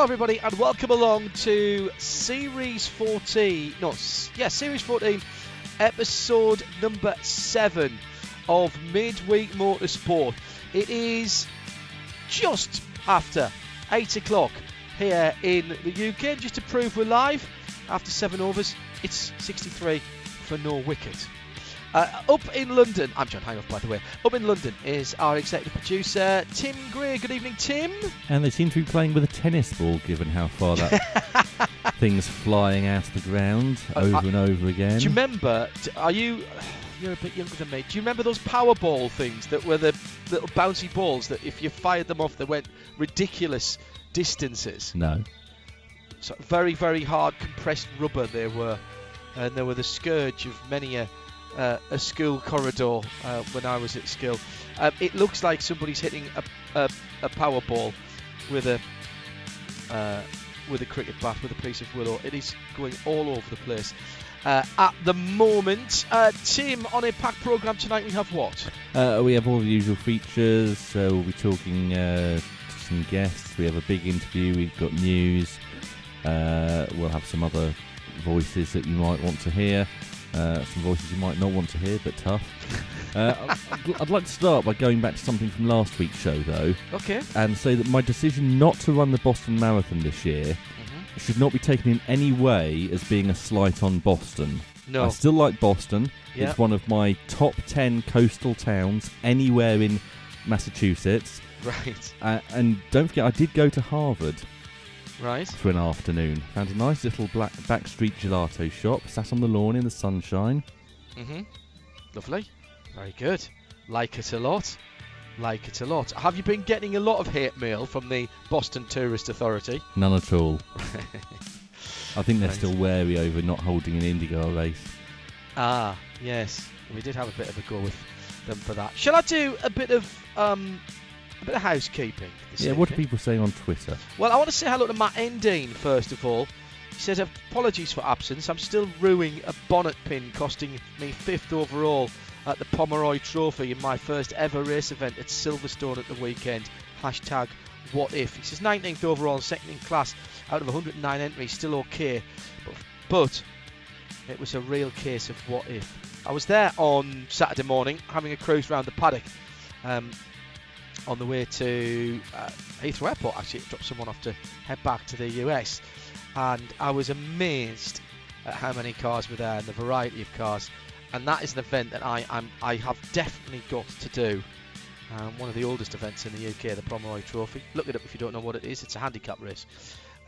Hello, everybody, and welcome along to Series 14. No, s- yeah, Series 14, episode number 7 of Midweek Motorsport. It is just after 8 o'clock here in the UK. Just to prove we're live, after 7 overs, it's 63 for no wicket. Uh, up in London, I'm John Hindhaugh, by the way. Up in London is our executive producer, Tim Gray. Good evening, Tim. And they seem to be playing with a tennis ball, given how far that thing's flying out of the ground Uh, over I- and over again. Do you remember? Are you? You're a bit younger than me. Do you remember those Powerball things that were the little bouncy balls that if you fired them off, they went ridiculous distances? no. So very, very hard compressed rubber they were, and they were the scourge of many a. Uh, a school corridor uh, when I was at school. Um, it looks like somebody's hitting a, a, a power ball with a uh, with a cricket bat with a piece of willow. It is going all over the place. Uh, at the moment, uh, Tim, on a packed program tonight, we have what? Uh, we have all the usual features. So we'll be talking uh, to some guests. We have a big interview. We've got news. Uh, we'll have some other voices that you might want to hear. Uh, some voices you might not want to hear, but tough. Uh, I'd, I'd like to start by going back to something from last week's show, though. Okay. and say that my decision not to run the Boston Marathon this year Mm-hmm. should not be taken in any way as being a slight on Boston. No. I still like Boston. Yeah. It's one of my top 10 coastal towns anywhere in Massachusetts. Right. Uh, and don't forget, I did go to Harvard Right. for an afternoon. Found a nice little black backstreet gelato shop, sat on the lawn in the sunshine. Mm-hmm. Lovely. Very good. Like it a lot. Like it a lot. Have you been getting a lot of hate mail from the Boston Tourist Authority? None at all. I think they're Right. still wary over not holding an IndyCar race. Ah, yes. We did have a bit of a go with them for that. Shall I do a bit of um, bit of housekeeping? Yeah, what do evening? people say on Twitter? Well, I want to say hello to Matt Endine first of all. He says apologies for absence. I'm still ruining a bonnet pin costing me fifth overall at the Pomeroy Trophy in my first ever race event at Silverstone at the weekend. Hashtag what if. He says 19th overall and second in class out of 109 entries, still okay. But, but it was a real case of what if. I was there on Saturday morning having a cruise around the paddock. Um, on the way to uh, Heathrow Airport, actually, dropped someone off to head back to the US, and I was amazed at how many cars were there and the variety of cars. And that is an event that I I'm, I have definitely got to do. Um, one of the oldest events in the UK, the Pomeroy Trophy. Look it up if you don't know what it is. It's a handicap race.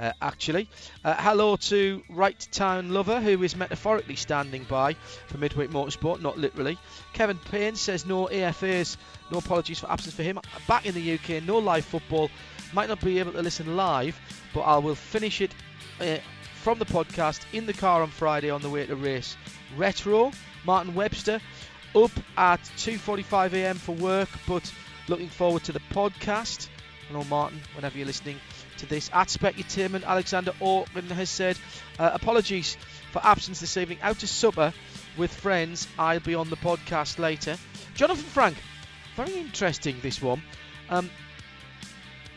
Uh, actually, uh, hello to Right Town Lover, who is metaphorically standing by for Midweek Motorsport, not literally. Kevin Payne says no AFAs, no apologies for absence for him. Back in the UK, no live football. Might not be able to listen live, but I will finish it uh, from the podcast in the car on Friday on the way to race. Retro, Martin Webster, up at 2:45 a.m. for work, but looking forward to the podcast. Hello, Martin. Whenever you're listening to this, at Specutainment, Alexander Orkin has said uh, apologies for absence this evening. Out to supper with friends. I'll be on the podcast later. Jonathan Frank, very interesting this one. Um,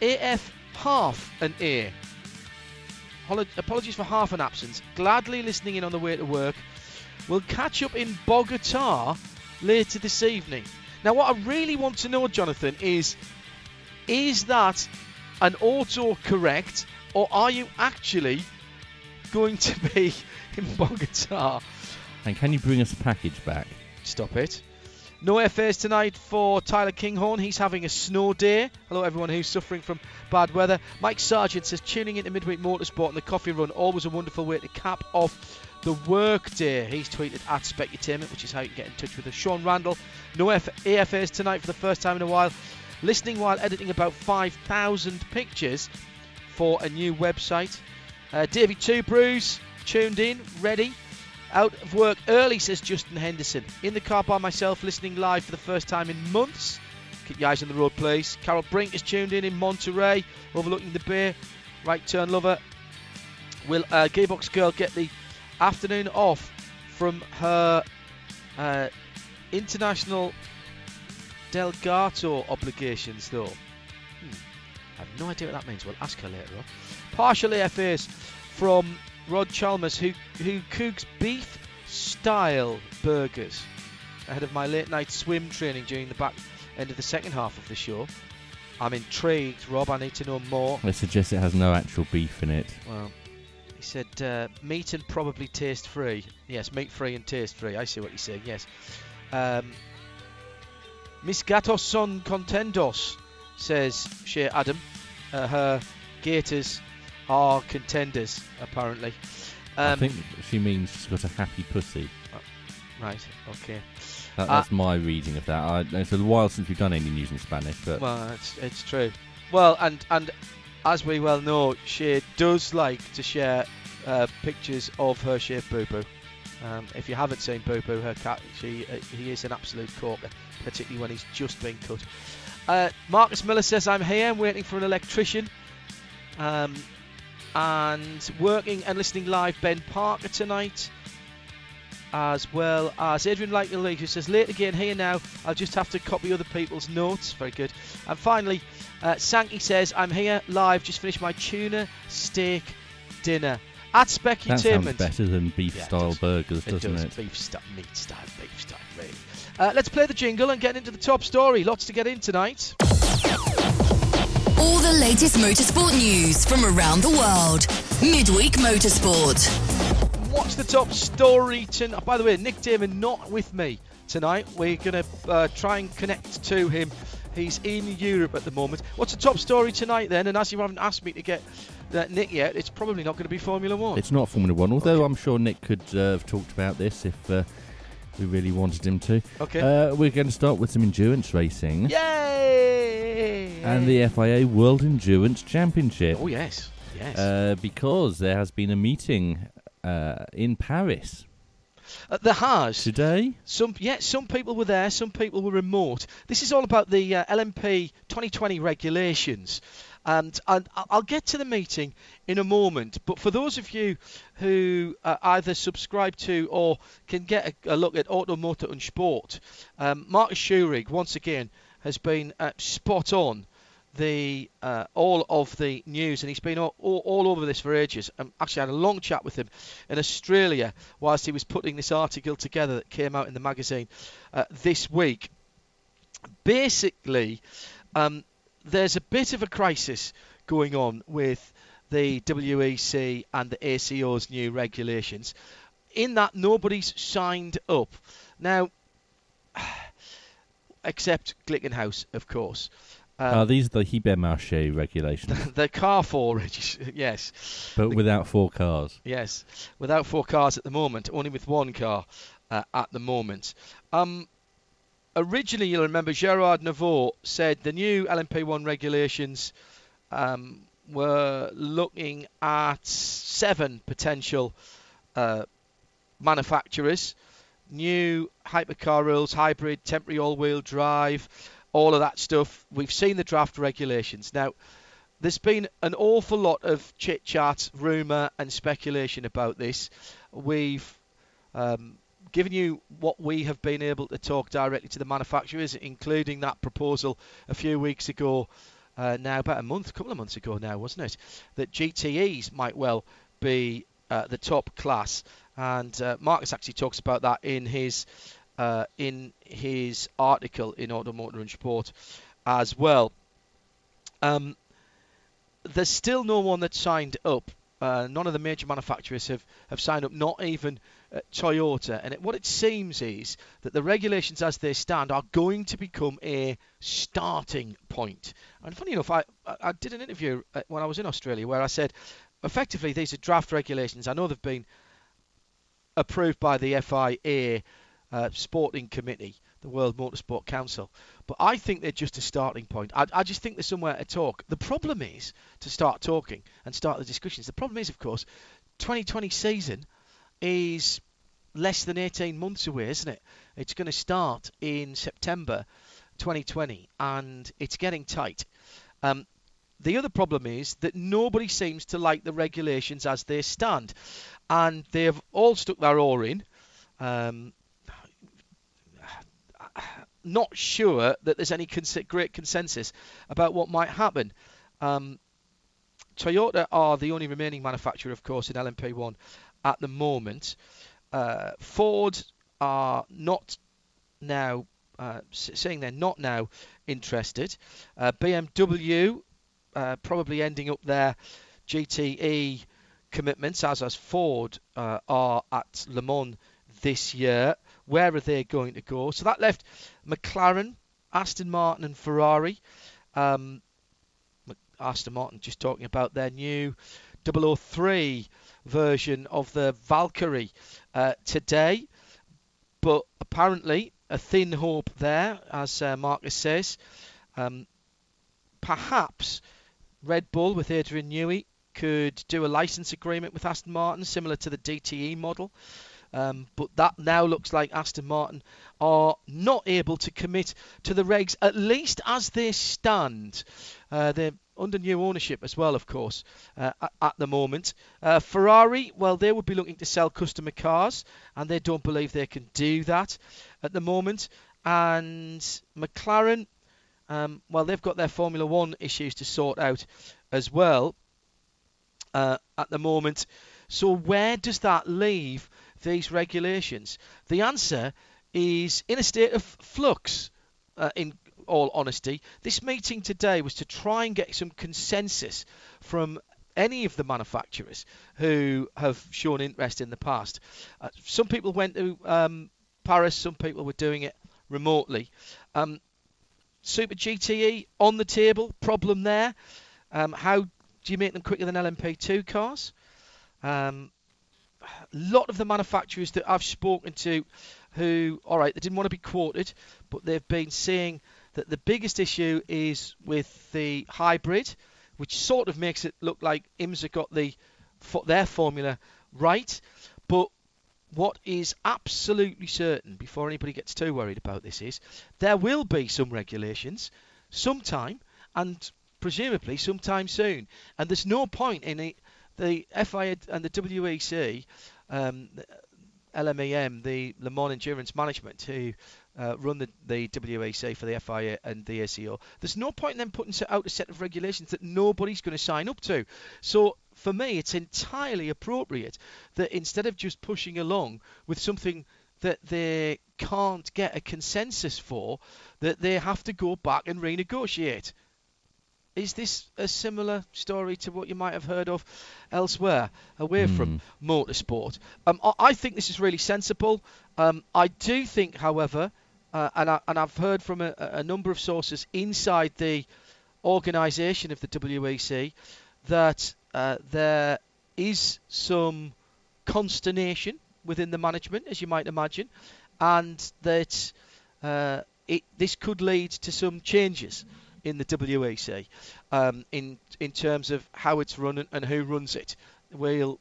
AF half an ear. Apologies for half an absence. Gladly listening in on the way to work. We'll catch up in Bogota later this evening. Now, what I really want to know, Jonathan, is is that an auto correct or are you actually going to be in Bogota. And can you bring us a package back? Stop it. No airfares tonight for Tyler Kinghorn. He's having a snow day. Hello, everyone who's suffering from bad weather. Mike Sargent says tuning into Midweek Motorsport and the coffee run, always a wonderful way to cap off the work day. He's tweeted at Specutainment, which is how you can get in touch with us. Sean Randall, no F- AFAs tonight for the first time in a while. Listening while editing about 5,000 pictures for a new website. Uh, Davey Two Brews tuned in, ready. Out of work early, says Justin Henderson. In the car by myself, listening live for the first time in months. Keep your eyes on the road, please. Carol Brink is tuned in in Monterey, overlooking the bay. Right turn lover. Will uh, Gearbox Girl get the afternoon off from her uh, international Delgato obligations, though? Hmm. I have no idea what that means. We'll ask her later on. Partial AFAs from Rod Chalmers, who who cooks beef style burgers ahead of my late night swim training during the back end of the second half of the show. I'm intrigued, Rob. I need to know more. I suggest it has no actual beef in it. Well, he said uh, meat and probably taste free. Yes, meat free and taste free. I see what you're saying. Yes. Um, Miss Gatos son contendos, says Shea Adam. Uh, her Gators are contenders, apparently. I Um, think she means she's got a happy pussy. Right. Okay. That, Uh, that's my reading of that. I, it's a while since we've done any news in Spanish, but Well, it's it's true. Well, and and as we well know, she does like to share uh, pictures of her shaved boo boo. Um, if you haven't seen Boo Boo, her cat, she uh, he is an absolute corker, particularly when he's just been cut. Uh, Marcus Miller says, "I'm here, I'm waiting for an electrician." Um, and working and listening live, Ben Parker tonight, as well as Adrian League who says, "Late again, here now. I'll just have to copy other people's notes." Very good. And finally, uh, Sankey says, "I'm here live. Just finished my tuna steak dinner at that sounds Specutainment." better than beef Yeah, style does. burgers, It doesn't does. it? Beef style, meat style, beef style, really. Uh, let's play the jingle and get into the top story. Lots to get in tonight. All the latest motorsport news from around the world. Midweek Motorsport. What's the top story tonight? By the way, Nick Daman not with me tonight. We're going to uh, try and connect to him. He's in Europe at the moment. What's the top story tonight then? And as you haven't asked me to get uh, Nick yet, it's probably not going to be Formula One. It's not Formula One, although I'm sure Nick could uh, have talked about this if uh, we really wanted him to. okay. Uh, we're going to start with some endurance racing Yay! and the FIA World Endurance Championship. Oh yes, yes. Uh, because there has been a meeting uh, in Paris Uh, there has. today. Some yeah, some people were there, some people were remote. This is all about the uh, LMP 2020 regulations, and, I'll get to the meeting in a moment. But for those of you who uh, either subscribe to or can get a, a look at Automotor and Sport, um, Schurig once again has been uh, spot on the uh, all of the news, and he's been all, all, all over this for ages. Um, actually, I had a long chat with him in Australia whilst he was putting this article together that came out in the magazine uh, this week. Basically, um, there's a bit of a crisis going on with the WEC and the ACO's new regulations, in that nobody's signed up. Now, except Glickenhaus, of course. Um, Uh, these are the Hypermarché regulations, the car four, yes, but without four cars. yes, without four cars at the moment, only with one car uh, at the moment. Um, originally, you'll remember Gerard Neveu said the new LMP1 regulations um, were looking at seven potential uh, manufacturers, new hypercar rules, hybrid, temporary all-wheel drive, all of that stuff. We've seen the draft regulations now there's been an awful lot of chit chat, rumour, and speculation about this. We've um, given you what we have been able to talk directly to the manufacturers, including that proposal a few weeks ago, uh, now about a month, a couple of months ago now, wasn't it? That GTEs might well be uh, the top class, and uh, Marcus actually talks about that in his uh, in his article in Automotor and Sport as well. Um, there's still no one that's signed up uh, none of the major manufacturers have, have signed up, not even Toyota. And it, what it seems is that the regulations as they stand are going to become a starting point. And funny enough, I, I did an interview uh, when I was in Australia where I said, effectively, these are draft regulations. I know they've been approved by the FIA uh, Sporting Committee, the World Motorsport Council. But I think they're just a starting point. I, I just think there's somewhere to talk. The problem is to start talking and start the discussions. The problem is, of course, 2020 season is less than 18 months away, isn't it? It's going to start in September 2020, and it's getting tight. Um, the other problem is that nobody seems to like the regulations as they stand, and they've all stuck their oar in. Um, not sure that there's any cons- great consensus about what might happen. Um, Toyota are the only remaining manufacturer, of course, in LMP1 at the moment. Uh, Ford are not now uh, saying they're not now interested. Uh, BMW uh, probably ending up their GTE commitments, as as Ford uh, are at Le Mans this year. Where are they going to go? So that left McLaren, Aston Martin, and Ferrari. Um, Aston Martin just talking about their new 003 version of the Valkyrie uh, today, but apparently a thin hope there, as uh, Marcus says. Um, perhaps Red Bull with Adrian Newey could do a license agreement with Aston Martin, similar to the DTE model. Um, but that now looks like Aston Martin are not able to commit to the regs, at least as they stand. Uh, they're under new ownership as well, of course, uh, at, the moment. Uh, Ferrari, well, they would be looking to sell customer cars, and they don't believe they can do that at the moment. And McLaren, um, well, they've got their Formula One issues to sort out as well uh, at the moment. So, where does that leave these regulations? The answer is in a state of flux, uh, in all honesty. This meeting today was to try and get some consensus from any of the manufacturers who have shown interest in the past. Uh, some people went to um, Paris, some people were doing it remotely. Um, Super GTE on the table, problem there. Um, how do you make them quicker than LMP2 cars? Um, a lot of the manufacturers that I've spoken to who, all right, they didn't want to be quoted, but they've been saying that the biggest issue is with the hybrid, which sort of makes it look like IMSA got the their formula right. But what is absolutely certain, before anybody gets too worried about this, is there will be some regulations sometime, and presumably sometime soon. And there's no point in it, the FIA and the WEC, um, LMEM, the Le Mans Endurance Management, who uh, run the, the WEC for the FIA and the ACO, there's no point in them putting out a set of regulations that nobody's going to sign up to. So for me, it's entirely appropriate that instead of just pushing along with something that they can't get a consensus for, that they have to go back and renegotiate. Is this a similar story to what you might have heard of elsewhere, away mm. from motorsport? Um, I, I, think this is really sensible. Um, I do think, however, uh, and, I, and I've heard from a, a number of sources inside the organisation of the WEC that uh, there is some consternation within the management, as you might imagine, and that uh, it, this could lead to some changes in the WEC um, in in terms of how it's run and who runs it. We'll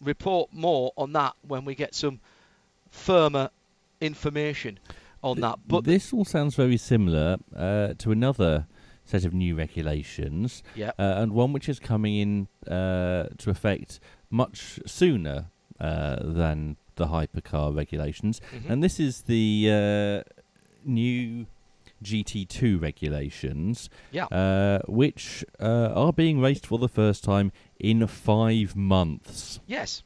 report more on that when we get some firmer information on that. But this all sounds very similar uh, to another set of new regulations, yeah. uh, and one which is coming in uh, to effect much sooner uh, than the hypercar regulations, mm-hmm. and this is the uh, new GT2 regulations, yeah. Uh, which are being raced for the first time in five months. Yes.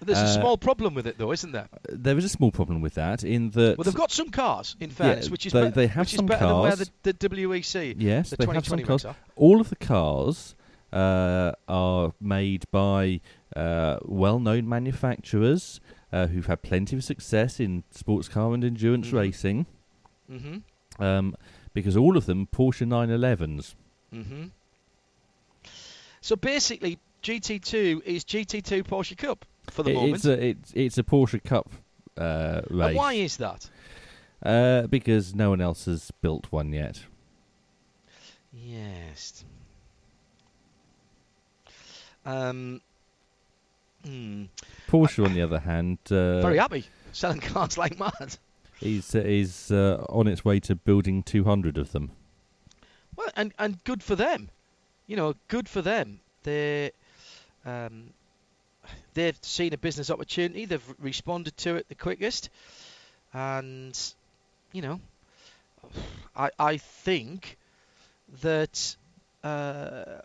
There's a uh, small problem with it, though, isn't there? There is a small problem with that in that. Well, they've got some cars, in fairness, yeah, which is they, be- they have which some is better cars. than where the, the WEC. Yes, the they have some cars. Are. All of the cars uh, are made by uh, well-known manufacturers uh, who've had plenty of success in sports car and endurance Mhm. racing. Mm-hmm. Um, because all of them Porsche 911s. Mm-hmm. So basically, GT2 is GT2 Porsche Cup for the It- moment. it's a it's it's a Porsche Cup uh, race. and why is that? Uh, because no one else has built one yet. Yes. Um. Hmm. Porsche, on the other hand, uh, Very happy selling cars like mad. is is uh, on its way to building 200 of them. Well, and and good for them. You know, good for them. They, um, they've seen a business opportunity. They've responded to it the quickest, and you know, I I think that uh,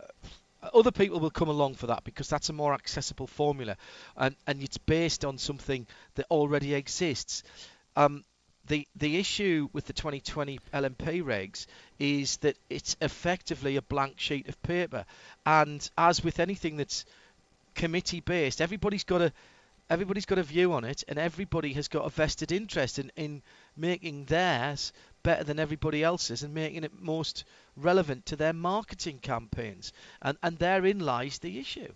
other people will come along for that because that's a more accessible formula, and and it's based on something that already exists. Um, the the issue with the 2020 LMP regs is that it's effectively a blank sheet of paper, and as with anything that's committee based, everybody's got a everybody's got a view on it, and everybody has got a vested interest in, in making theirs better than everybody else's and making it most relevant to their marketing campaigns, and and therein lies the issue.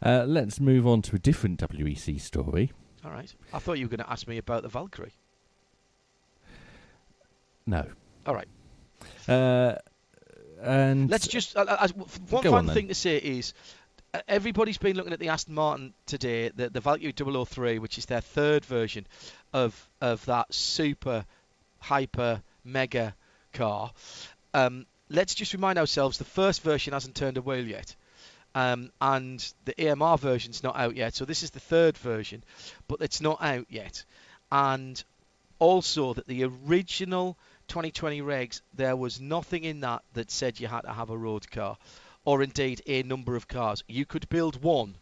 Uh, let's move on to a different WEC story. All right, I thought you were going to ask me about the Valkyrie. No. All right. Uh, and Let's just. Uh, uh, one Go fun on thing to say is, uh, everybody's been looking at the Aston Martin today, the the Valkyrie 003, which is their third version of of that super hyper mega car. Um, let's just remind ourselves the first version hasn't turned a wheel yet. Um, and the AMR version's not out yet, so this is the third version, but it's not out yet. And also that the original 2020 regs, there was nothing in that that said you had to have a road car, or indeed a number of cars. You could build one.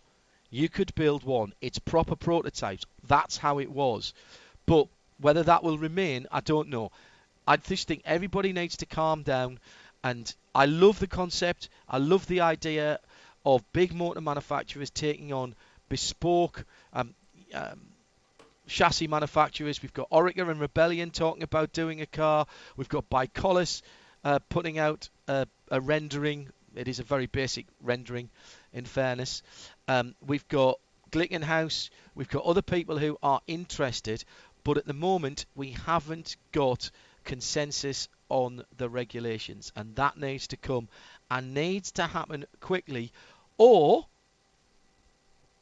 You could build one. It's proper prototypes. That's how it was. But whether that will remain, I don't know. I just think everybody needs to calm down. And I love the concept. I love the idea of big motor manufacturers taking on bespoke um, um, chassis manufacturers. We've got Oreca and Rebellion talking about doing a car. We've got ByKolles uh, putting out a, a rendering. It is a very basic rendering, in fairness. Um, we've got Glickenhaus. We've got other people who are interested, but at the moment we haven't got consensus on the regulations, and that needs to come and needs to happen quickly. Or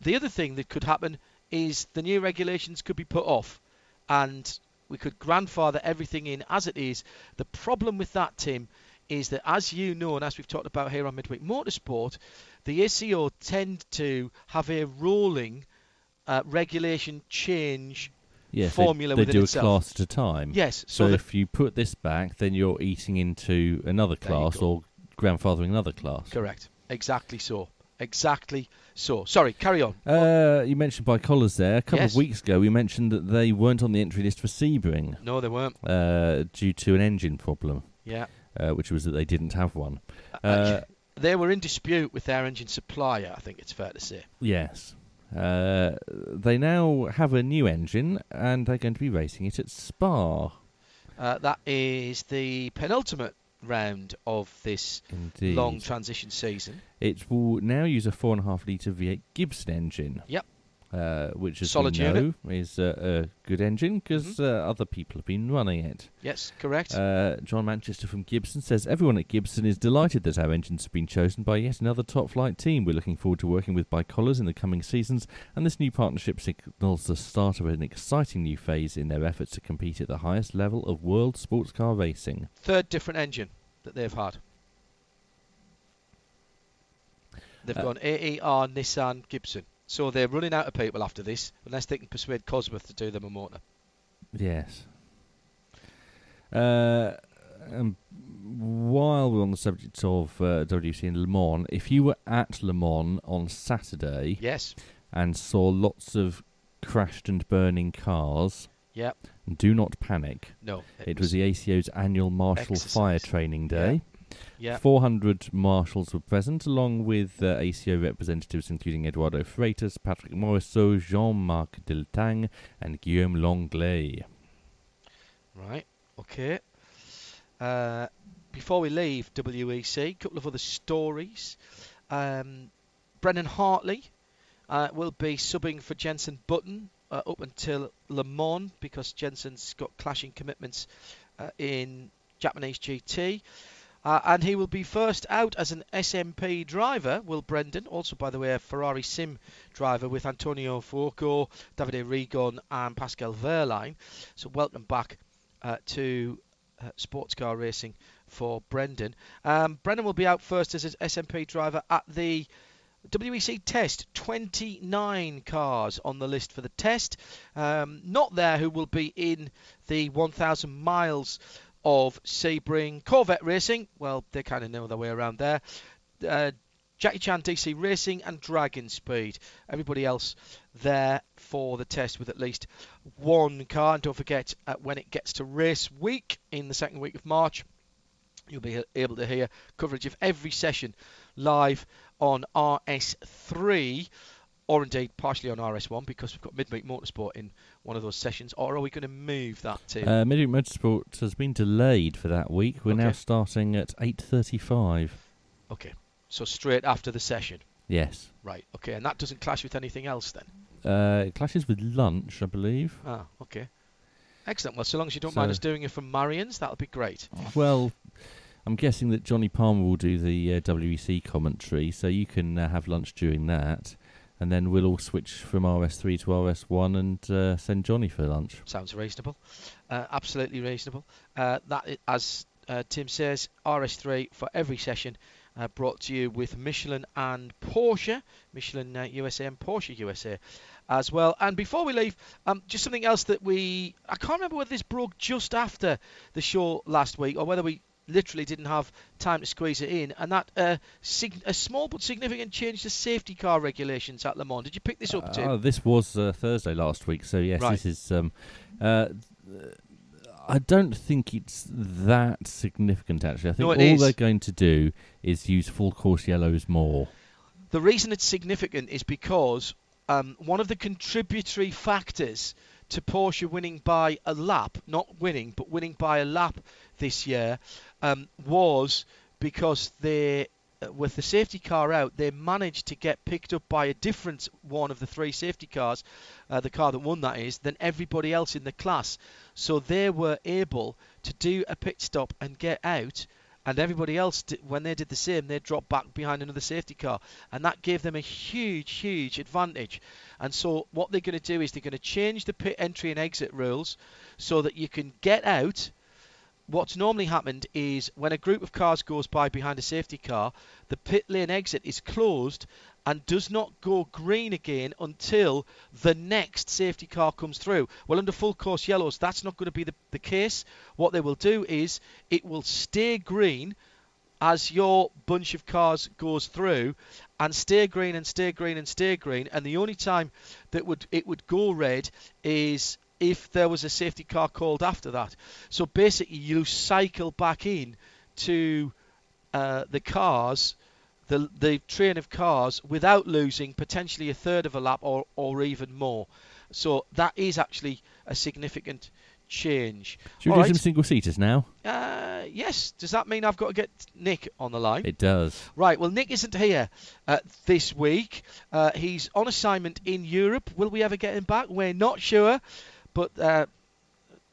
the other thing that could happen is the new regulations could be put off and we could grandfather everything in as it is. The problem with that, Tim, is that as you know, and as we've talked about here on Midweek Motorsport, the ACO tend to have a rolling uh, regulation change. yes, formula they, they within do itself. a class at a time. Yes, So, so, that, if you put this back, then you're eating into another class or grandfathering another class. correct, exactly so, exactly so. Sorry, carry on. Uh, you mentioned ByKolles there. A couple Yes. of weeks ago, we mentioned that they weren't on the entry list for Sebring no, they weren't. uh, due to an engine problem, Yeah, uh, which was that they didn't have one. Uh, Uh, they were in dispute with their engine supplier. I think it's fair to say. Yes. Uh, they now have a new engine and they're going to be racing it at Spa. Uh, that is the penultimate round of this Indeed. long transition season. It will now use a 4.5 litre V8 Gibson engine. Yep. Uh, which, as Solid we know, unit. is a, a good engine because Mhm. uh, other people have been running it. Yes, correct. Uh, John Manchester from Gibson says everyone at Gibson is delighted that our engines have been chosen by yet another top flight team. We're looking forward to working with ByKolles in the coming seasons, and this new partnership signals the start of an exciting new phase in their efforts to compete at the highest level of world sports car racing. Third different engine that they've had. They've Uh, gone AER, Nissan, Gibson. So they're running out of people after this, unless they can persuade Cosworth to do them a motor. Yes. Uh, um, while we're on the subject of uh, WC in Le Mans, if you were at Le Mans on Saturday Yes. and saw lots of crashed and burning cars, Yep. do not panic. No. It was the ACO's annual marshal fire training day. Yeah. 400 marshals were present, along with uh, ACO representatives including Eduardo Freitas, Patrick Morisseau, Jean-Marc Deltang, and Guillaume Longley. Right. Okay. Uh, before we leave WEC, a couple of other stories. Um, Brendan Hartley uh, will be subbing for Jensen Button uh, up until Le Mans because Jensen's got clashing commitments uh, in Japanese GT. Uh, and he will be first out as an SMP driver, Will Brendan, also, by the way, a Ferrari sim driver with Antonio Fuoco, Davide Rigon, and Pascal Wehrlein. So, welcome back uh, to uh, sports car racing for Brendan. Um, Brendan will be out first as an SMP driver at the WEC test. 29 cars on the list for the test. Um, not there who will be in the 1,000 miles of Sebring Corvette Racing. Well, they kind of know their way around there. Uh, Jackie Chan DC Racing and Dragon Speed. Everybody else there for the test with at least one car. And don't forget, uh, when it gets to race week in the second week of March, you'll be able to hear coverage of every session live on RS3 or indeed partially on RS1 because we've got Midweek Motorsport in one of those sessions, or are we going to move that to? Uh, Midweek Motorsport has been delayed for that week. We're now starting at 8.35. okay, so straight after the session, Yes. right? Okay, and that doesn't clash with anything else then. Uh, it clashes with lunch, I believe. Ah, okay, excellent. Well, so long as you don't mind us doing it from Marion's, that'll be great. Well, I'm guessing that Johnny Palmer will do the uh, WEC commentary, so you can uh, have lunch during that, and then we'll all switch from RS3 to RS1 and uh, send Johnny for lunch. Sounds reasonable. Uh, absolutely reasonable. Uh, that, as uh, Tim says, RS3 for every session. Uh, brought to you with Michelin and Porsche, Michelin uh, USA and Porsche USA as well. And before we leave, um, just something else that we I can't remember whether this broke just after the show last week or whether we literally didn't have time to squeeze it in. And that uh, sig- a small but significant change to safety car regulations at Le Mans. Did you pick this up, Tim? Oh, this was uh, Thursday last week, so yes, Right. this is. Um, uh, I don't think it's that significant actually. I think No, all is. they're going to do is use full course yellows more. The reason it's significant is because um, one of the contributory factors to Porsche winning by a lap, not winning, but winning by a lap this year, um, was because they, uh, with the safety car out, they managed to get picked up by a different one of the three safety cars, uh, the car that won that is, than everybody else in the class. So they were able to do a pit stop and get out and everybody else when they did the same they dropped back behind another safety car and that gave them a huge huge advantage and so what they're going to do is they're going to change the pit entry and exit rules so that you can get out what's normally happened is when a group of cars goes by behind a safety car the pit lane exit is closed and does not go green again until the next safety car comes through. Well, under full course yellows, that's not going to be the, the case. What they will do is it will stay green as your bunch of cars goes through and stay green and stay green and stay green and the only time that would it would go red is if there was a safety car called after that so basically you cycle back in to uh, the cars the the train of cars without losing potentially a third of a lap or, or even more so that is actually a significant change Should we All do right. some single seaters now? uh, yes does that mean I've got to get Nick on the line It does. Right, well, Nick isn't here uh, this week. Uh, he's on assignment in Europe. Will we ever get him back? We're not sure. But, uh,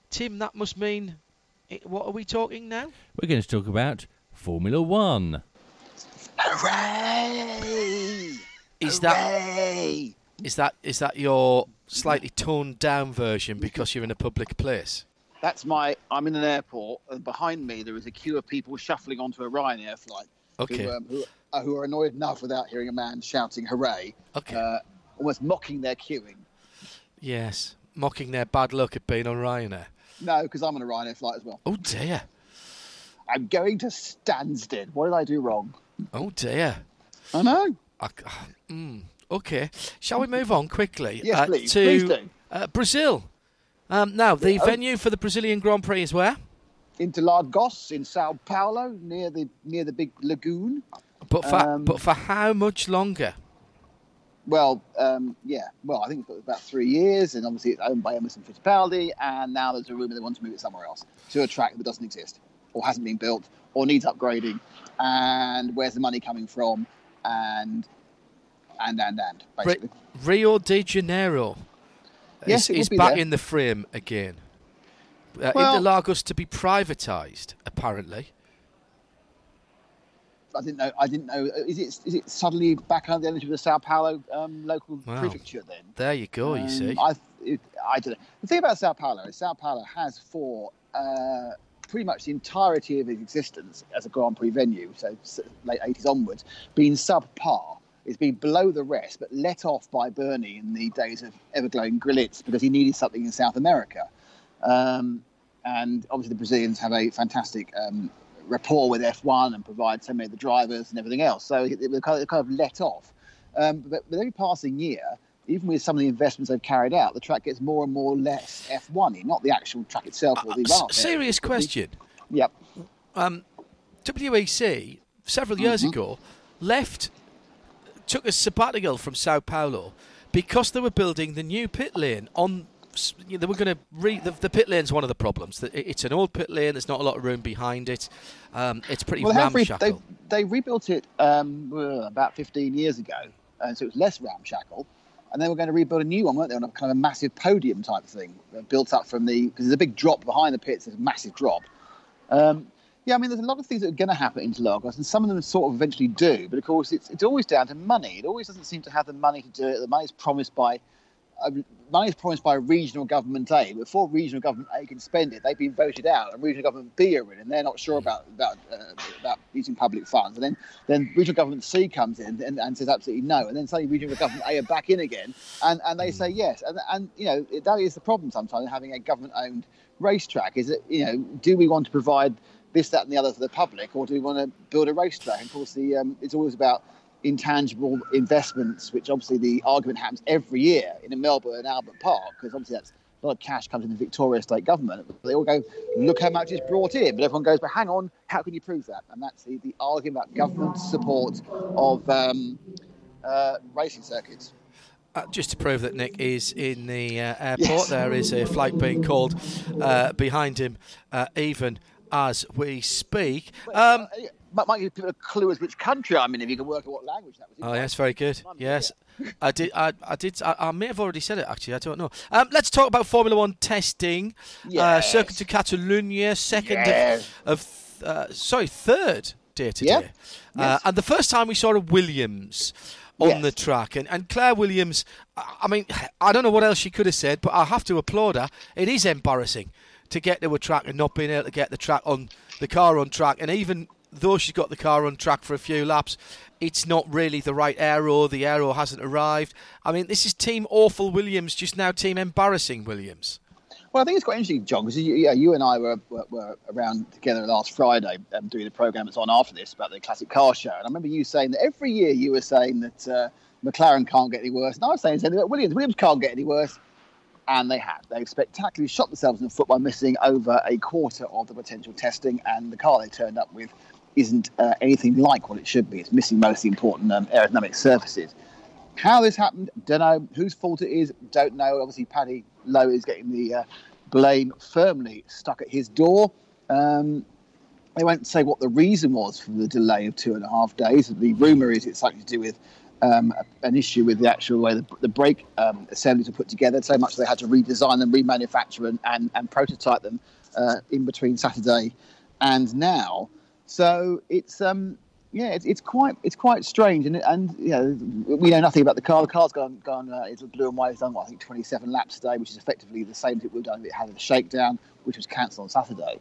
Tim, that must mean. i what are we talking now? We're going to talk about Formula One. Hooray! Is that Hooray! is that is that your slightly toned down version because you're in a public place? That's my. I'm in an airport, and behind me there is a queue of people shuffling onto a Ryanair flight. Okay. Who, um, who, uh, who are annoyed enough without hearing a man shouting "Hooray!" Okay. Uh, almost mocking their queuing. yes, mocking their bad luck at being on Ryanair. No, because I'm on a Ryanair flight as well. Oh dear. I'm going to Stansted. What did I do wrong? Oh dear. I know. I, mm, okay. Shall we move on quickly Yes, uh, please. to Please do. uh, Brazil? Um, now, the Oh. venue for the Brazilian Grand Prix is where? Interlagos in Sao Paulo, near the near the big lagoon. But for Um, but for how much longer? Well, um, yeah. Well, I think it's about three years, and obviously it's owned by Emerson Fittipaldi. And now there's a rumor they want to move it somewhere else to a track that doesn't exist, or hasn't been built, or needs upgrading. And where's the money coming from? And and and and basically. Rio de Janeiro Yes, is, it is be back there. in the frame again. Uh, Well- Interlagos to be privatised, apparently. I didn't know. I didn't know. Is it is it suddenly back under the energy of the Sao Paulo um, local Wow. prefecture then? There you go. you Um, see. I, it, I don't know. The thing about Sao Paulo is Sao Paulo has for uh, pretty much the entirety of its existence as a Grand Prix venue, so late 80s onwards, been subpar. It's been below the rest, but let off by Bernie in the days of Everglowing Grillits because he needed something in South America. Um, and obviously, the Brazilians have a fantastic um, rapport with F1 and provide so many of the drivers and everything else. So it, it, kind of, kind of let off. Um, but with every passing year, even with some of the investments they've carried out, the track gets more and more less F1y, not the actual track itself or the Uh, serious question. Yep. Um, WEC several years Mhm. ago left, took a sabbatical from Sao Paulo because they were building the new pit lane on. You know, They were going to re the, the pit lane's one of the problems. It's an old pit lane. There's not a lot of room behind it. Um, it's pretty Well, ramshackle. they, they rebuilt it um, uh, about 15 years ago, and so it was less ramshackle. And they were going to rebuild a new one, weren't they, on a kind of a massive podium type thing, uh, built up from the because there's a big drop behind the pits. There's a massive drop. Um, yeah, I mean, there's a lot of things that are going to happen in Lagos, and some of them sort of eventually do. But of course, it's it's always down to money. It always doesn't seem to have the money to do it. The money's promised by money is promised by regional government A. Before regional government A can spend it, they've been voted out, and regional government B are in, and they're not sure about about uh, about using public funds. And then then regional government C comes in and, and says absolutely no, and then suddenly regional government A are back in again, and, and they say yes. And and you know that is the problem sometimes having a government-owned racetrack. Is that you know do we want to provide this, that, and the other for the public, or do we want to build a racetrack? And of course, the um, it's always about intangible investments, which obviously the argument happens every year in a Melbourne and Albert Park, because obviously that's a lot of cash comes in the Victoria state government. They all go, look how much is brought in, but everyone goes, but hang on, how can you prove that? And that's the, the argument about government support of um, uh, racing circuits. Uh, just to prove that Nick is in the uh, airport, Yes. there is a flight being called uh, behind him, uh, even as we speak. Um, Uh, might, give people a clue as which country I'm in if you can work out what language that was. Oh yes, very good. Yes, I did. I, I did. I, I may have already said it. Actually, I don't know. Um, let's talk about Formula One testing. Uh, Yes. Circuit de Catalunya, second Yes. of, of uh, sorry, third day today, Yep. uh, Yes. and the first time we saw a Williams on Yes. the track, and and Claire Williams. I I mean, I don't know what else she could have said, but I have to applaud her. It is embarrassing to get to a track and not being able to get the track on the car on track, and even though she's got the car on track for a few laps, it's not really the right aero. The aero hasn't arrived. I mean, this is Team Awful Williams, just now Team Embarrassing Williams. Well, I think it's quite interesting, John, because you, yeah, you and I were, were, were around together last Friday um, doing the program that's on after this about the classic car show. And I remember you saying that every year you were saying that uh, McLaren can't get any worse. And I was saying the same thing about Williams. Williams can't get any worse. And they have. They've spectacularly shot themselves in the foot by missing over a quarter of the potential testing. And the car they turned up with isn't uh, anything like what it should be. It's missing most of the important um, aerodynamic surfaces. How this happened, don't know. Whose fault it is, don't know. Obviously, Paddy Lowe is getting the uh, blame firmly stuck at his door. Um, they won't say what the reason was for the delay of two and a half days. The rumour is it's something to do with um, an issue with the actual way the, the brake um, assemblies are put together, so much they had to redesign them, remanufacture, and, and, and prototype them uh, in between Saturday and now. So it's um, yeah, it's, it's quite it's quite strange, and and you know we know nothing about the car. The car's gone gone. Uh, it's blue and white. It's done what, I think 27 laps today, which is effectively the same as it would have done if it had a shakedown, which was cancelled on Saturday.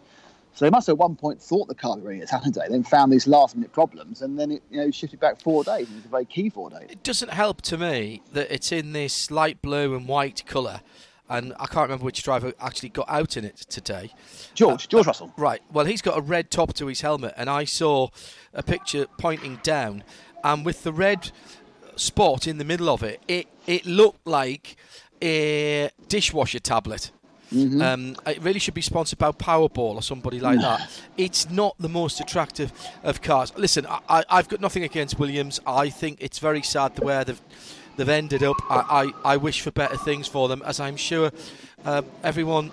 So they must have at one point thought the car was ready at Saturday, then found these last minute problems, and then it you know shifted back four days. And it was a very key four days. It doesn't help to me that it's in this light blue and white colour, and I can't remember which driver actually got out in it today. George George Russell. Right. Well, he's got a red top to his helmet, and I saw a picture pointing down, and with the red spot in the middle of it, it it looked like a dishwasher tablet. Mm-hmm. Um, it really should be sponsored by Powerball or somebody like that. It's not the most attractive of cars. Listen, I, I, I've got nothing against Williams. I think it's very sad the way they've they've ended up. I, I, I wish for better things for them, as I'm sure um, everyone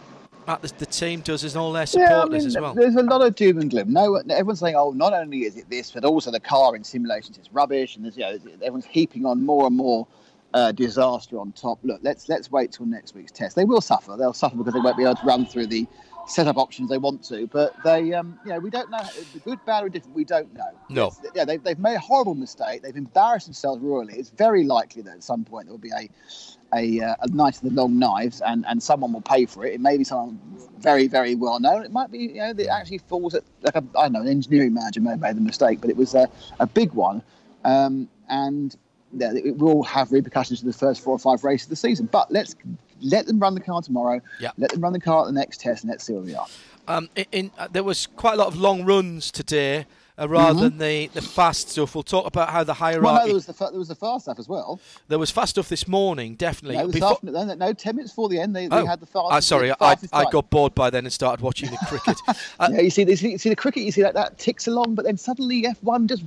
at the, the team does, and all their Yeah, I supporters mean, as well. There's a lot of doom and gloom. No, everyone's saying, "Oh, not only is it this, but also the car in simulations is rubbish," and there's, you know, everyone's heaping on more and more uh, disaster on top. Look, let's let's wait till next week's test. They will suffer. They'll suffer because they won't be able to run through the setup options they want to. But they, um, you know, we don't know the good, bad, or different. We don't know. No. It's- yeah, they've, they've made a horrible mistake. They've embarrassed themselves royally. It's very likely that at some point there will be a a, uh, a night of the long knives, and, and someone will pay for it. It may be someone very, very well known. It might be, you know, that actually falls at like a, I don't know, an engineering manager may have made the mistake, but it was a, a big one, um, and it will have repercussions in the first four or five races of the season. But let's let them run the car tomorrow. Yeah. Let them run the car at the next test, and let's see where we are. Um, in, in uh, there was quite a lot of long runs today, uh, rather than the, the fast stuff. We'll talk about how the hierarchy. Mm-hmm. Well, no, there was the fa- there was the fast stuff as well. there was fast stuff this morning, definitely. No, Before- afternoon, no, no, ten minutes before the end, they, they Oh, had the fast. uh, sorry, I, I got bored by then and started watching the cricket. Uh, yeah, you see, you see, you see the cricket. You see that that ticks along, but then suddenly F1 just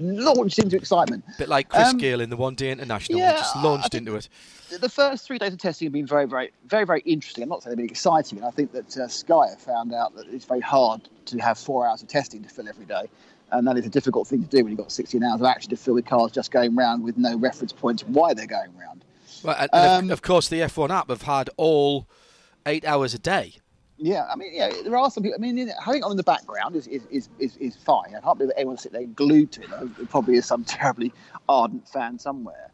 launched into excitement. A bit like Chris Um, Gayle in the One Day International, yeah, just launched into it. the first three days of testing have been very, very, very, very interesting. I'm not saying they've been exciting, and I think that uh, Sky have found out that it's very hard to have four hours of testing to fill every day, and that is a difficult thing to do when you've got 16 hours of action to fill with cars just going round with no reference points why they're going round. Well, and, and of- Um, of course, the F1 app have had all eight hours a day. Yeah, I mean, yeah, there are some people. I mean, having it on in the background is is, is, is, is fine. I can't believe that anyone sit there glued to it. There probably is some terribly ardent fan somewhere.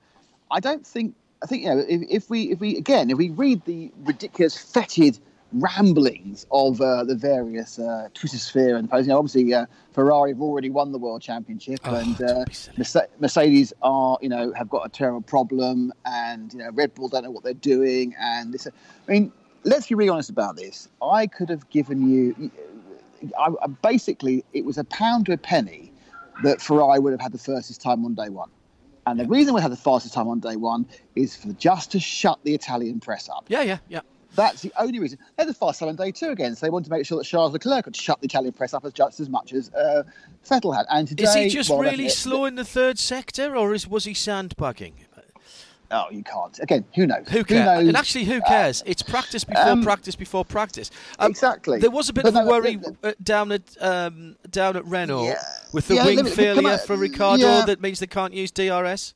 I don't think. I think you know if, if we if we again if we read the ridiculous fetid ramblings of uh, the various uh, Twitter sphere and posts, you know, obviously uh, Ferrari have already won the world championship Oh, and uh, be silly. Merce- Mercedes are you know have got a terrible problem and you know Red Bull don't know what they're doing and this. I mean, let's be really honest about this. I could have given you, I, I- basically, it was a pound to a penny that Ferrari would have had the fastest time on day one. And the reason we had the fastest time on day one is for just to shut the Italian press up. Yeah, yeah, yeah. That's the only reason. They had the fast time on day two again, so they wanted to make sure that Charles Leclerc could shut the Italian press up as just as much as uh, Vettel had. And today, Is he just well, really slow in the third sector, or is was he sandbagging? Oh, you can't. Again, who knows? Who cares? knows? and actually, who cares? it's practice before um, practice before practice. Exactly. There was a bit But of a no, worry the- uh, down at um, down at Renault Yeah. with the Yeah, wing failure for Ricciardo. yeah. That means they can't use DRS.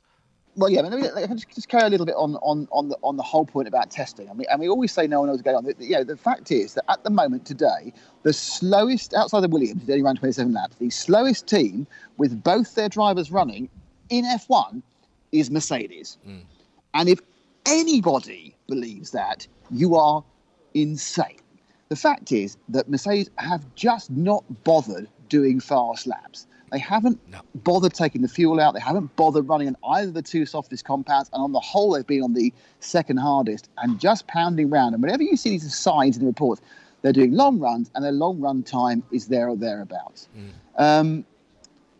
Well, yeah, I mean, let me- I can just, carry a little bit on, on, on, the, on the whole point about testing. I mean, and we always say no one knows what's going on. You know, the fact is that at the moment today, the slowest, outside of Williams, they only ran 27 laps, the slowest team with both their drivers running in F1 is Mercedes. And if anybody believes that, you are insane. The fact is that Mercedes have just not bothered doing fast laps. They haven't No. bothered taking the fuel out. They haven't bothered running on either of the two softest compounds. And on the whole, they've been on the second hardest and just pounding round. And whenever you see these signs in the reports, they're doing long runs and their long run time is there or thereabouts. Um,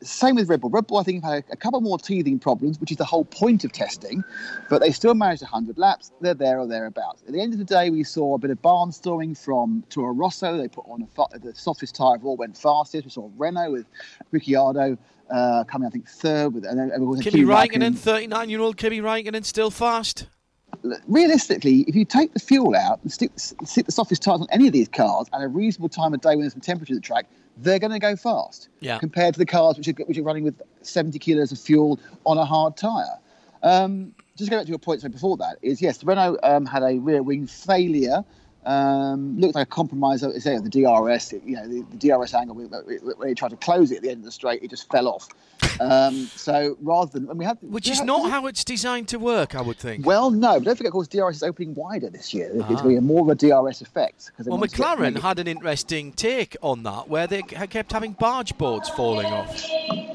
same with Red Bull. Red Bull, I think, have had a, a couple more teething problems, which is the whole point of testing, but they still managed 100 laps. They're there or thereabouts. At the end of the day, we saw a bit of barnstorming from Toro Rosso. They put on a, the softest tyre of all, went fastest. We saw Renault with Ricciardo uh, coming, I think, third. With, and then everyone Kimi Raikkonen, Raikkonen. 39-year-old Kimi Raikkonen, still fast. Realistically, if you take the fuel out and stick, stick the softest tyres on any of these cars at a reasonable time of day when there's some temperature at the track, they're going to go fast Yeah. compared to the cars which are, which are running with 70 kilos of fuel on a hard tyre. Um, just go back to your point so before that is yes, Renault um, had a rear wing failure. Um, looked like a compromise. Say the DRS, you know, the, the DRS angle when he tried to close it at the end of the straight, it just fell off. Um, so rather than and we had, Which is had- not how it's designed to work, I would think. well, no, but don't forget, of course, DRS is opening wider this year. It's Ah. going to be more of a DRS effect. Well, want to get McLaren had an interesting take on that, where they kept having barge boards falling off.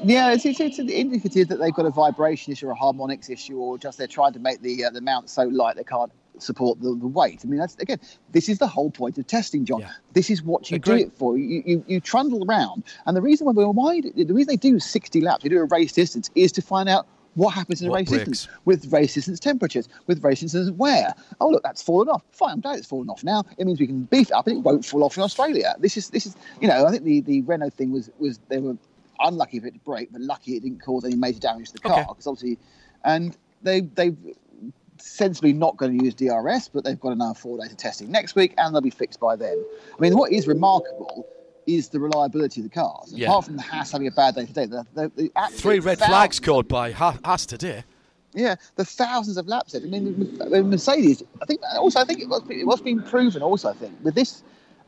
Yeah, it's, it's, it's indicative that they've got a vibration issue or a harmonics issue, or just they're trying to make the uh, the mount so light they can't support the, the weight. I mean, that's again, this is the whole point of testing, John. Yeah. This is what you Agree. do it for. You, you you trundle around, and the reason why we're wide, the reason they do 60 laps, they do a race distance, is to find out What happens in a race breaks? distance with race distance temperatures, with race distance wear? Oh look, that's fallen off. Fine, I'm glad it's fallen off now. It means we can beef it up and it won't fall off in Australia. This is this is you know I think the the Renault thing was was they were unlucky for it to break, but lucky it didn't cause any major damage to the car Okay. because obviously, and they they sensibly not going to use DRS, but they've got another four days of testing next week, and they'll be fixed by then. I mean, what is remarkable is the reliability of the cars. Yeah. Apart from the Haas having a bad day today, the, the, the Three red flags called by Ha- Haas today. Yeah, the thousands of laps. I mean, Mercedes. I think also. I think it was it was being proven. Also, I think with this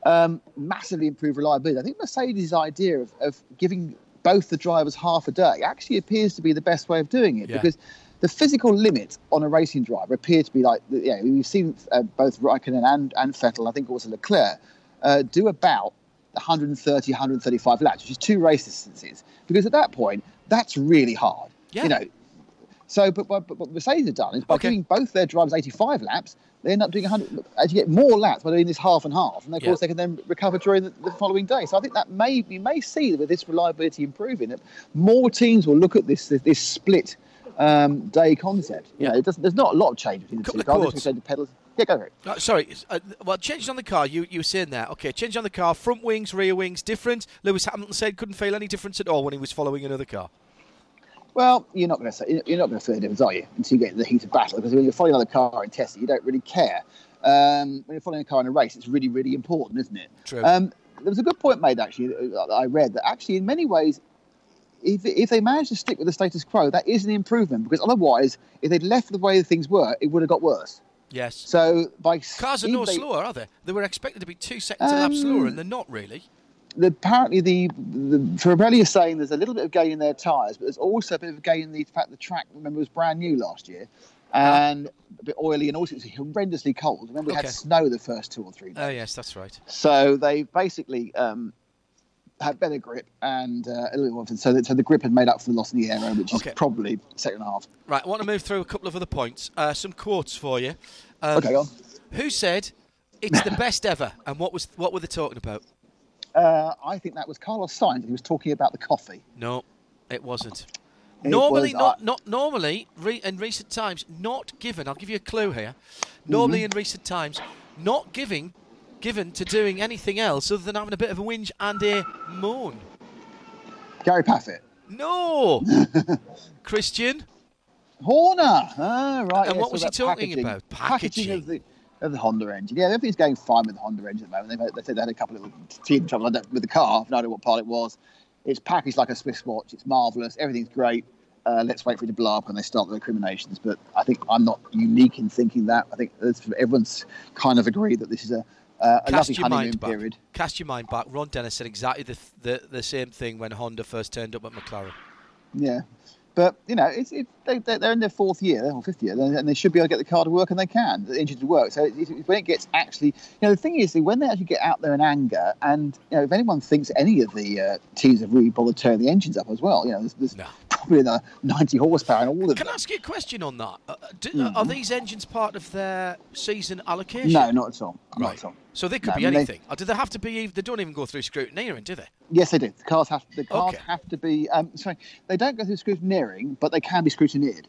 um, massively improved reliability, I think Mercedes' idea of, of giving both the drivers half a day actually appears to be the best way of doing it Yeah. because the physical limit on a racing driver appear to be like yeah we've seen uh, both Raikkonen and and Vettel. I think also Leclerc uh, do about 130, 135 laps, which is two race distances. Because at that point, that's really hard. Yeah. You know, so, but, but, but what Mercedes have done is by Okay. giving both their drivers 85 laps, they end up doing 100. As you get more laps by doing this half and half, and of Yeah. course they can then recover during the, the following day. So I think that may you may see with this reliability improving that more teams will look at this this, this split um, day concept. You Yeah. know, it doesn't, there's not a lot of change between the two cars. Just the pedals. Yeah, go for it. Uh, sorry, uh, well, changes on the car. You you were saying that. Okay, change on the car. Front wings, rear wings, different. Lewis Hamilton said couldn't feel any difference at all when he was following another car. Well, you're not going to say you're not going to feel the difference, are you? Until you get in the heat of battle, because when you're following another car in testing, you don't really care. Um, when you're following a car in a race, it's really, really important, isn't it? True. Um, there was a good point made actually that I read that actually in many ways, if, if they manage to stick with the status quo, that is an improvement because otherwise, if they'd left the way things were, it would have got worse. Yes. So by Cars are no they- slower, are they? They were expected to be two seconds Um, slower, and they're not really. the, apparently the, the Pirelli is saying there's a little bit of gain in their tyres, but there's also a bit of gain in the fact the track, remember, was brand new last year and a bit oily and also it's horrendously cold. Remember, we Okay. had snow the first two or three days. Oh yes, that's right. So they basically um, had better grip and uh, a little more. So, that, so the grip had made up for the loss in the aero, which is Okay. probably second half. Right, I want to move through a couple of other points. Uh, some quotes for you. Um, Okay, go on. Who said it's the best ever, and what was what were they talking about? Uh, I think that was Carlos Sainz. He was talking about the coffee. No, it wasn't. It normally, was, not uh, not normally re, in recent times, not given. I'll give you a clue here. Normally, Mm-hmm. in recent times, not giving given to doing anything else other than having a bit of a whinge and a moan. Gary Paffett. No, Christian. Horner. Ah, right. And yes, what was he talking packaging. about? Packaging of the of the Honda engine. Yeah, everything's going fine with the Honda engine at the moment. They've, they said they had a couple of teething trouble with the car. I don't know what part it was. It's packaged like a Swiss watch. It's marvelous. Everything's great. Uh, let's wait for it to blow up and they start the recriminations. But I think I'm not unique in thinking that. I think everyone's kind of agreed that this is a, uh, a Cast lovely your honeymoon mind back. period. Cast your mind back. Ron Dennis said exactly the, the the same thing when Honda first turned up at McLaren. Yeah. But you know, it's it, they, they- they're in their fourth year or fifth year, and they should be able to get the car to work, and they can. The engine to work. So it, it- when it gets actually, you know, the thing is, when they actually get out there in anger, and you know, if anyone thinks any of the uh, teams have really bothered turning the engines up as well, you know, there's, there's No. probably another 90 horsepower in all of Can I ask you a question on that? Uh, do, Are these engines part of their season allocation? No, not at all. Not Right. at all. So they could No, be mean, they- anything. Or do they have to be? They don't even go through scrutineering, do they? Yes, they do. The cars have the cars Okay. have to be. Um, sorry, they don't go through scrutineering, but they can be scrutineered,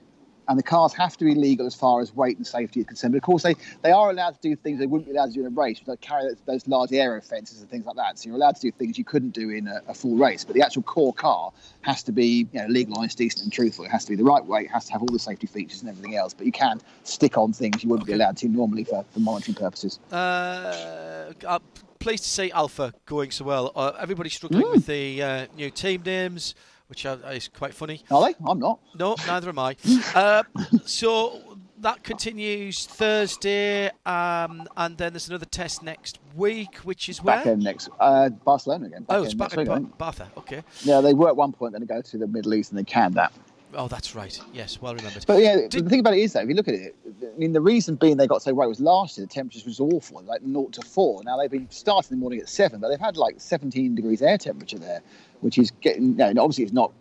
and the cars have to be legal as far as weight and safety is concerned. But of course, they, they are allowed to do things they wouldn't be allowed to do in a race, like carry those, those large aero fences and things like that. So you're allowed to do things you couldn't do in a, a full race. But the actual core car has to be you know decent, and truthful. It has to be the right weight. It has to have all the safety features and everything else. But you can stick on things you wouldn't be allowed to normally for, for monitoring purposes. Uh, uh, pleased to see Alfa going so well. Uh, everybody's struggling with the uh, new team names, which is quite funny. Are they? I'm not. No, neither am I. Uh, so that continues Thursday, um, and then there's another test next week, which is where? Back end next. Uh, Barcelona again. Back oh, it's back next at ba- think. Okay. Yeah, they were at one point going to go to the Middle East, and they canned that. Oh, that's right. Yes, well remembered. But yeah, Did- the thing about it is though, if you look at it, I mean, the reason being they got so right was last year the temperatures was awful, like 0 to 4. Now they've been starting in the morning at 7, but they've had like 17 degrees air temperature there, which is getting, you know, obviously it's not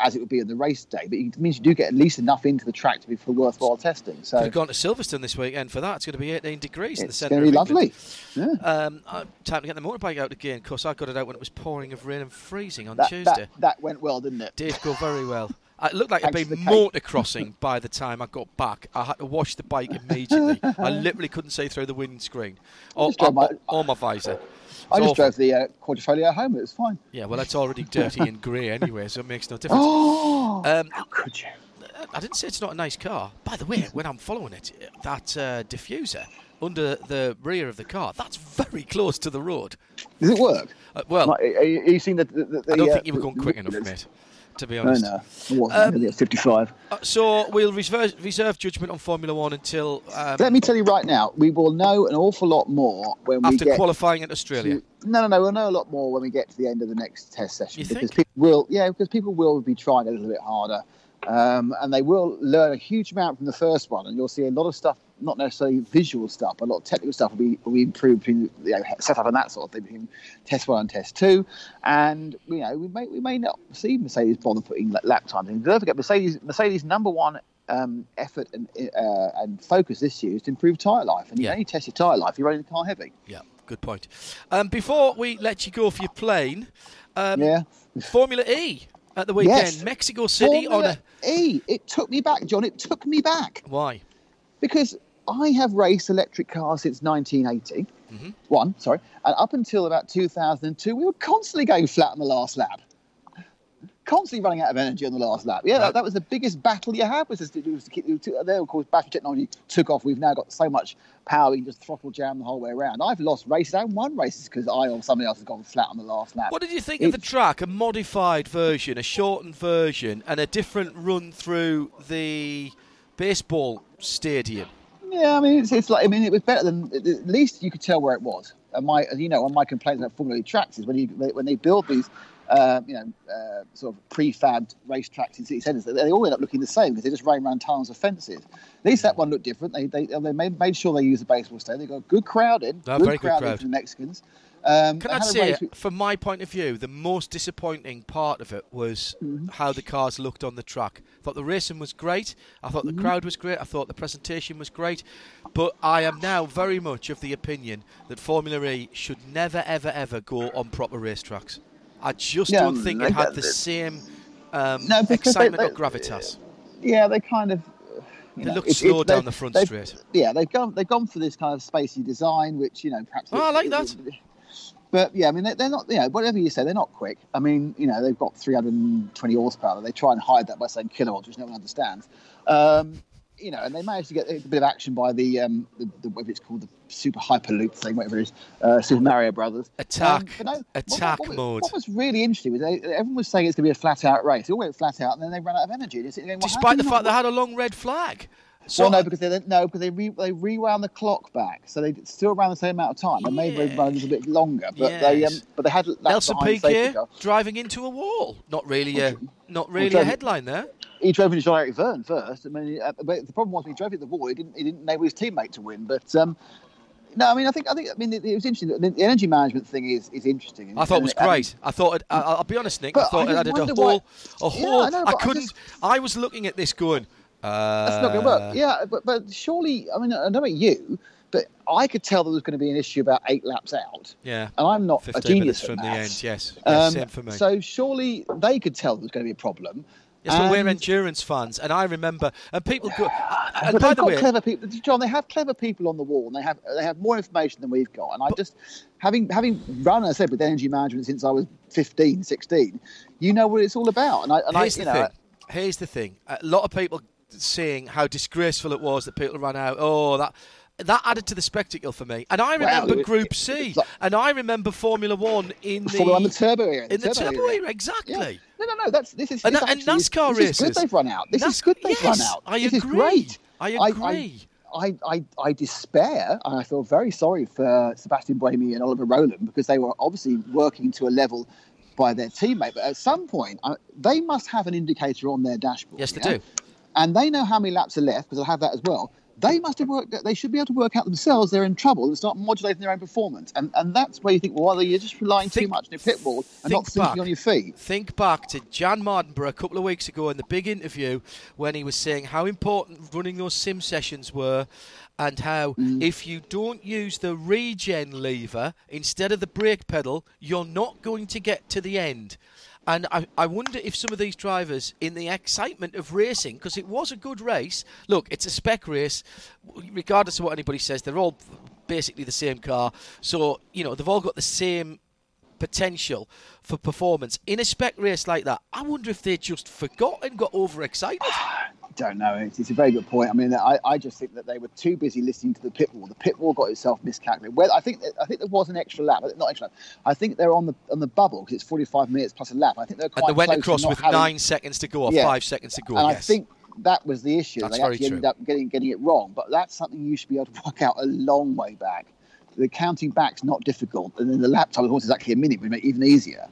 as it would be on the race day, but it means you do get at least enough into the track to be for worthwhile testing. So we've gone to Silverstone this weekend for that. It's going to be 18 degrees in the it's centre. going to be lovely. Yeah. Um, time to get the motorbike out again. Of course, I got it out when it was pouring of rain and freezing on That, Tuesday. that, that went well, didn't it? Did go very well. It looked like Thanks it'd to been mortar crossing by the time I got back. I had to wash the bike immediately. I literally couldn't see through the windscreen or, or, my- or my visor. I just awful. drove the uh, Quadrifoglio home. It was fine. Yeah, well, that's already dirty and grey anyway, so it makes no difference. Oh, Um, how could you? I didn't say it's not a nice car. By the way, when I'm following it, that uh, diffuser under the rear of the car, that's very close to the road. Does it work? Uh, well, Like, are, you- are you seeing the? the, the I don't uh, think you were going quick enough, mate. To be honest. no, wasn't. Um, Only at 55. Uh, so we'll reserve, reserve judgment on Formula One until um, Let me tell you right now, we will know an awful lot more when we get after qualifying at Australia. to- no, no, no. We'll know a lot more when we get to the end of the next test session You because think? people will, yeah, because people will be trying a little bit harder, um, and they will learn a huge amount from the first one, and you'll see a lot of stuff, not necessarily visual stuff, but a lot of technical stuff will be will be improved between you know, setup and that sort of thing between test one and test two, and you know we may we may not see Mercedes bother putting lap times in. Don't forget Mercedes Mercedes number one. Um, effort and uh, and focus this year is to improve tyre life, and you Yeah. only test your tyre life. You're running the car heavy. Yeah, good point. Um, before we let you go for your plane, um, Yeah. Formula E at the weekend, Yes. Mexico City on Formula a E. It took me back, John. It took me back why? because I have raced electric cars since 1980. Mm-hmm. One, sorry, and up until about 2002, we were constantly going flat on the last lap. Constantly running out of energy on the last lap. Yeah, that, that was the biggest battle you had. Was just, was to keep, there, of course, battery technology took off. We've now got so much power, we can just throttle jam the whole way around. I've lost races and won races because I or somebody else has gone flat on the last lap. What did you think of the track? A modified version, a shortened version, and a different run through the baseball stadium. Yeah, I mean, it's, it's like I mean, it was better than at least you could tell where it was. And my, you know, one of my complaints about Formula E tracks is when you when they build these, uh, you know, uh, sort of prefabbed racetracks in city centres, they, all end up looking the same because they just running around tunnels of fences. At least that one looked different. They they, they made, made sure they used the baseball stadium. They got a good crowd in, No, good very good crowd in for the Mexicans. Um, Can I say, with- from my point of view, the most disappointing part of it was Mm-hmm. how the cars looked on the track. I thought the racing was great. I thought Mm-hmm. the crowd was great. I thought the presentation was great. But I am now very much of the opinion that Formula E should never, ever, ever go on proper racetracks. I just Yeah, don't think it had the the- same um, No, because they- excitement or gravitas. yeah, they kind of. You They know, looked it's- slow it's- down the front straight. Yeah, they've gone they've gone for this kind of spacey design, which you know perhaps. Oh, I like that. But yeah, I mean they're, they're not. You know, whatever you say, they're not quick. I mean, you know, they've got 320 horsepower. They try and hide that by saying kilowatts, which no one understands. Um, you know, and they managed to get a bit of action by the, um, the, the whatever it's called, the super hyperloop thing, whatever it is, uh, Super Mario Brothers. Attack- but no, attack what, what, mode. What was really interesting was they, everyone was saying it's going to be a flat out race. It all went flat out, and then they ran out of energy. And you're sitting going, Despite the fact they had a long red flag. So well, no, because they no, because they re, they rewound the clock back, so they still ran the same amount of time. They made it run a little bit longer, but they um, but they had laps Nelson Piquet driving into a wall. Not really a not really a headline there. He drove into Jean-Eric Vergne first. I mean, uh, but the problem was when he drove into the wall, he didn't he didn't enable his teammate to win. But um, no, I mean, I think I think I mean it, it was interesting. The, the energy management thing is is interesting. I thought it was great. I thought it, I, I'll be honest, Nick. I thought I it added a why- whole a Yeah, whole. I know, I couldn't. just- I was looking at this going. Uh, That's not going to work. Yeah, but but surely, I mean, I don't know about you, but I could tell there was going to be an issue about eight laps out, Yeah. and I'm not a 15 genius from the end. Yes. yes Um, same for me. So surely they could tell there was going to be a problem. Yes, but we're endurance fans, and I remember, and people go. Ah, and but by the way, clever people, John. They have clever people on the wall, and they have they have more information than we've got. And I just having having run, as I said, with energy management since I was 15, 16, you know what it's all about. And I and here's I, you the know, thing. Here's the thing. A lot of people saying how disgraceful it was that people ran out. Oh, that. That added to the spectacle for me, and I remember Group C, like- and I remember Formula One in the Formula One, the turbo era, in the turbo turbo era. era, exactly. Yeah. No, no, no. That's this is And this and actually NASCAR this is good they've run out. This Nas- is good they've yes, run out. I this agree. is great. I I- agree. I, I, I despair, and I feel very sorry for Sebastian Buemi and Oliver Rowland because they were obviously working to a level by their teammate. But at some point, uh, they must have an indicator on their dashboard. Yes, they do. And they know how many laps are left because they'll have that as well. They must have worked. They should be able to work out themselves. They're in trouble and start modulating their own performance. And and that's where you think, well, you're just relying Think- too much on your pit wall and not thinking back. on your feet. Think back to Jan Mardenborough a couple of weeks ago in the big interview when he was saying how important running those sim sessions were and how Mm. if you don't use the regen lever instead of the brake pedal, you're not going to get to the end. And I, I wonder if some of these drivers, in the excitement of racing, because it was a good race, look, it's a spec race, regardless of what anybody says, they're all basically the same car. So, you know, they've all got the same potential for performance. In a spec race like that, I wonder if they just forgot and got overexcited. don't know. It's, it's, a very good point. I mean, I, I, just think that they were too busy listening to the pit wall. The pit wall got itself miscalculated. Well, I think I think there was an extra lap, not extra lap. I think they're on the on the bubble because it's 45 minutes plus a lap. I think they're quite. And they went across with having, nine seconds to go or yeah. five seconds to go. And yes. I think that was the issue. That's they very actually true. ended up getting getting it wrong. But that's something you should be able to work out a long way back. The counting back's not difficult, and then the lap time, of course, is actually a minute, would make it even easier.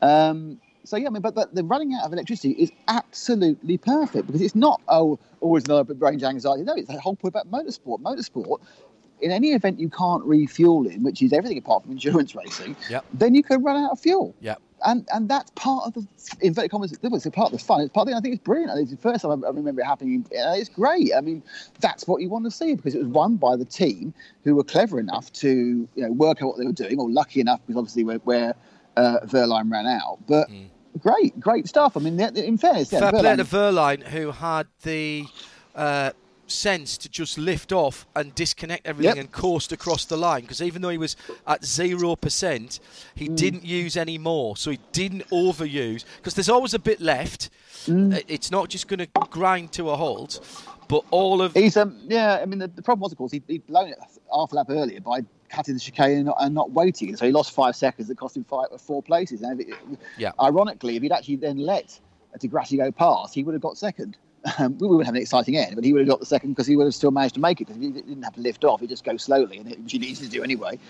Um, so yeah, I mean, but, but the running out of electricity is absolutely perfect because it's not oh always another range anxiety. No, it's the whole point about motorsport. Motorsport, in any event you can't refuel in, which is everything apart from endurance racing, Yep. then you can run out of fuel. Yep. And and that's part of the inverted commas. It's part of the fun. It's part of the. I think it's brilliant. It's the first time I remember it happening. It's great. I mean, that's what you want to see because it was won by the team who were clever enough to you know work out what they were doing, or lucky enough because obviously where, where uh, Wehrlein ran out, but. Great, great stuff. I mean, in fairness, yeah, Fair play Wehrlein- to Wehrlein, who had the uh, sense to just lift off and disconnect everything Yep. and coast across the line. Because even though he was at zero percent, he Mm. didn't use any more, so he didn't overuse. Because there's always a bit left. Mm. It's not just going to grind to a halt, but all of He's um yeah. I mean the, the problem was of course he, he'd blown it half a lap earlier by cutting the chicane and not, and not waiting, so he lost five seconds. That cost him five four places. And it, Yeah. Ironically, if he'd actually then let di Grassi go past, he would have got second. Um, we wouldn't have an exciting end, but he would have got the second because he would have still managed to make it because he didn't have to lift off. He just go slowly, and it, which he needs to do anyway.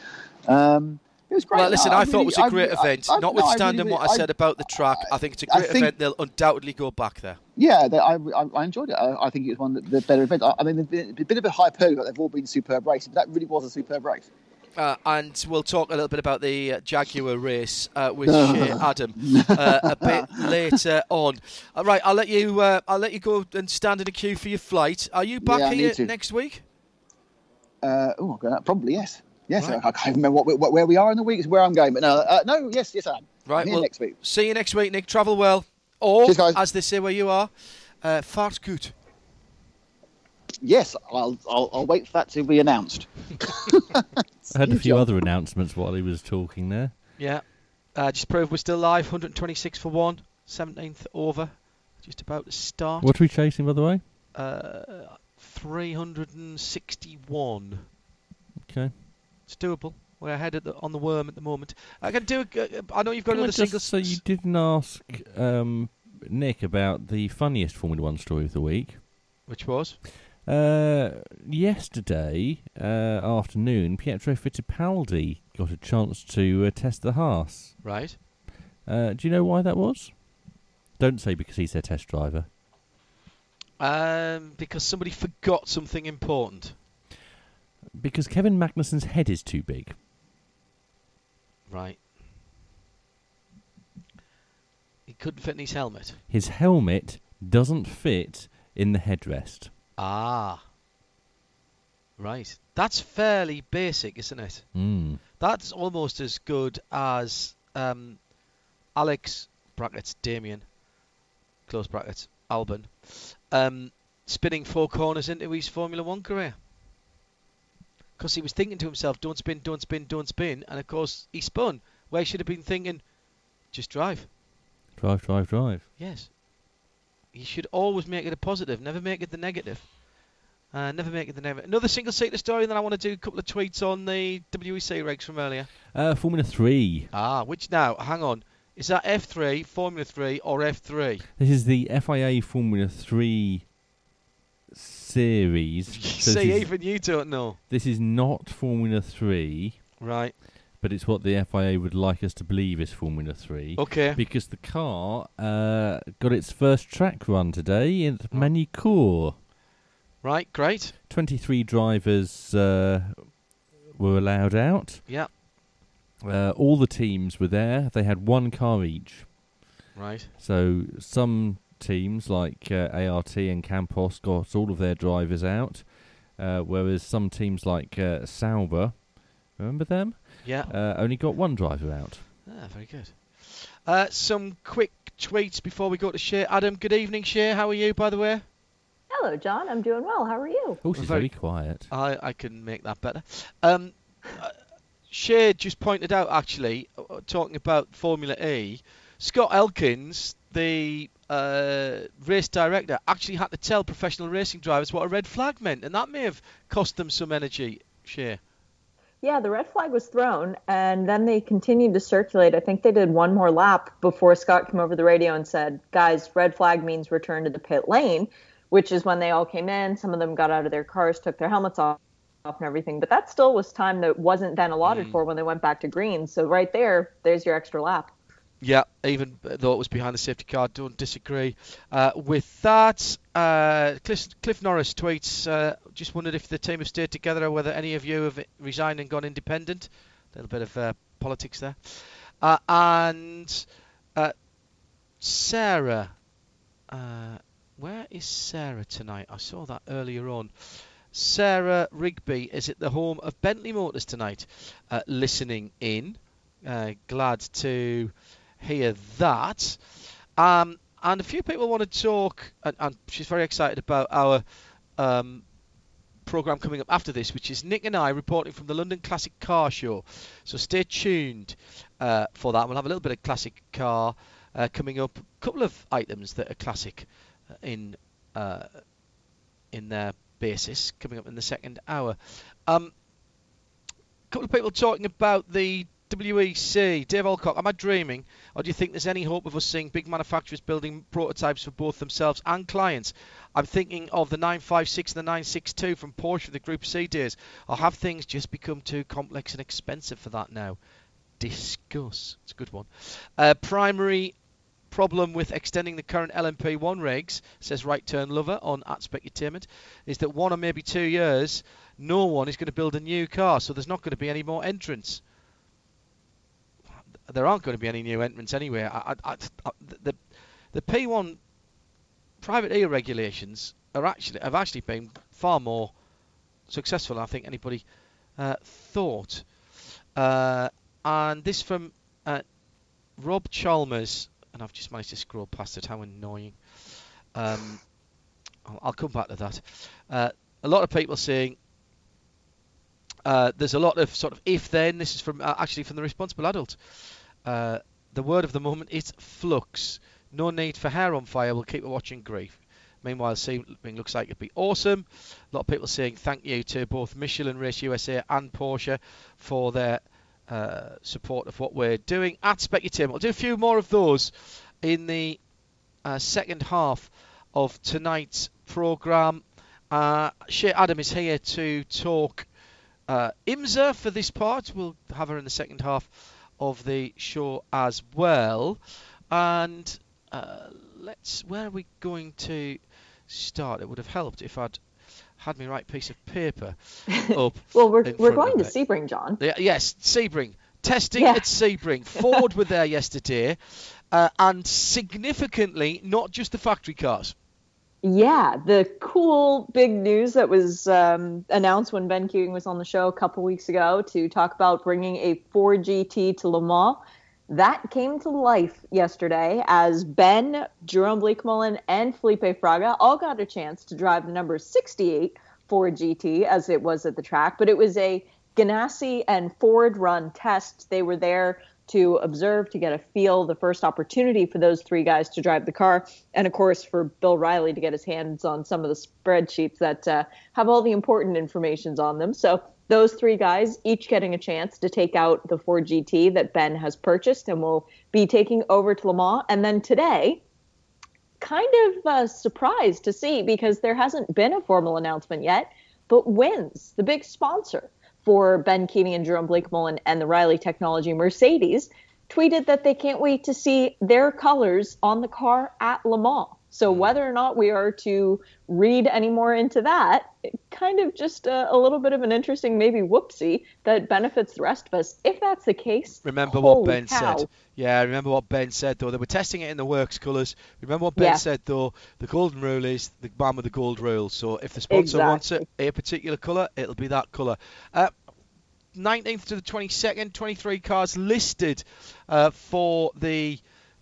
Um, it was great. Well, listen, No, I, thought really- it was a great I- event. I- no, I Notwithstanding really- what I said about the track, I think it's a I great think- event. They'll undoubtedly go back there. Yeah, they, I, I, I enjoyed it. I, I think it was one of the better events. I, I mean, a bit of a hyperbole. that They've all been superb races, but that really was a superb race. Uh, and we'll talk a little bit about the uh, Jaguar race uh, with Adam uh, a bit later on. All right, I'll let you. Uh, I'll let you go and stand in a queue for your flight. Are you back Yeah, here next week? Uh, oh, probably yes. Yes, Right. I, I can't remember what, what, where we are in the week is where I'm going, but no, uh, no, yes, yes, I am. Right. I'm well, next week. see you next week, Nick. Travel well, or Cheers, as they say where you are, uh, fart gut. Yes, I'll, I'll, I'll wait for that to be announced. I had a few other announcements while he was talking there. Yeah. Uh, just prove we're still live. 126 for one. 17th over. Just about to start. What are we chasing, by the way? Uh, 361. Okay. It's doable. We're ahead the, on the worm at the moment. I can do. A, uh, I know you've got Can another single. say you didn't ask um, Nick about the funniest Formula One story of the week. Which was? Uh, yesterday uh, afternoon, Pietro Fittipaldi got a chance to uh, test the Haas. Right. Uh, do you know why that was? Don't say because he's their test driver. Um, because somebody forgot something important. Because Kevin Magnussen's head is too big. Right. He couldn't fit in his helmet. His helmet doesn't fit in the headrest. Ah. Right. That's fairly basic, isn't it? Mm. That's almost as good as um, Alex brackets Damien close brackets Albon um, spinning four corners into his Formula One career. Because he was thinking to himself, "Don't spin, don't spin, don't spin," and of course he spun. Where he should have been thinking, "Just drive." Drive, drive, drive. Yes. You should always make it a positive, never make it the negative. Uh, never make it the negative. Another single seater story, and then I want to do a couple of tweets on the WEC regs from earlier. Uh, Formula 3. Ah, which now? Hang on. Is that F3, Formula 3, or F3? This is the FIA Formula 3 series. So See, is, even you don't know. this is not Formula 3, Right. but it's what the FIA would like us to believe is Formula 3. Okay. Because the car uh, got its first track run today in Magny-Cours. Right. Great. 23 drivers uh, were allowed out. Yeah. Uh, all the teams were there. They had one car each. Right. So some teams like uh, ART and Campos got all of their drivers out, uh, whereas some teams like uh, Sauber, remember them, Yeah. uh, only got one driver out. ah, very good. Uh, some quick tweets before we go to Shea. Adam, good evening, Shea. How are you, by the way? Hello, John. I'm doing well. How are you? Oh, she's Very- very quiet. I, I can make that better. Um, uh, just pointed out, actually, uh, talking about Formula E, Scott Elkins, the uh, race director, actually had to tell professional racing drivers what a red flag meant, and that may have cost them some energy, Shea. Yeah, the red flag was thrown, and then they continued to circulate. I think they did one more lap before Scott came over the radio and said, "Guys, red flag means return to the pit lane," which is when they all came in. Some of them got out of their cars, took their helmets off, off and everything. But that still was time that wasn't then allotted Mm. for when they went back to green. So right there, there's your extra lap. Yeah, even though it was behind the safety car, don't disagree uh, with that. Uh, Cliff, Cliff Norris tweets, uh, just wondered if the team have stayed together or whether any of you have resigned and gone independent. A little bit of uh, politics there. Uh, and uh, Sarah, where is Sarah tonight? I saw that earlier on. Sarah Rigby is at the home of Bentley Motors tonight, listening in. Glad to hear that. Um, and a few people want to talk, and, and she's very excited about our um, program coming up after this, which is Nick and I reporting from the London Classic Car Show. So stay tuned uh, for that. We'll have a little bit of classic car uh, coming up. A couple of items that are classic uh, in uh, in their basis coming up in the second hour. Um, a couple of people talking about the WEC, Dave Alcock, am I dreaming? Or do you think there's any hope of us seeing big manufacturers building prototypes for both themselves and clients? I'm thinking of the 956 and the 962 from Porsche for the Group C days. Or have things just become too complex and expensive for that now? Discuss. It's a good one. Uh, primary problem with extending the current LMP1 regs, says Right Turn Lover on at Specutainment, is that one or maybe two years, no one is going to build a new car, so there's not going to be any more entrants there aren't going to be any new entrants anyway. I, I, I, the the P1 private E regulations are actually have actually been far more successful than I think anybody uh, thought. Uh, and this from uh, Rob Chalmers, and I've just managed to scroll past it. How annoying! Um, I'll, I'll come back to that. Uh, a lot of people saying uh, there's a lot of sort of if then. This is from uh, actually from the responsible adult. Uh, the word of the moment is flux. No need for hair on fire. We'll keep watching grief. Meanwhile, Sebring looks like it'd be awesome. A lot of people saying thank you to both Michelin Race USA and Porsche for their uh, support of what we're doing at Specutainment. We'll do a few more of those in the uh, second half of tonight's programme. Uh, Shea Adam is here to talk uh, IMSA for this part. We'll have her in the second half of the show as well. And uh, let's. Where are we going to start? It would have helped if I'd had my right piece of paper up. Well, we're, we're going to. Sebring, John. Yeah, yes, Sebring. Testing Yeah. at Sebring. Ford were there yesterday. Uh, and significantly, not just the factory cars. Yeah, the cool big news that was um, announced when Ben Keating was on the show a couple weeks ago to talk about bringing a Ford GT to Le Mans. That came to life yesterday as Ben, Jerome Bleekemolen, and Felipe Fraga all got a chance to drive the number 68 Ford GT as it was at the track, but it was a Ganassi and Ford run test. They were there to observe, to get a feel, the first opportunity for those three guys to drive the car, and of course for Bill Riley to get his hands on some of the spreadsheets that uh, have all the important informations on them. So those three guys each getting a chance to take out the Ford GT that Ben has purchased and will be taking over to Le Mans. And then today, kind of uh, surprised to see because there hasn't been a formal announcement yet, but Wynn's, the big sponsor for Ben Keating and Jerome Bleekemolen and the Riley Technology Mercedes, tweeted that they can't wait to see their colors on the car at Le Mans. So whether or not we are to read any more into that, kind of just a, a little bit of an interesting maybe whoopsie that benefits the rest of us. If that's the case, Remember what Ben cow. said. Yeah, remember what Ben said though. They were testing it in the works colours. Remember what Ben Yeah. said though. The golden rule is the man with the gold rule. So if the sponsor wants it a particular colour, it'll be that colour. Uh, 19th to the 22nd, 23 cars listed uh, for the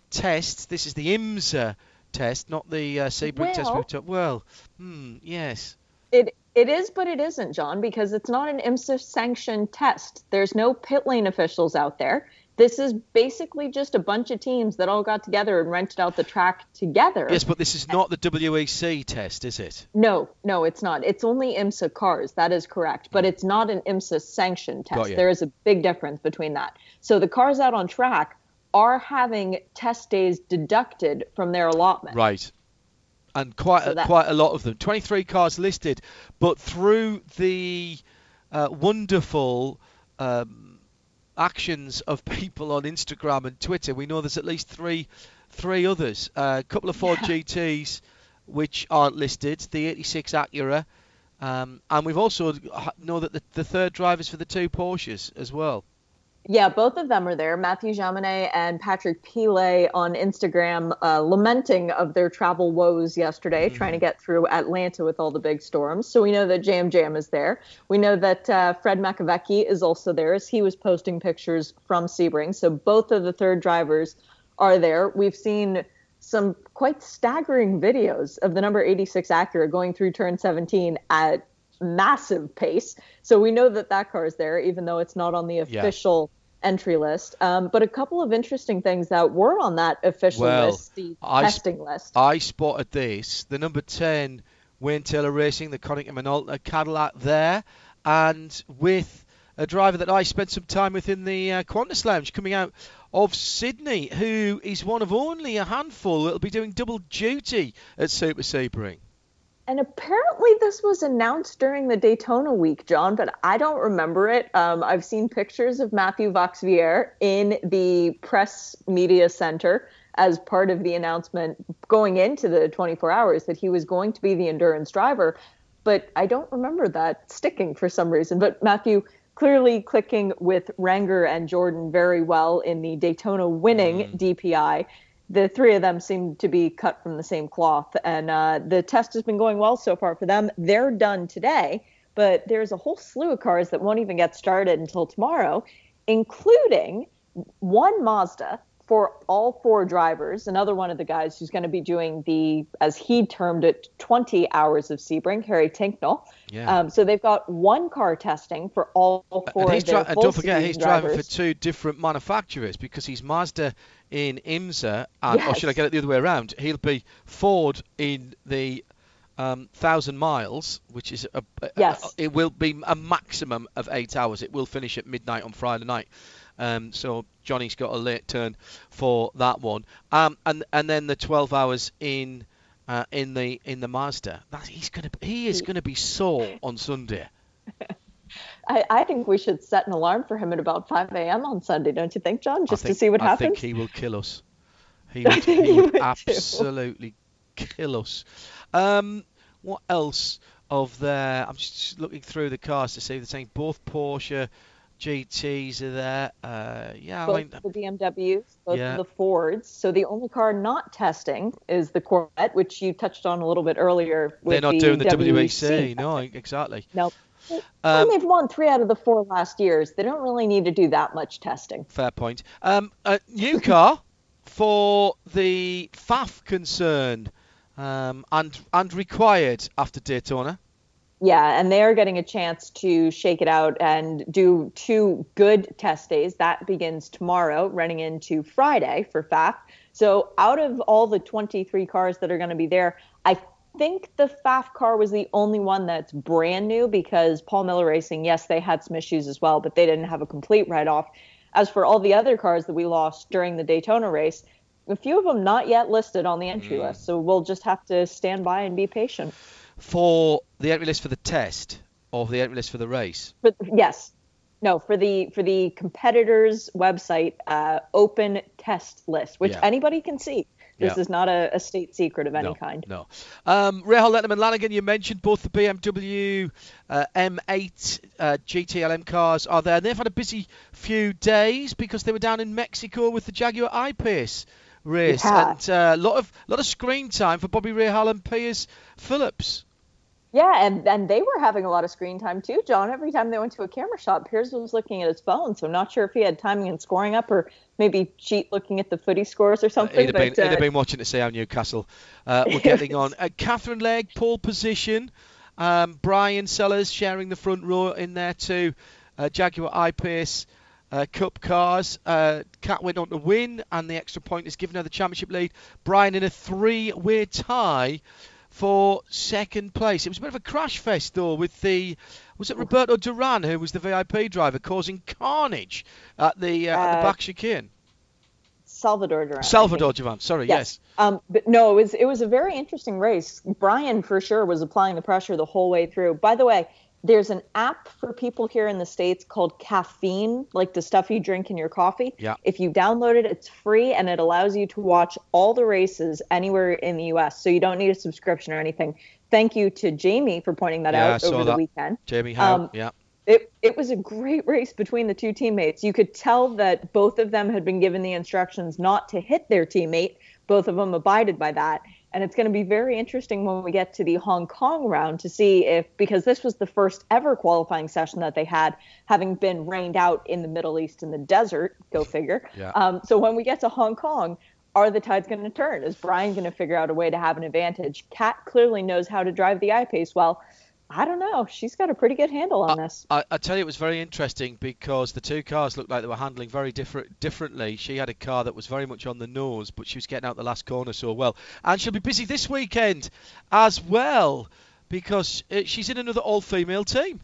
test. This is the IMSA test, not the uh, test. Well- we've Well, hmm, yes. It it is, but it isn't, John, because it's not an IMSA sanctioned test. There's no pit lane officials out there. This is basically just a bunch of teams that all got together and rented out the track together. Yes, but this is not the WEC test, is it? No, no, it's not. It's only IMSA cars. That is correct, but it's not an IMSA sanctioned test. There is a big difference between that. So the cars out on track are having test days deducted from their allotment. Right. And quite So a, quite a lot of them. 23 cars listed, but through the uh, wonderful um, actions of people on Instagram and Twitter, we know there's at least three three others. Uh, a couple of Ford GTs which aren't listed, the 86 Acura, um, and we've also h- know that the, the third drivers for the two Porsches as well. Yeah, both of them are there. Matthew Jaminet and Patrick Pilet on Instagram uh, lamenting of their travel woes yesterday, trying to get through Atlanta with all the big storms. So we know that Jam Jam is there. We know that uh, Fred Makowiecki is also there as he was posting pictures from Sebring. So both of the third drivers are there. We've seen some quite staggering videos of the number 86 Acura going through turn 17 at massive pace. So we know that that car is there, even though it's not on the official entry list. Um, but a couple of interesting things that were on that official Well, list, the I testing list. I spotted this. The number 10 Wayne Taylor Racing, the Konica Minolta Cadillac there, and with a driver that I spent some time with in the uh, Qantas Lounge coming out of Sydney, who is one of only a handful that'll be doing double duty at Super Sebring. And apparently, this was announced during the Daytona week, John, but I don't remember it. Um, I've seen pictures of Matthew Vaxivière in the press media center as part of the announcement going into the 24 hours that he was going to be the endurance driver. But I don't remember that sticking for some reason. But Matthew clearly clicking with Renger and Jordan very well in the Daytona winning DPI the three of them seem to be cut from the same cloth, and uh, the test has been going well so far for them. They're done today, but there's a whole slew of cars that won't even get started until tomorrow, including one Mazda for all four drivers. Another one of the guys who's going to be doing the, as he termed it, 20 hours of Sebring, Harry Tincknell. Yeah. Um, so they've got one car testing for all four and, he's dri- and don't forget, he's driving for two different manufacturers because he's Mazda in IMSA, and, or should I get it the other way around? He'll be Ford in the um, thousand miles, which is a, a- Yes. a- it will be a maximum of eight hours. It will finish at midnight on Friday night. Um, so Johnny's got a late turn for that one, um, and and then the 12 hours in uh, in the in the Mazda. That, he's gonna he is gonna be sore on Sunday. I, I think we should set an alarm for him at about 5 a.m. on Sunday, don't you think, John? Just think, to see what I happens. I think he will kill us. He would, he he would would too. absolutely kill us. Um, what else of there? I'm just looking through the cars to see if they're saying both Porsche GTs are there. Uh, yeah, I both mean, the BMWs, both Yeah. the Fords. So the only car not testing is the Corvette, which you touched on a little bit earlier. They're not the doing the WEC. WEC. No, exactly. No. Um, they've won three out of the four last years. They don't really need to do that much testing. Fair point. Um, a new car for the FAF concern um, and and required after Daytona. Yeah, and they are getting a chance to shake it out and do two good test days. That begins tomorrow, running into Friday for FAF. So, out of all the 23 cars that are going to be there, I think the FAF car was the only one that's brand new because Paul Miller Racing, yes, they had some issues as well, but they didn't have a complete write off. As for all the other cars that we lost during the Daytona race, a few of them not yet listed on the entry mm. list. So, we'll just have to stand by and be patient. For the entry list for the test or the entry list for the race. But yes, no for the for the competitors' website uh, open test list, which Yeah. anybody can see. This Yeah. is not a, a state secret of any no, kind. No. Um, Rahal Letterman Lanigan, you mentioned both the BMW uh, M8 uh, GTLM cars are there. They've had a busy few days because they were down in Mexico with the Jaguar I-Pace race. Yeah. And a uh, lot of lot of screen time for Bobby Rahal and Piers Phillips. Yeah, and, and they were having a lot of screen time too, John. Every time they went to a camera shot, Piers was looking at his phone, so not sure if he had timing and scoring up or maybe cheat looking at the footy scores or something. he'd, have been, but, he'd have uh, been watching to see how Newcastle uh, were getting on. Uh, Katherine Legge, pole position. Um, Bryan Sellers sharing the front row in there too. Uh, Jaguar I-Pace uh, Cup cars. Uh, Cat went on to win, and the extra point is given her the championship lead. Brian in a three-way tie for second place. It was a bit of a crash fest though with the was it Roberto Duran who was the VIP driver causing carnage at the uh, at the Uh, back chicane. Salvador Duran. Salvador. Duran, sorry, yes. Um, but no, it was it was a very interesting race. Brian for sure was applying the pressure the whole way through. By the way, there's an app for people here in the states called Caffeine, like the stuff you drink in your coffee. Yeah. If you download it, it's free and it allows you to watch all the races anywhere in the U.S. So you don't need a subscription or anything. Thank you to Jamie for pointing that Yeah, out over the weekend. Jamie Howe, Um, yeah. It it was a great race between the two teammates. You could tell that both of them had been given the instructions not to hit their teammate. Both of them abided by that. And it's going to be very interesting when we get to the Hong Kong round to see if, because this was the first ever qualifying session that they had, having been rained out in the Middle East in the desert, go figure. Yeah. Um, so when we get to Hong Kong, are the tides going to turn? Is Bryan going to figure out a way to have an advantage? Kat clearly knows how to drive the I-Pace well. I don't know. She's got a pretty good handle on this. I, I tell you, it was very interesting because the two cars looked like they were handling very different differently. She had a car that was very much on the nose, but she was getting out the last corner so well. And she'll be busy this weekend as well because uh, she's in another all-female team.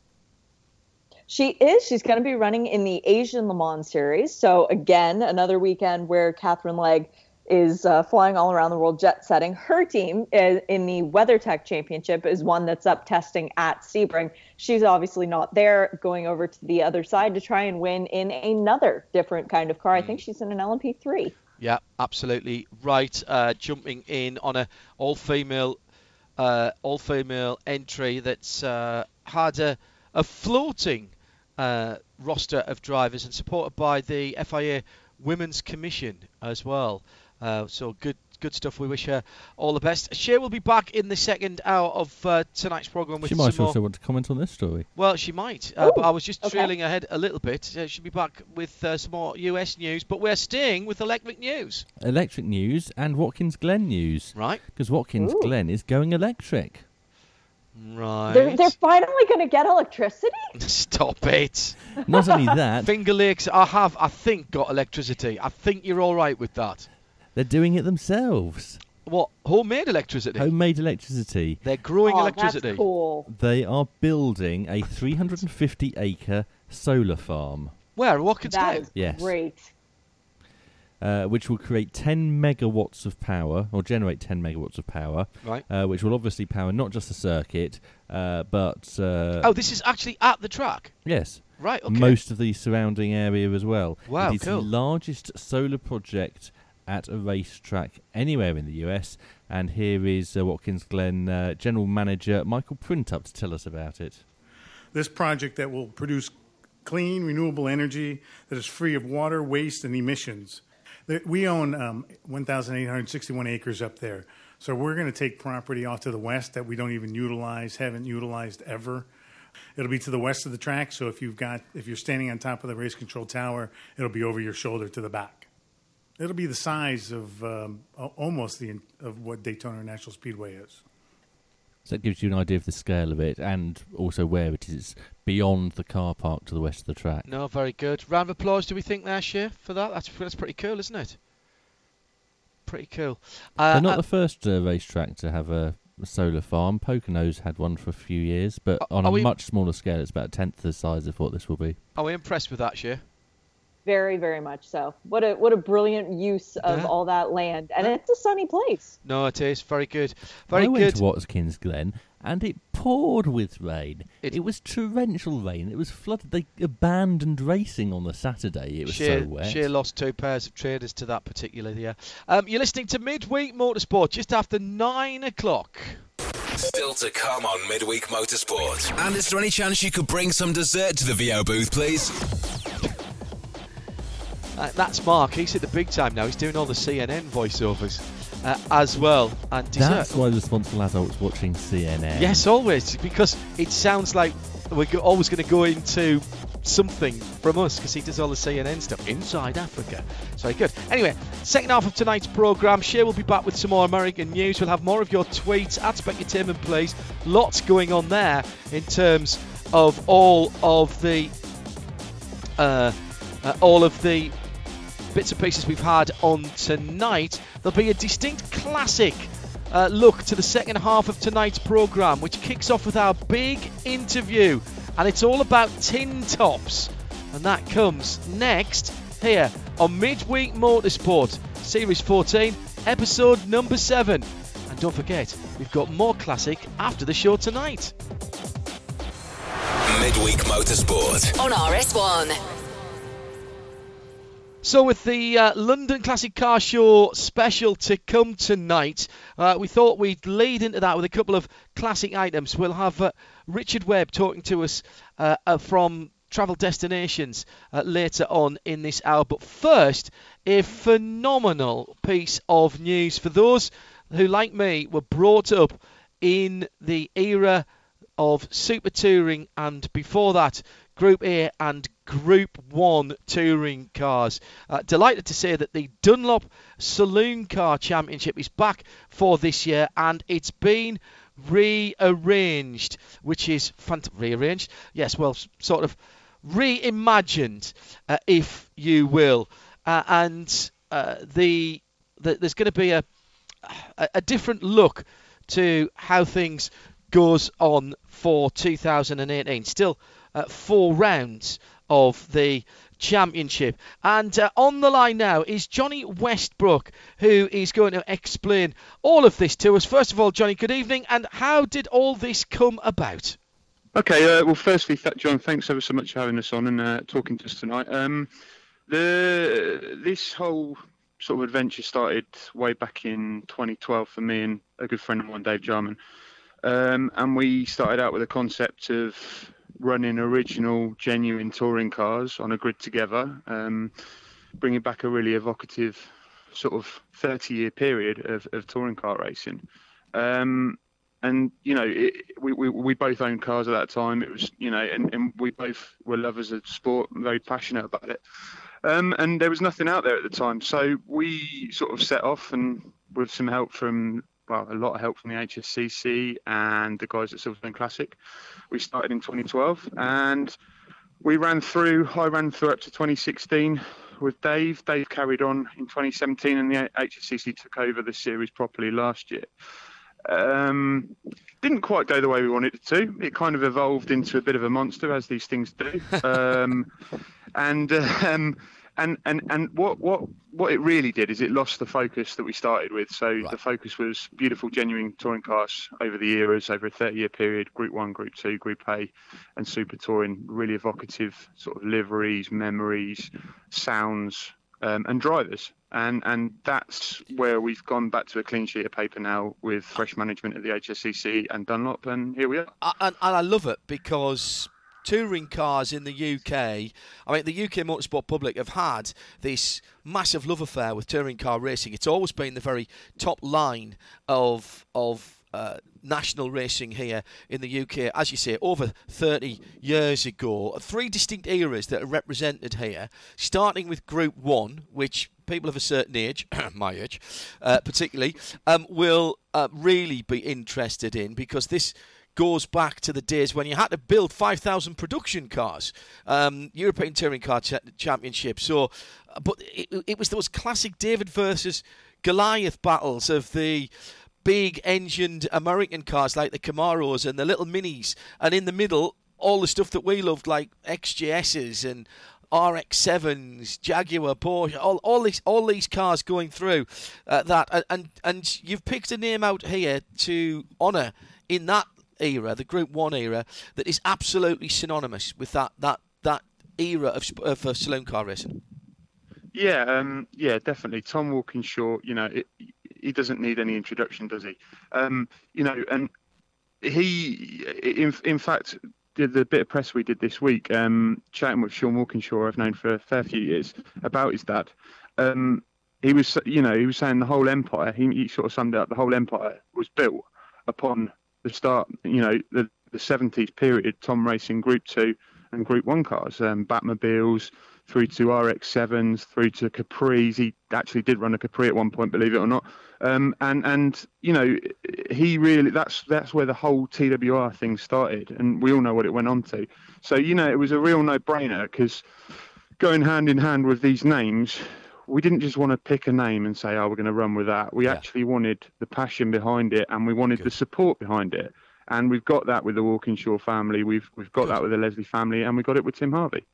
She is. She's going to be running in the Asian Le Mans series. So again, another weekend where Katherine Legge is uh, flying all around the world, jet setting. Her team is, in the WeatherTech Championship is one that's up testing at Sebring. She's obviously not there, going over to the other side to try and win in another different kind of car. I think she's in an LMP3. Yeah, absolutely right. Uh, jumping in on a all-female, uh, all-female entry that's uh, had a, a floating uh, roster of drivers and supported by the FIA Women's Commission as well. Uh, so good, good stuff. We wish her all the best. Shea will be back in the second hour of uh, tonight's program with She some might more. also want to comment on this story. Well, she might, uh, but Ooh, I was just okay. trailing ahead a little bit. Uh, she'll be back with uh, some more US news, but we're staying with electric news, Electric news and Watkins Glen news. right? Because Watkins Ooh. Glen is going electric. Right. They're, they're finally going to get electricity. Stop it. Not only that, Finger Lakes, I have, I think, got electricity. I think you're all right with that. They're doing it themselves. What? Homemade electricity? Homemade electricity. They're growing oh, electricity. That's cool. They are building a 350 acre solar farm, Where? Watkins That Glen? is Yes. great. uh, which will create 10 megawatts of power, or generate 10 megawatts of power, Right. uh, which will obviously power not just the circuit, uh, but uh, Oh, this is actually at the track. yes, Right. Okay. most of the surrounding area as well. Wow, it is cool. the largest solar project at a racetrack anywhere in the US. And here is uh, Watkins Glen uh, General Manager Michael Printup to tell us about it. this project that will produce clean, renewable energy that is free of water, waste, and emissions. We own um, 1,861 acres up there. So we're going to take property off to the west that we don't even utilize, haven't utilized ever. It'll be to the west of the track, so if you've got if you're standing on top of the race control tower, it'll be over your shoulder to the back. It'll be the size of um, almost the of what Daytona National Speedway is. So that gives you an idea of the scale of it and also where it is beyond the car park to the west of the track. No, very good. Round of applause, do we think there, Shea, for that? That's, that's pretty cool, isn't it? Pretty cool. Uh, They're not uh, the first uh, racetrack to have a, a solar farm. Poconos had one for a few years, but Are- on are a we- much smaller scale. It's about a tenth the size of what this will be. are we impressed with that, Shea? Very, very much so. What a what a brilliant use of Yeah. all that land, and it's a sunny place. No, it is. Very good. Very I went good. to Watkins Glen and it poured with rain. It- It, was torrential rain. It was flooded. They abandoned racing on the Saturday. It was Shea, so wet. Shea lost two pairs of traders to that particular year. Um, you're listening to Midweek Motorsport just after nine o'clock. Still to come on Midweek Motorsport. And is there any chance you could bring some dessert to the VO booth, please? Uh, that's Mark. He's at the big time now. He's doing all the CNN voiceovers. uh, as well. And. That's why responsible adults watching CNN. Yes, always, because it sounds like we're go- always going to go into something from us because he does all the CNN stuff inside Africa. So good. Anyway, second half of tonight's programme, Shea will be back with some more American news. We'll have more of your tweets at Specutainment Please. Lots going on there in terms of all of the uh, uh, all of the bits and pieces we've had on tonight. There'll be a distinct classic uh, look to the second half of tonight's programme, which kicks off with our big interview. And it's all about tin tops. And that comes next here on Midweek Motorsport, Series 14, episode number 7. And don't forget, we've got more classic after the show tonight. Midweek Motorsport on RS1. So, with the uh, London Classic Car Show special to come tonight, uh, we thought we'd lead into that with a couple of classic items. We'll have uh, Richard Webb talking to us uh, uh, from Travel Destinations uh, later on in this hour. But first, a phenomenal piece of news for those who, like me, were brought up in the era of Super Touring and before that, Group A and Group 1 touring cars. Uh, delighted to say that the Dunlop Saloon Car Championship is back for this year and it's been rearranged, which is fant- rearranged. Yes, well, sort of reimagined, uh, if you will. Uh, and uh, the, the, there's going to be a, a different look to how things goes on for 2018. Still uh, four rounds of the championship. And uh, on the line now is Jonny Westbrook, who is going to explain all of this to us. First of all, Jonny, good evening. And how did all this come about? Okay, uh, well, firstly, John, thanks ever so much for having us on and uh, talking to us tonight. Um, the this whole sort of adventure started way back in 2012 for me and a good friend of mine, Dave Jarman. Um, and we started out with a concept of running original, genuine touring cars on a grid together, um, bringing back a really evocative sort of 30 year period of, of touring car racing. Um, and you know, it, we, we we both owned cars at that time. It was you know, and, and we both were lovers of sport, very passionate about it. Um, and there was nothing out there at the time, so we sort of set off, and with some help from well, a lot of help from the HSCC and the guys at Silverstone Classic. We started in 2012 and we ran through, I ran through up to 2016 with Dave. Dave carried on in 2017 and the HSCC took over the series properly last year. Um, didn't quite go the way we wanted it to. It kind of evolved into a bit of a monster, as these things do. Um, and um, and and and what what what it really did is it lost the focus that we started with. So right. the focus was beautiful, genuine touring cars over the years, over a 30-year period. Group One, Group Two, Group A, and Super Touring. Really evocative sort of liveries, memories, sounds, um, and drivers. And and that's where we've gone back to a clean sheet of paper now with fresh management at the HSCC and Dunlop, and here we are. And, and I love it because touring cars in the UK. I mean, the UK motorsport public have had this massive love affair with touring car racing. It's always been the very top line of of uh, national racing here in the UK, as you say, over 30 years ago. Three distinct eras that are represented here, starting with Group 1, which people of a certain age, my age uh, particularly, um, will uh, really be interested in because this goes back to the days when you had to build 5,000 production cars, um, European Touring Car Ch- Championship. So, uh, but it, it was those classic David versus Goliath battles of the big engined American cars like the Camaros and the little minis, and in the middle, all the stuff that we loved like XJSs and RX7s, Jaguar, Porsche, all, all these all these cars going through uh, that, and and you've picked a name out here to honour in that era, the Group One era, that is absolutely synonymous with that that that era of, of uh, saloon car racing. Yeah, um, yeah, definitely. Tom Walkinshaw, you know, it, he doesn't need any introduction, does he? Um, you know, and he, in, in fact, did the bit of press we did this week, um, chatting with Sean Walkinshaw, I've known for a fair few years, about his dad. Um, he was, you know, he was saying the whole empire. He, he sort of summed up the whole empire was built upon the start, you know, the the 70s period, Tom racing Group Two and Group One cars, um, Batmobiles, through to RX7s, through to Capris. He actually did run a Capri at one point, believe it or not. Um, and and you know, he really that's that's where the whole TWR thing started, and we all know what it went on to. So you know, it was a real no-brainer because going hand in hand with these names. We didn't just want to pick a name and say, "Oh, we're going to run with that." We yeah. actually wanted the passion behind it, and we wanted Good. the support behind it and we've got that with the Walkinshaw family. We've we've got Good. that with the Leslie family, and we got it with Tim Harvey.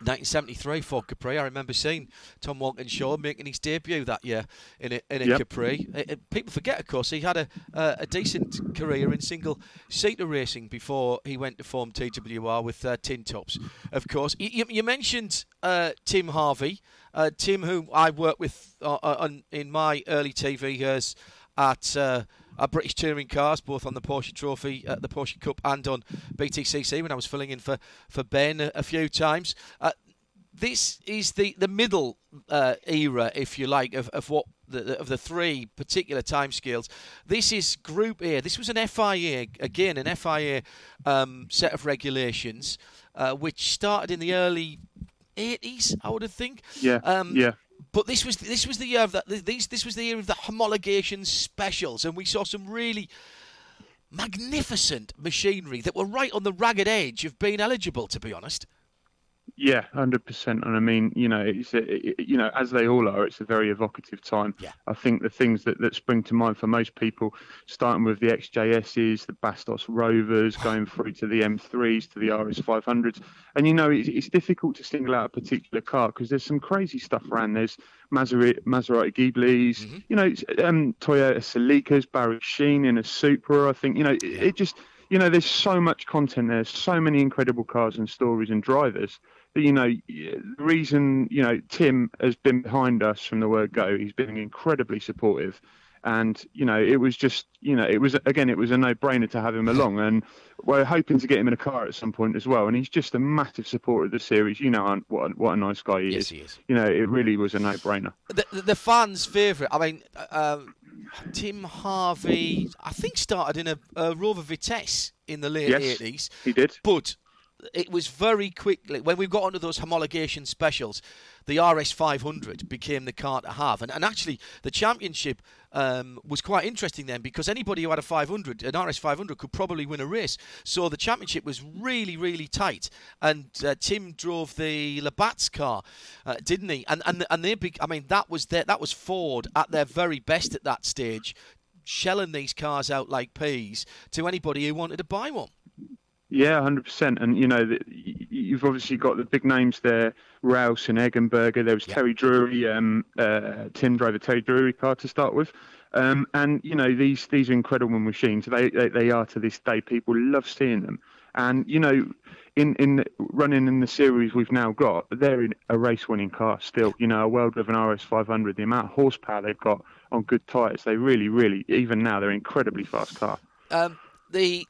1973 for Capri. I remember seeing Tom Walkinshaw making his debut that year in a, in a yep. Capri. It, it, people forget, of course, he had a, uh, a decent career in single seater racing before he went to form TWR with uh, Tin Tops, of course. You, you mentioned uh, Tim Harvey. Uh, Tim, who I worked with uh, uh, on, in my early TV years at British touring cars, both on the Porsche Trophy, uh, the Porsche Cup, and on BTCC when I was filling in for for Ben a, a few times. Uh, this is the the middle uh, era, if you like, of, of what the, of the three particular timescales. This is Group A. This was an FIA again, an FIA um, set of regulations, uh, which started in the early 80s, I would think. Yeah. Um, yeah. But this was this was the year of that. This this was the year of the homologation specials, and we saw some really magnificent machinery that were right on the ragged edge of being eligible. To be honest. Yeah, hundred percent. And I mean, you know, it's a, it, you know, as they all are, it's a very evocative time. Yeah. I think the things that, that spring to mind for most people, starting with the XJSs, the Bastos Rovers, going through to the M3s, to the RS500s, and you know, it's, it's difficult to single out a particular car because there's some crazy stuff around. There's Maserati, Maserati Ghiblis, mm-hmm. you know, um, Toyota Celicas, Barry Sheene in a Supra. I think you know, it, it just you know, there's so much content. There's so many incredible cars and stories and drivers you know, the reason, you know, Tim has been behind us from the word go. He's been incredibly supportive. And, you know, it was just, you know, it was, again, it was a no brainer to have him along. And we're hoping to get him in a car at some point as well. And he's just a massive supporter of the series. You know what, a, what a nice guy he yes, is. He is. You know, it really was a no brainer. The, the fans' favourite, I mean, uh, Tim Harvey, I think, started in a, a Rover Vitesse in the late yes, 80s. He did. But it was very quickly when we got onto those homologation specials the rs500 became the car to have. And, and actually the championship um, was quite interesting then because anybody who had a 500 an rs500 could probably win a race. So the championship was really really tight. And uh, tim drove the labatt's car uh, didn't he? And and, and they be, i mean that was their, that was ford at their very best at that stage shelling these cars out like peas to anybody who wanted to buy one yeah, hundred percent. And you know, you've obviously got the big names there, Rouse and Eggenberger. There was Terry Drury, um, uh, Tim drove a Terry Drury car to start with. Um, and you know, these these are incredible machines. They, they they are to this day. People love seeing them. And you know, in in running in the series we've now got, they're in a race-winning car still. You know, a well-driven RS 500. The amount of horsepower they've got on good tyres, they really, really, even now, they're incredibly fast car. Um, the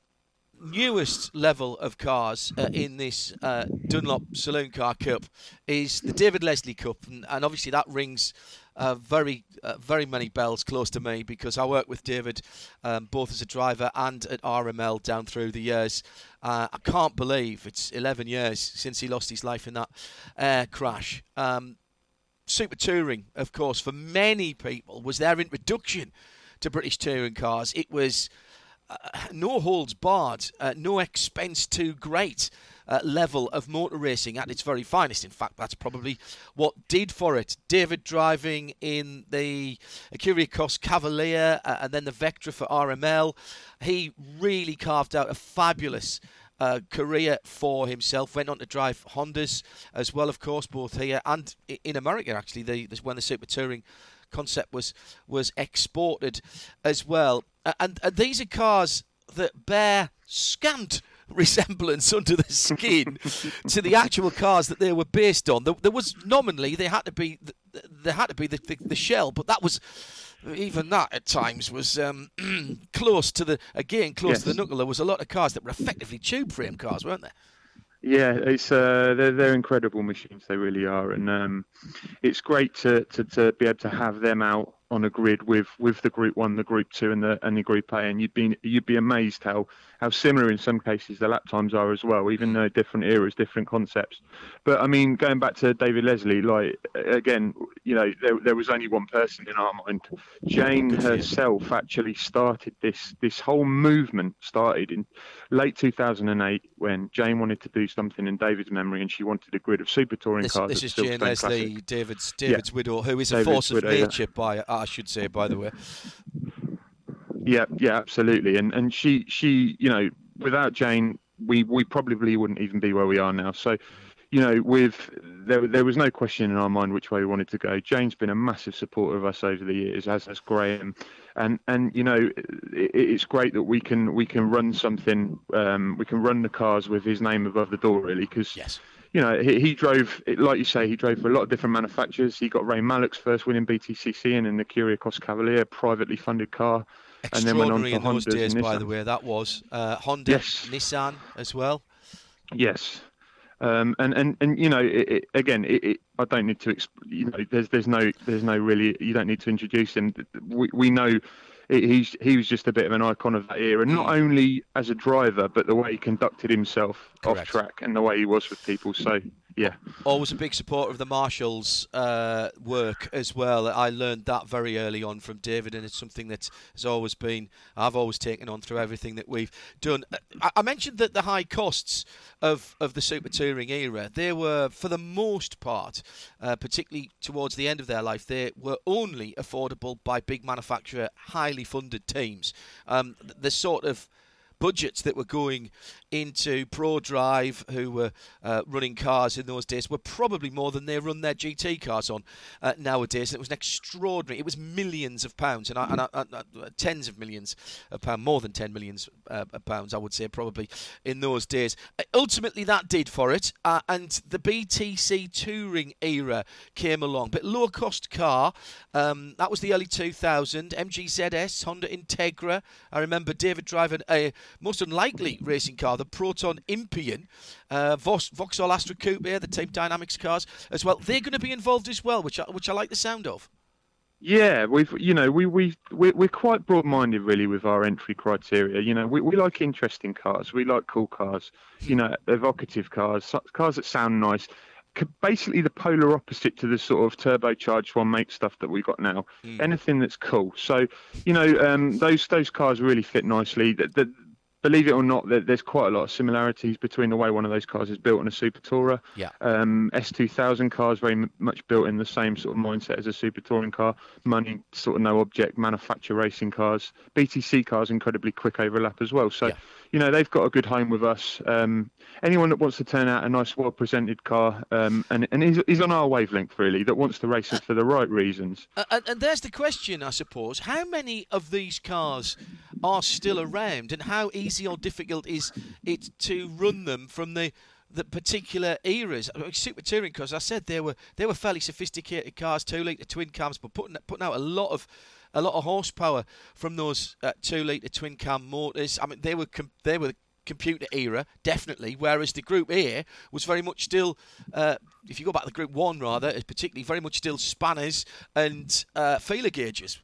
newest level of cars uh, in this uh, Dunlop Saloon Car Cup is the David Leslie Cup, and, and obviously that rings uh, very, uh, very many bells close to me because I worked with David um, both as a driver and at RML down through the years. Uh, I can't believe it's 11 years since he lost his life in that air crash. Um, super touring, of course, for many people was their introduction to British touring cars. It was uh, no holds barred, uh, no expense too great. Uh, level of motor racing at its very finest. In fact, that's probably what did for it. David driving in the Ecurie Ecosse Cavalier uh, and then the Vectra for RML. He really carved out a fabulous uh, career for himself. Went on to drive Hondas as well, of course, both here and in America. Actually, the, when the Super Touring concept was was exported as well. And, and these are cars that bear scant resemblance under the skin to the actual cars that they were based on. There, there was nominally they had to be there had to be the, the, the shell, but that was even that at times was um, close to the again close yes. to the knuckle. There was a lot of cars that were effectively tube frame cars, weren't there? Yeah, it's uh, they're they're incredible machines. They really are, and um, it's great to, to, to be able to have them out on a grid with, with the Group One, the Group Two, and the and the Group A, and you'd be you'd be amazed how how similar in some cases the lap times are as well, even though different eras, different concepts. But I mean, going back to David Leslie, like again, you know, there, there was only one person in our mind. Jane herself actually started this this whole movement started in late 2008 when Jane wanted to do something in David's memory, and she wanted a grid of super touring this, cars. This is Jane Leslie. David's David's Yeah. widow, who is a David's force of widow, yeah. nature, by uh, I should say, by the way. Yeah, yeah, absolutely. And and she she you know without Jane we we probably wouldn't even be where we are now. So you know with there there was no question in our mind which way we wanted to go. Jane's been a massive supporter of us over the years, as has Graham. And and you know it, it's great that we can we can run something um, we can run the cars with his name above the door really because Yes. You know, he, he drove, like you say, he drove for a lot of different manufacturers. He got Ray Mallock's first win in BTCC and in the Ecurie Ecosse Cavalier, privately funded car. And then went on Extraordinary to in those Hondas days, by Nissan. the way. That was uh, Honda, Yes. Nissan as well. Yes. Um, and, and, and you know it, it, again it, it, I don't need to exp- you know there's there's no there's no really you don't need to introduce him we, we know he's he was just a bit of an icon of that era not only as a driver but the way he conducted himself Correct. off track and the way he was with people so yeah Always a big supporter of the Marshalls' uh, work as well. I learned that very early on from David, and it's something that has always been, I've always taken on through everything that we've done. Uh, I, mentioned that the high costs of, of the Super Touring era, they were, for the most part, uh, particularly towards the end of their life, they were only affordable by big manufacturer, highly funded teams. Um, the sort of budgets that were going into Prodrive, who were uh, running cars in those days, were probably more than they run their GT cars on uh, nowadays. It was an extraordinary. It was millions of pounds, and, I, and I, I, I- tens of millions of pounds, more than ten millions uh, pounds, I would say, probably in those days. Uh, ultimately, that did for it, uh, and the BTC Touring era came along, but low cost car. Um, that was the early 2000 MGZS, Honda Integra. I remember David driving a most unlikely racing car, the Proton Impian, uh, Vos- Vauxhall Astra Coupe, the Team Dynamics cars as well. They're going to be involved as well, which I, which I like the sound of. Yeah, we've you know we we we're, we're quite broad-minded really with our entry criteria. You know, we, we like interesting cars, we like cool cars, you know, evocative cars, cars that sound nice. Basically, the polar opposite to the sort of turbocharged one make stuff that we've got now. Anything that's cool. So, you know, um, those those cars really fit nicely. The, the, believe it or not, there, there's quite a lot of similarities between the way one of those cars is built and a Super Tourer. Yeah. Um, S2000 cars very m- much built in the same sort of mindset as a Super Touring car. Money, sort of no object, manufacture racing cars. BTC cars incredibly quick overlap as well. So, Yeah. You know, they've got a good home with us. Um, anyone that wants to turn out a nice, well-presented car, um, and and is, is on our wavelength really, that wants to race it for the right reasons. Uh, and, and there's the question, I suppose: How many of these cars are still around, and how easy or difficult is it to run them from the the particular eras? Super touring cars, I said they were they were fairly sophisticated cars, two litre twin cams, but putting putting out a lot of a lot of horsepower from those uh, two litre twin cam motors. I mean, they were com- they were computer era, definitely. Whereas the Group here was very much still, uh, if you go back to the Group One rather, particularly very much still spanners and uh, feeler gauges.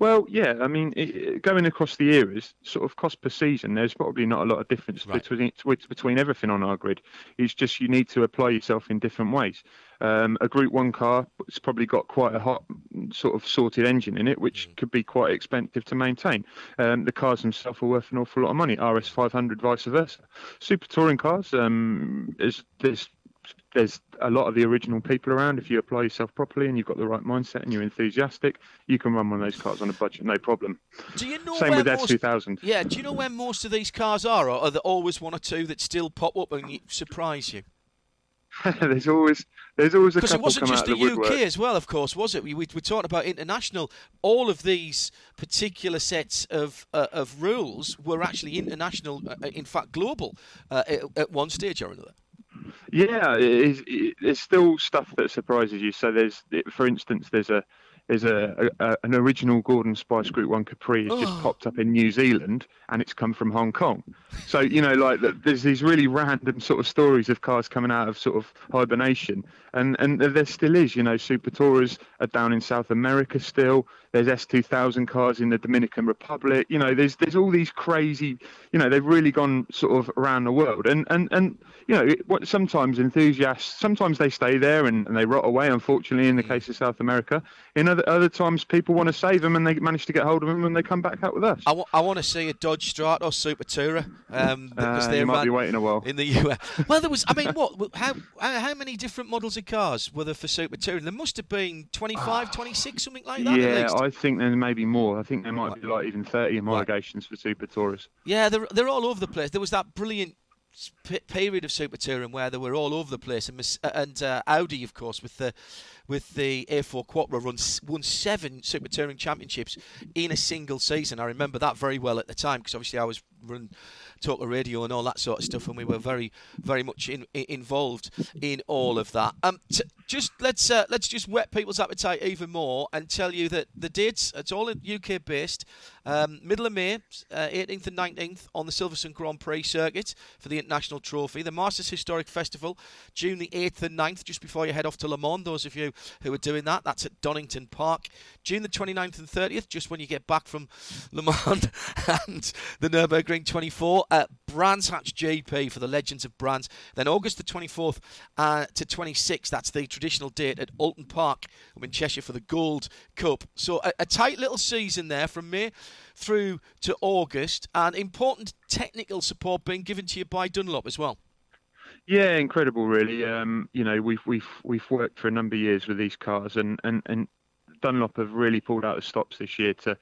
Well, yeah, I mean, it, going across the eras, sort of cost per season, there's probably not a lot of difference Right. between between- everything on our grid. It's just you need to apply yourself in different ways. Um, a Group One car, it's probably got quite a hot sort of sorted engine in it, which could be quite expensive to maintain. Um, the cars themselves are worth an awful lot of money. RS 500, vice versa. Super touring cars, um, is there's there's a lot of the original people around. If you apply yourself properly and you've got the right mindset and you're enthusiastic, you can run one of those cars on a budget, no problem. Do you know Same with most, S2000. Yeah, do you know where most of these cars are, or are there always one or two that still pop up and surprise you? there's always there's always a Because it wasn't just the the UK woodwork. as well, of course, was it? We, we, we talked about international. All of these particular sets of uh, of rules were actually international, uh, in fact, global, uh, at, at one stage or another. Yeah, it it, there's still stuff that surprises you. So there's, for instance, there's a there's a, a, an original Gordon Spice Group One Capri has just oh. popped up in New Zealand, and it's come from Hong Kong. So you know, like there's these really random sort of stories of cars coming out of sort of hibernation, and and there still is. You know, Super Tourers are down in South America still. There's S2000 cars in the Dominican Republic. You know, there's there's all these crazy. You know, they've really gone sort of around the world, and and and you know, what sometimes enthusiasts sometimes they stay there and, and they rot away. Unfortunately, in the case of South America, in other other times people want to save them and they manage to get hold of them and they come back out with us. I, w- I want to see a Dodge Stratus Super Tourer. Um, uh, you might be waiting a while in the US. Well, there was. I mean, what? How how many different models of cars were there for Super Tourer? There must have been 25, 26, something like that. Yeah, I think there may be more. I think there might be like even 30 homologations right. for Super Tourers. Yeah, they're they're all over the place. There was that brilliant period of Super Touring where they were all over the place, and, and uh, Audi, of course, with the with the A4 Quattro, run, won seven Super Touring championships in a single season. I remember that very well at the time because obviously I was run talk radio and all that sort of stuff, and we were very, very much in, in, involved in all of that. Um, t- just let's uh, let's just whet people's appetite even more and tell you that the dates it's all UK based. Um, middle of May, uh, 18th and 19th on the Silverstone Grand Prix circuit for the International Trophy. The Masters Historic Festival, June the 8th and 9th, just before you head off to Le Mans. Those of you who are doing that, that's at Donington Park. June the 29th and 30th, just when you get back from Le Mans and the Nürburgring 24 at Brands Hatch GP for the Legends of Brands. Then August the 24th uh, to 26th, that's the traditional date at Oulton Park in Cheshire for the Gold Cup. So a, a tight little season there from May through to August, and important technical support being given to you by Dunlop as well. Yeah, incredible, really. Um, you know, we've we've we've worked for a number of years with these cars, and and and Dunlop have really pulled out the stops this year to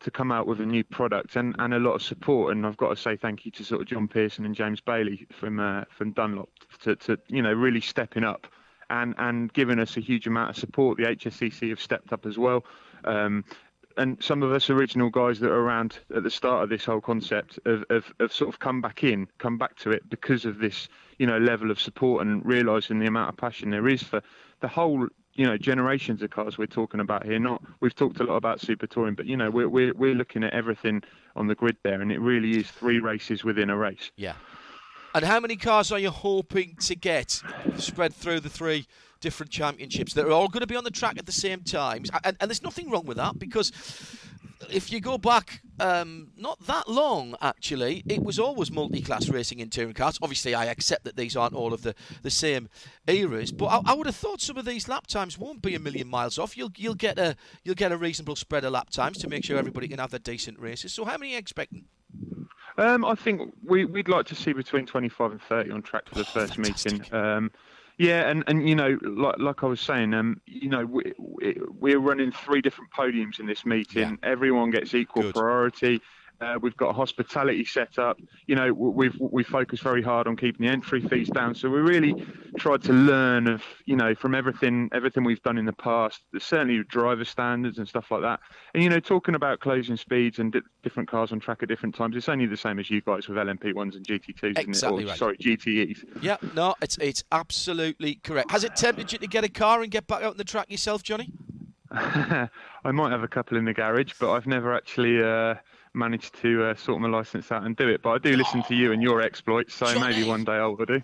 to come out with a new product and, and a lot of support. And I've got to say thank you to sort of John Pearson and James Bailey from uh, from Dunlop to, to you know really stepping up and and giving us a huge amount of support. The HSCC have stepped up as well. Um, and some of us original guys that are around at the start of this whole concept have, have, have, sort of come back in, come back to it because of this, you know, level of support and realizing the amount of passion there is for the whole, you know, generations of cars we're talking about here. Not we've talked a lot about super touring, but you know, we're we're we're looking at everything on the grid there, and it really is three races within a race. Yeah. And how many cars are you hoping to get spread through the three different championships that are all going to be on the track at the same time. And, and there's nothing wrong with that because if you go back um, not that long, actually, it was always multi-class racing in touring cars. Obviously, I accept that these aren't all of the, the same eras, but I, I, would have thought some of these lap times won't be a million miles off. You'll you'll get a you'll get a reasonable spread of lap times to make sure everybody can have their decent races. So, how many are you expecting? Um, I think we, would like to see between 25 and 30 on track for the oh, first meeting. Um, yeah, and, and you know, like like I was saying, um, you know, we, we're running three different podiums in this meeting. Yeah. Everyone gets equal Good. priority. Uh, we've got a hospitality set up. You know, we've we focus very hard on keeping the entry fees down. So we really tried to learn of you know from everything everything we've done in the past. Certainly driver standards and stuff like that. And you know, talking about closing speeds and di- different cars on track at different times, it's only the same as you guys with LMP ones and GT2s. Exactly or, right. Sorry, GTEs. Yeah, no, it's it's absolutely correct. Has it tempted you to get a car and get back out on the track yourself, Jonny? I might have a couple in the garage, but I've never actually. Uh, managed to uh, sort my license out and do it. But I do listen to you and your exploits, so Jonny. maybe one day I will do.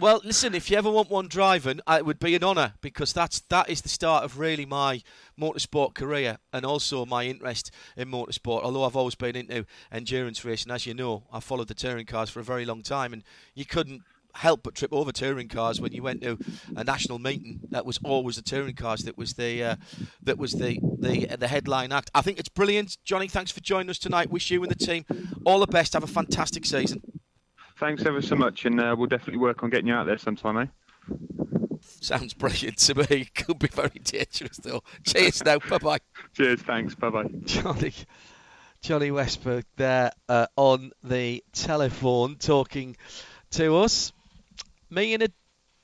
Well, listen, if you ever want one driving, it would be an honour because that's that is the start of really my motorsport career and also my interest in motorsport. Although I've always been into endurance racing, as you know, I followed the touring cars for a very long time, and you couldn't help but trip over touring cars when you went to a national meeting. That was always the touring cars that was the uh, that was the the the headline act. I think it's brilliant, Jonny. Thanks for joining us tonight. Wish you and the team all the best. Have a fantastic season. Thanks ever so much, and uh, we'll definitely work on getting you out there sometime, eh? Sounds brilliant to me. Could be very dangerous though. Cheers now. Bye bye. Cheers. Thanks. Bye bye. Jonny. Jonny Westbrook there uh, on the telephone talking to us me in a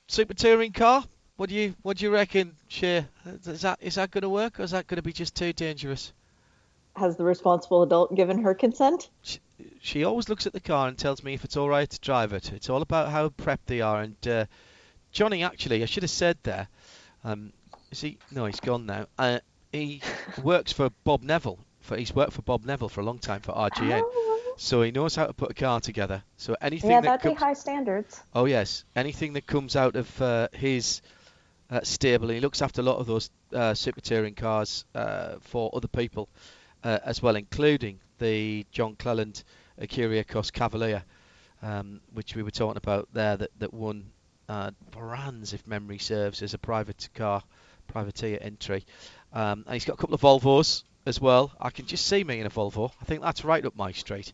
super touring car. What do you what do you reckon, Shea? Is that is that going to work, or is that going to be just too dangerous? Has the responsible adult given her consent? She, she always looks at the car and tells me if it's all right to drive it. It's all about how prepped they are. And uh, Jonny, actually, I should have said there. Um, is he? No, he's gone now. Uh, he works for Bob Neville. For he's worked for Bob Neville for a long time for RGN, Oh, so he knows how to put a car together. So anything yeah, that that'd be high standards. oh yes, anything that comes out of uh, his uh, stable, and he looks after a lot of those uh, super touring cars uh, for other people uh, as well, including the John Cleland Ecurie Ecosse Cavalier, um, which we were talking about there, that that won uh, Varans, if memory serves, as a private car, privateer entry. Um, and he's got a couple of Volvos as well. I can just see me in a Volvo. I think that's right up my street.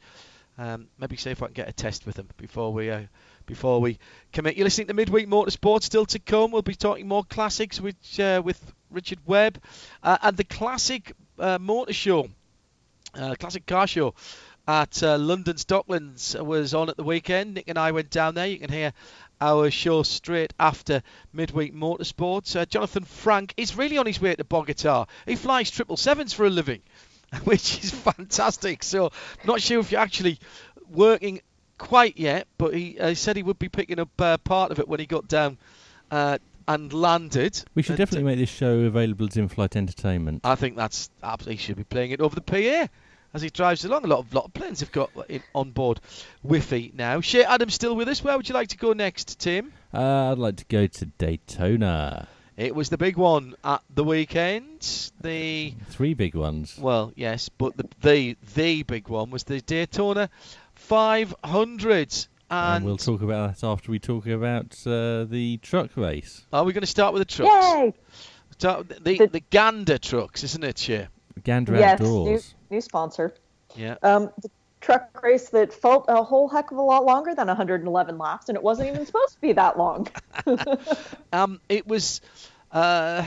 Um, maybe see if I can get a test with them before we uh, before we commit. You're listening to Midweek Motorsport. Still to come, we'll be talking more classics with uh, with Richard Webb uh, and the classic uh, motor show, uh, classic car show at uh, London's Docklands was on at the weekend. Nick and I went down there. You can hear our show straight after midweek motorsports. Uh, Jonathan Frank is really on his way to Bogota. He flies triple sevens for a living, which is fantastic. So, not sure if you're actually working quite yet, but he uh, said he would be picking up uh, part of it when he got down uh, and landed. We should And, definitely make this show available as in-flight entertainment. I think that's absolutely should be playing it over the PA as he drives along. A lot of lot of planes have got in, on board Wi-Fi now. Shea Adams still with us. Where would you like to go next, Tim? Uh, I'd like to go to Daytona. It was the big one at the weekend. The Three big ones. well, yes, but the the the big one was the Daytona 500. And And, we'll talk about that after we talk about uh, the truck race. are we going to start with the trucks? Yay! Start the, The- the Gander trucks, isn't it, Shea? Gander Yes, new, Outdoors. New sponsor. Yeah. Um, the truck race that felt a whole heck of a lot longer than 111 laps, and it wasn't even supposed to be that long. Um, it was uh,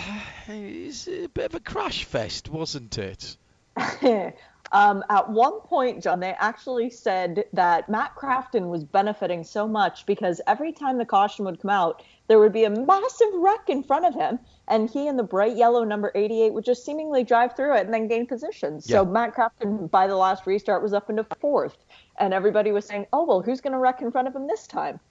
it's a bit of a crash fest, wasn't it? um, at one point, John, they actually said that Matt Crafton was benefiting so much because every time the caution would come out, there would be a massive wreck in front of him, and he and the bright yellow number 88 would just seemingly drive through it and then gain position. So Matt Crafton, by the last restart, was up into fourth, and everybody was saying, "Oh well, who's going to wreck in front of him this time?"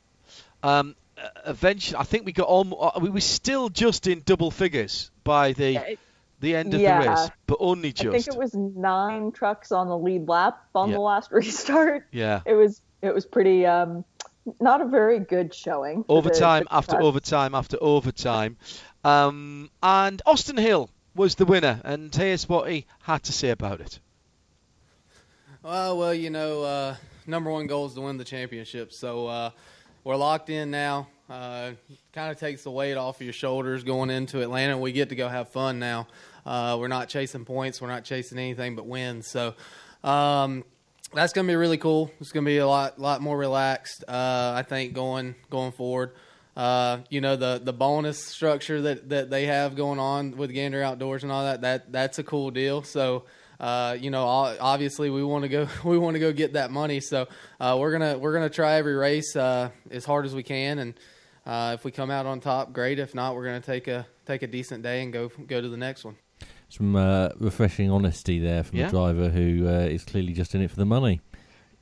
Um, uh, eventually, I think we got on. uh, We were still just in double figures by the Yeah, it- the end of yeah. the race, but only just. I think it was nine trucks on the lead lap on Yeah. the last restart. Yeah. It was it was pretty um not a very good showing. for the- Overtime the after overtime after overtime, um, and Austin Hill was the winner. And here's what he had to say about it. Well, well, you know, uh, number one goal is to win the championship. So uh, we're locked in now. Uh, kind of takes the weight off of your shoulders going into Atlanta. We get to go have fun now. Uh, we're not chasing points. We're not chasing anything but wins. So um, that's going to be really cool. It's going to be a lot, lot more relaxed. Uh, I think going going forward. Uh, you know the the bonus structure that, that they have going on with Gander Outdoors and all that. That that's a cool deal. So uh, you know, obviously we want to go we want to go get that money. So uh, we're gonna we're gonna try every race uh, as hard as we can, and uh, if we come out on top, great. If not, we're gonna take a take a decent day and go go to the next one. Some uh, refreshing honesty there from Yeah. the driver who uh, is clearly just in it for the money.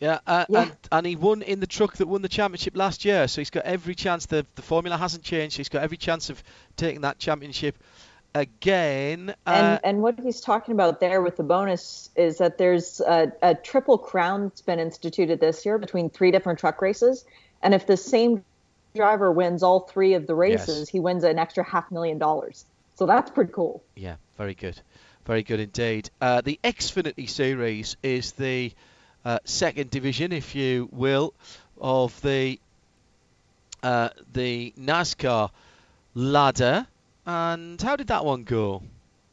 Yeah, uh, Yeah. And, and he won in the truck that won the championship last year, so he's got every chance. The the formula hasn't changed. He's got every chance of taking that championship again. Uh, And and what he's talking about there with the bonus is that there's a, a triple crown that's been instituted this year between three different truck races, and if the same driver wins all three of the races, Yes. he wins an extra half million dollars. So that's pretty cool. Yeah, very good. Very good indeed. Uh, the Xfinity Series is the uh, second division, if you will, of the uh, the NASCAR ladder. And how did that one go?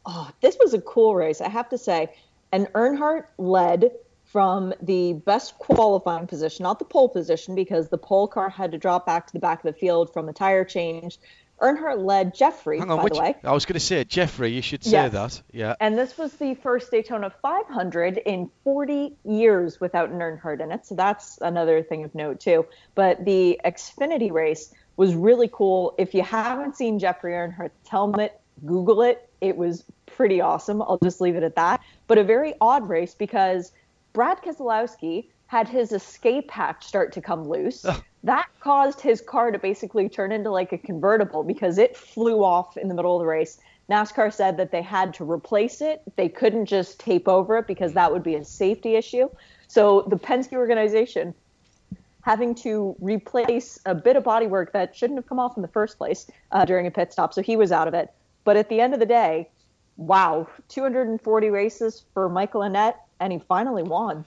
Oh, this was a cool race, I have to say. And Earnhardt led from the best qualifying position, not the pole position, because the pole car had to drop back to the back of the field from the tire change. Earnhardt led Jeffrey, Hang on, by which the way. I was going to say Jeffrey. You should say Yes. that. Yeah. And this was the first Daytona 500 in 40 years without an Earnhardt in it. So that's another thing of note, too. But the Xfinity race was really cool. If you haven't seen Jeffrey Earnhardt's helmet, Google it. It was pretty awesome. I'll just leave it at that. But a very odd race because Brad Keselowski had his escape hatch start to come loose. That caused his car to basically turn into like a convertible because it flew off in the middle of the race. NASCAR said that they had to replace it. They couldn't just tape over it because that would be a safety issue. So the Penske organization having to replace a bit of bodywork that shouldn't have come off in the first place uh, during a pit stop. So he was out of it. But at the end of the day, wow, 240 races for Michael Annett, and he finally won.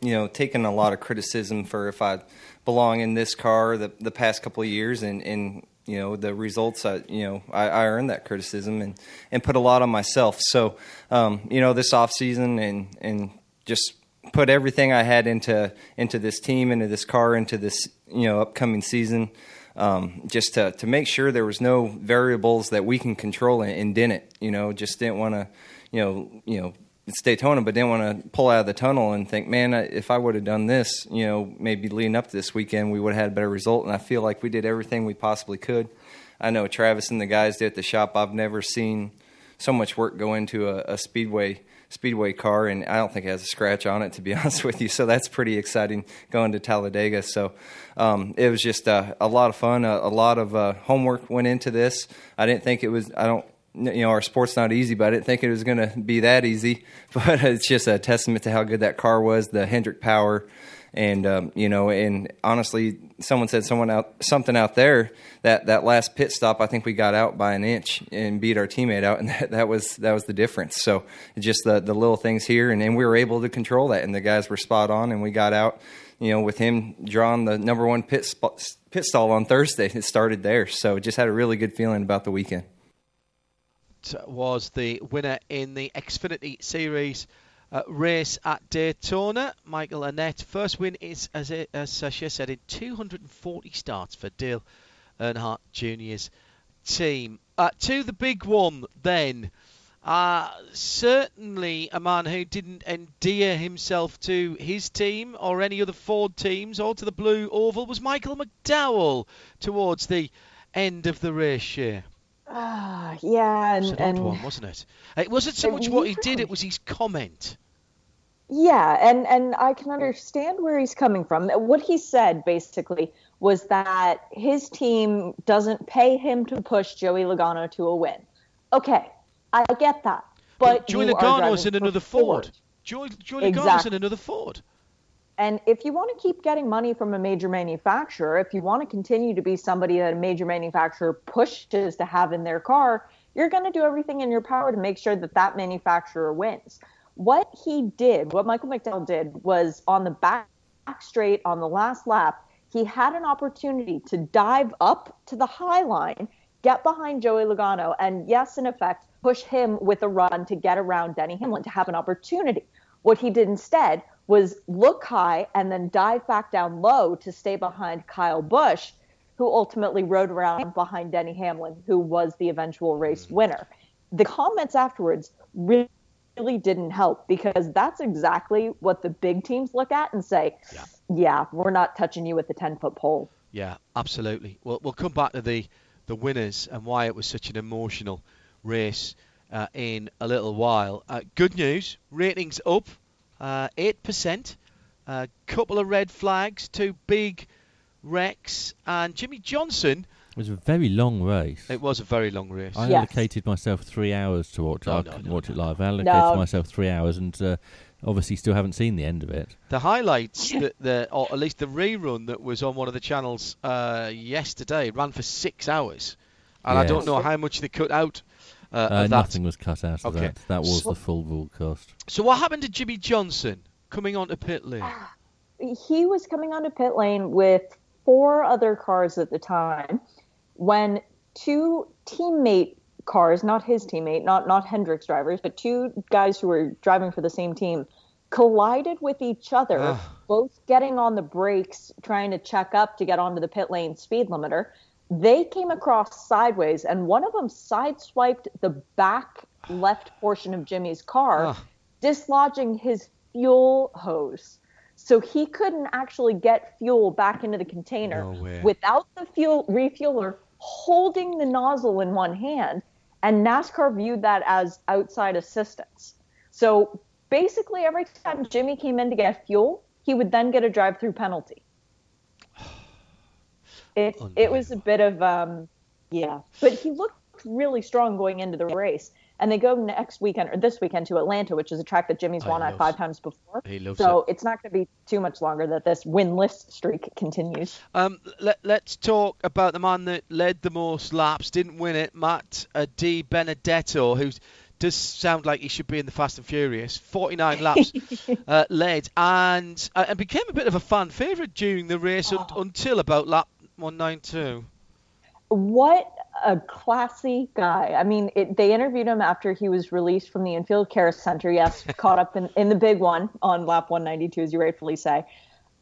You know, taking a lot of criticism for if I belong in this car the the past couple of years, and and you know the results. I you know I, I earned that criticism and and put a lot on myself. So um, you know this off season and and just put everything I had into into this team, into this car, into this you know upcoming season, um, just to to make sure there was no variables that we can control and, and didn't. You know, just didn't want to, you know, you know. It's Daytona, but didn't want to pull out of the tunnel and think, man, if I would have done this, you know, maybe leading up to this weekend, we would have had a better result. And I feel like we did everything we possibly could. I know Travis and the guys did at the shop. I've never seen so much work go into a, a speedway speedway car, and I don't think it has a scratch on it, to be honest with you. So that's pretty exciting going to Talladega. So um, it was just uh, a lot of fun. A, a lot of uh, homework went into this. I didn't think it was. I don't. You know, our sport's not easy, but I didn't think it was going to be that easy. But it's just a testament to how good that car was, the Hendrick power, and um, you know, and honestly, someone said someone out something out there that that last pit stop. I think we got out by an inch and beat our teammate out, and that, that was that was the difference. So just the the little things here, and, we were able to control that, and the guys were spot on, and we got out. You know, with him drawing the number one pit pit stall on Thursday, it started there. So just had a really good feeling about the weekend. Was the winner in the Xfinity Series uh, race at Daytona. Michael Annett, first win is, as, it, as Sasha said, in 240 starts for Dale Earnhardt Jr.'s team. Uh, to the big one then. Uh, certainly a man who didn't endear himself to his team or any other Ford teams or to the Blue Oval was Michael McDowell towards the end of the race year. Ah, uh, yeah, and, it and one, wasn't it? It wasn't so much what he did; it was his comment. Yeah, and and I can understand where he's coming from. What he said basically was that his team doesn't pay him to push Joey Logano to a win. Okay, I get that, but, but Joey Logano's in another Ford. Ford. Joey, Joey exactly. Logano's in another Ford. And if you want to keep getting money from a major manufacturer, if you want to continue to be somebody that a major manufacturer pushes to have in their car, you're going to do everything in your power to make sure that that manufacturer wins. What he did, what Michael McDowell did, was on the back straight on the last lap, he had an opportunity to dive up to the high line, get behind Joey Logano, and yes, in effect, push him with a run to get around Denny Hamlin to have an opportunity. What he did instead was look high and then dive back down low to stay behind Kyle Busch, who ultimately rode around behind Denny Hamlin, who was the eventual race mm. winner. The comments afterwards really didn't help because that's exactly what the big teams look at and say, yeah, yeah we're not touching you with the 10 foot pole. Yeah, absolutely. Well, we'll come back to the, the winners and why it was such an emotional race uh, in a little while. Uh, good news, ratings up 8%. A couple of red flags, two big wrecks, and Jimmie Johnson. It was a very long race. It was a very long race. I yes. allocated myself three hours to watch. Oh, I couldn't no, watch no. it live. I allocated myself three hours, and uh, obviously still haven't seen the end of it. The highlights, that the or at least the rerun that was on one of the channels uh, yesterday, ran for six hours, and yes. I don't know how much they cut out uh, uh, nothing was cut out of okay. that. That was so, the full broadcast. So what happened to Jimmie Johnson coming onto pit lane? He was coming onto pit lane with four other cars at the time when two teammate cars, not his teammate, not not Hendrick's drivers, but two guys who were driving for the same team, collided with each other, both getting on the brakes, trying to check up to get onto the pit lane speed limiter they came across sideways and one of them sideswiped the back left portion of Jimmie's car, dislodging his fuel hose. So he couldn't actually get fuel back into the container no without the fuel refueler holding the nozzle in one hand. And NASCAR viewed that as outside assistance. So basically, every time Jimmie came in to get fuel, he would then get a drive through penalty. It it was a bit of um, yeah, but he looked really strong going into the race. And they go next weekend or this weekend to Atlanta, which is a track that Jimmie's Oh, won at five times before. He loves so it. it's not going to be too much longer that this winless streak continues. Um, let, let's talk about the man that led the most laps, didn't win it, Matt uh, Di Benedetto, who does sound like he should be in the Fast and Furious. 49 laps uh, led and uh, and became a bit of a fan favourite during the race un- until about lap 192. What a classy guy. I mean, it, they interviewed him after he was released from the infield care center. Yes, caught up in, in the big one on lap 192, as you rightfully say.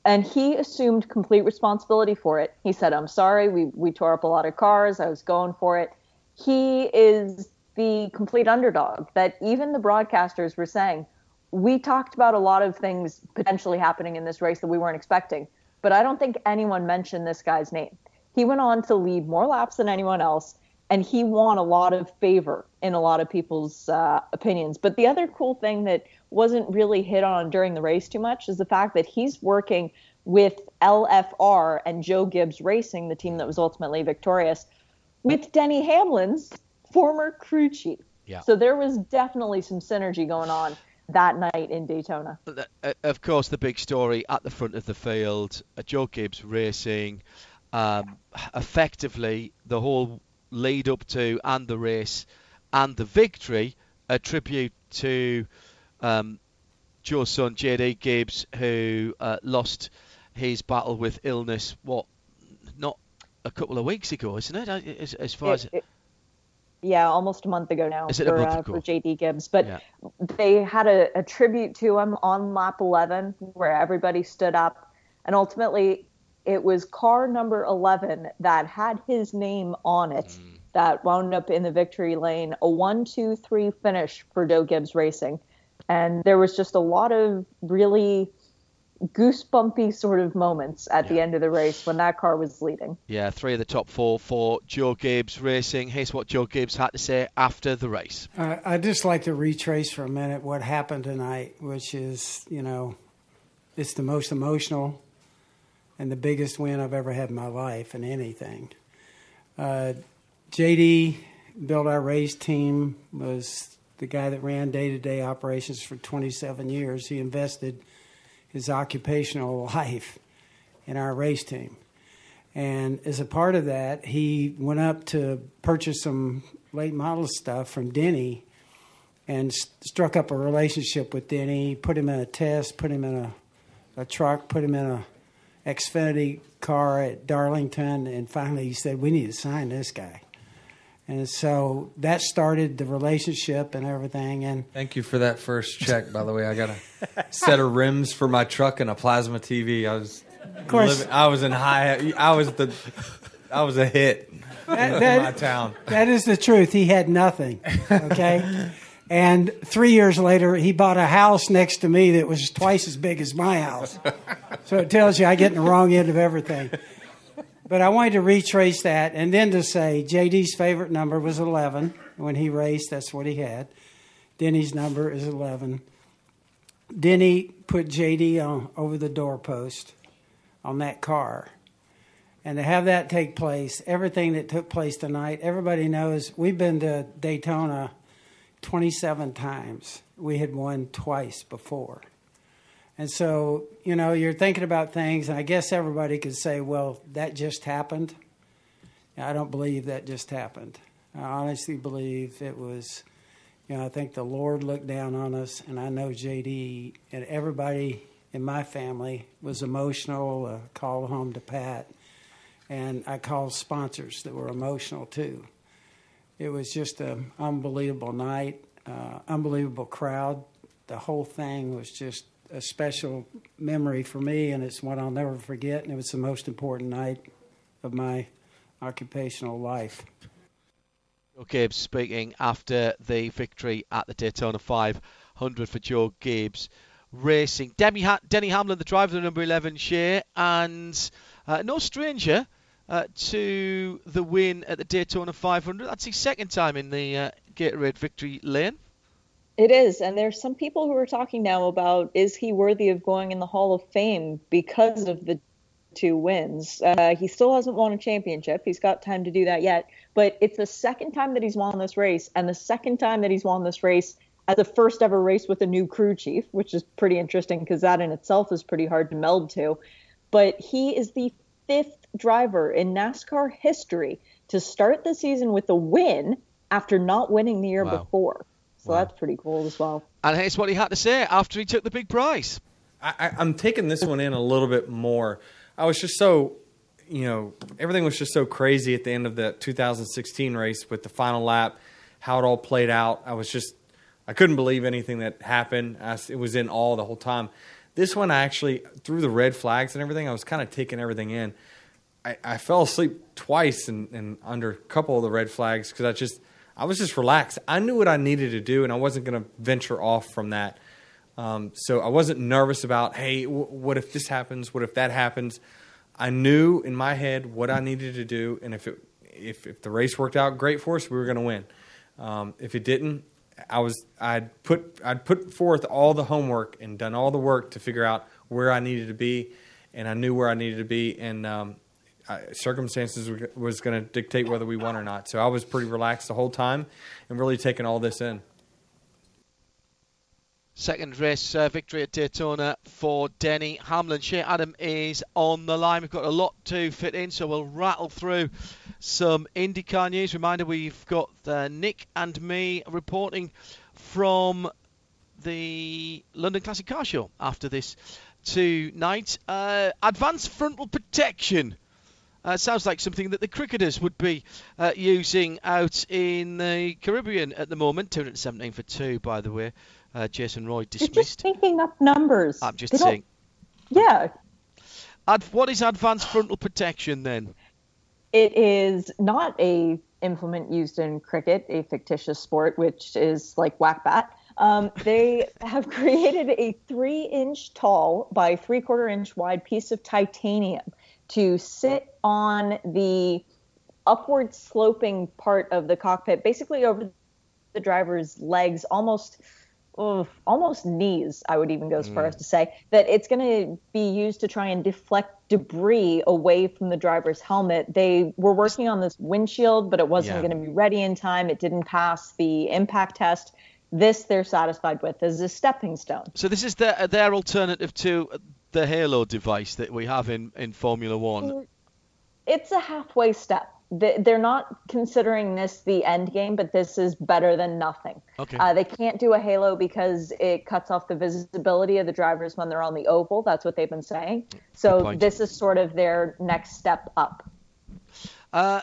And he assumed complete responsibility for it. He said, I'm sorry, we, we tore up a lot of cars. I was going for it. He is the complete underdog that even the broadcasters were saying, we talked about a lot of things potentially happening in this race that we weren't expecting, but I don't think anyone mentioned this guy's name. He went on to lead more laps than anyone else, and he won a lot of favor in a lot of people's uh, opinions. But the other cool thing that wasn't really hit on during the race too much is the fact that he's working with LFR and Joe Gibbs Racing, the team that was ultimately victorious, with Denny Hamlin's former crew chief. Yeah. So there was definitely some synergy going on that night in Daytona. Uh, of course, the big story at the front of the field, uh, Joe Gibbs Racing, um, effectively the whole lead up to and the race and the victory, a tribute to um, Joe's son JD Gibbs, who uh, lost his battle with illness. What, not a couple of weeks ago, isn't it? Uh, As, as far as It- it- yeah, almost a month ago now Is it a for, uh, for JD Gibbs. But Yeah. they had a, a tribute to him on lap 11 where everybody stood up. And ultimately, it was car number 11 that had his name on it Mm. that wound up in the victory lane. A one, two, three finish for Joe Gibbs Racing. And there was just a lot of really goosebumpy sort of moments at the end of the race when that car was leading. Yeah, three of the top four for Joe Gibbs Racing. Here's what Joe Gibbs had to say after the race. Uh, I'd just like to retrace for a minute what happened tonight, which is, you know, it's the most emotional and the biggest win I've ever had in my life in anything. Uh, JD built our race team, was the guy that ran day to day operations for 27 years. He invested his occupational life in our race team. And as a part of that, he went up to purchase some late model stuff from Denny and s- struck up a relationship with Denny, put him in a test, put him in a, a truck, put him in a Xfinity car at Darlington, and finally he said, We need to sign this guy. And so that started the relationship and everything. And Thank you for that first check, by the way. I got a set of rims for my truck and a plasma TV. I was, Of course. living- I was in high. I was the, I was a hit That- in that- my town. That is the truth. He had nothing. Okay. and three years later, he bought a house next to me that was twice as big as my house. So it tells you I get in the wrong end of everything. But I wanted to retrace that and then to say JD's favorite number was 11. When he raced, that's what he had. Denny's number is 11. Denny put JD on over the doorpost on that car. And to have that take place, everything that took place tonight, everybody knows we've been to Daytona 27 times. We had won twice before. And so, you know, you're thinking about things, and I guess everybody could say, well, that just happened. I don't believe that just happened. I honestly believe it was, you know, I think the Lord looked down on us, and I know JD and everybody in my family was emotional. Uh, called home to Pat, and I called sponsors that were emotional too. It was just an unbelievable night, uh, unbelievable crowd. The whole thing was just a special memory for me, and it's one I'll never forget. And it was the most important night of my occupational life. Joe Gibbs speaking after the victory at the Daytona 500 for Joe Gibbs Racing. Demi ha- Denny Hamlin, the driver of number 11 share, and uh, no stranger uh, to the win at the Daytona 500. That's his second time in the uh, Gatorade victory lane. It is, and there's some people who are talking now about is he worthy of going in the Hall of Fame because of the two wins. Uh, he still hasn't won a championship. He's got time to do that yet. But it's the second time that he's won this race, and the second time that he's won this race as the first ever race with a new crew chief, which is pretty interesting because that in itself is pretty hard to meld to. But he is the fifth driver in NASCAR history to start the season with a win after not winning the year Wow. before. So Wow. that's pretty cool as well. And here's what he had to say after he took the big prize. I, I, I'm taking this one in a little bit more. I was just so, you know, everything was just so crazy at the end of the 2016 race with the final lap, how it all played out. I was just, I couldn't believe anything that happened. I, s- it was in awe the whole time. This one, I actually, through the red flags and everything, I was kind of taking everything in. I, I fell asleep twice and, and under a couple of the red flags because I just, I was just relaxed. I knew what I needed to do, and I wasn't going to venture off from that. Um, so I wasn't nervous about, hey, w- what if this happens? What if that happens? I knew in my head what I needed to do, and if it if if the race worked out great for us, we were going to win. Um, if it didn't, I was I'd put I'd put forth all the homework and done all the work to figure out where I needed to be, and I knew where I needed to be, and um, Circumstances was going to dictate whether we won or not. So I was pretty relaxed the whole time, and really taking all this in. Second race uh, victory at Daytona for Denny Hamlin. Shea Adam is on the line. We've got a lot to fit in, so we'll rattle through some IndyCar news. Reminder we've got uh, Nick and me reporting from the London Classic Car Show after this tonight. Uh, advanced frontal protection. Uh, sounds like something that the cricketers would be uh, using out in the Caribbean at the moment. 217 for two, by the way. Uh, Jason Roy dismissed. You're just making up numbers. I'm just They saying. Yeah, Ad- what is advanced frontal protection then? It is not a implement used in cricket, a fictitious sport, which is like whack bat. Um, they have created a three inch tall by three quarter inch wide piece of titanium to sit on the upward sloping part of the cockpit, basically over the driver's legs, almost almost knees, I would even go as far Mm. as to say, that it's going to be used to try and deflect debris away from the driver's helmet. They were working on this windshield, but it wasn't Yeah. going to be ready in time. It didn't pass the impact test. This they're satisfied with as a stepping stone. So this is their, their alternative to the Halo device that we have in, in Formula One. It's a halfway step. They- They're not considering this the end game, but this is better than nothing. Okay. Uh, they can't do a halo because it cuts off the visibility of the drivers when they're on the oval. That's what they've been saying. So this is sort of their next step up. Uh,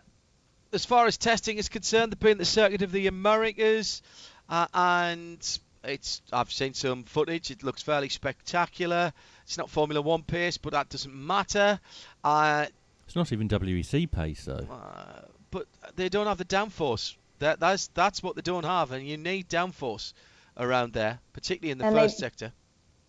as far as testing is concerned, they've been the circuit of the Americas, uh, and it's I've seen some footage. It looks fairly spectacular. It's not Formula One pace, but that doesn't matter. Uh, It's not even WEC pace though. but they don't have the downforce. That that's that's what they don't have, and you need downforce around there, particularly in the And they- first sector.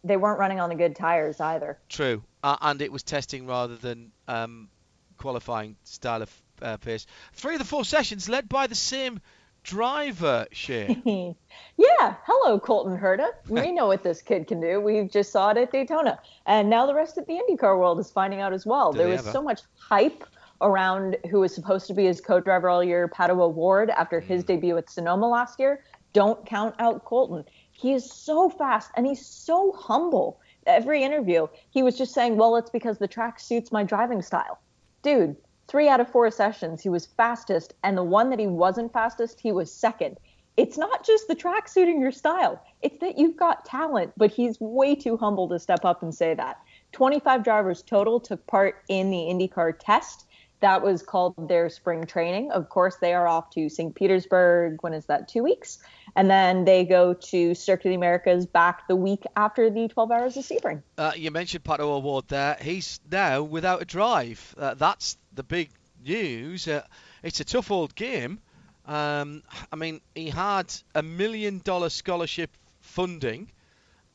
They weren't running on the good tires either. True, uh, and it was testing rather than um, qualifying style of uh, pace. Three of the four sessions led by the same driver, Shea. yeah, hello, Colton Herta. We know what this kid can do. We just saw it at Daytona. And now the rest of the IndyCar world is finding out as well. Do there was ever? so much hype around who was supposed to be his co driver all year, Pato O'Ward, after Mm. his debut at Sonoma last year. Don't count out Colton. He is so fast and he's so humble. Every interview, he was just saying, Well, it's because the track suits my driving style. Dude, three out of four sessions, he was fastest. And the one that he wasn't fastest, he was second. It's not just the track suiting your style, it's that you've got talent, but he's way too humble to step up and say that. 25 drivers total took part in the IndyCar test. That was called their spring training. Of course, they are off to St. Petersburg. When is that? Two weeks. And then they go to of the Americas back the week after the 12 hours of Sebring. Uh, you mentioned Pato O'Ward there. He's now without a drive. Uh, that's the big news. Uh, it's a tough old game. Um, I mean, he had a million dollar scholarship funding,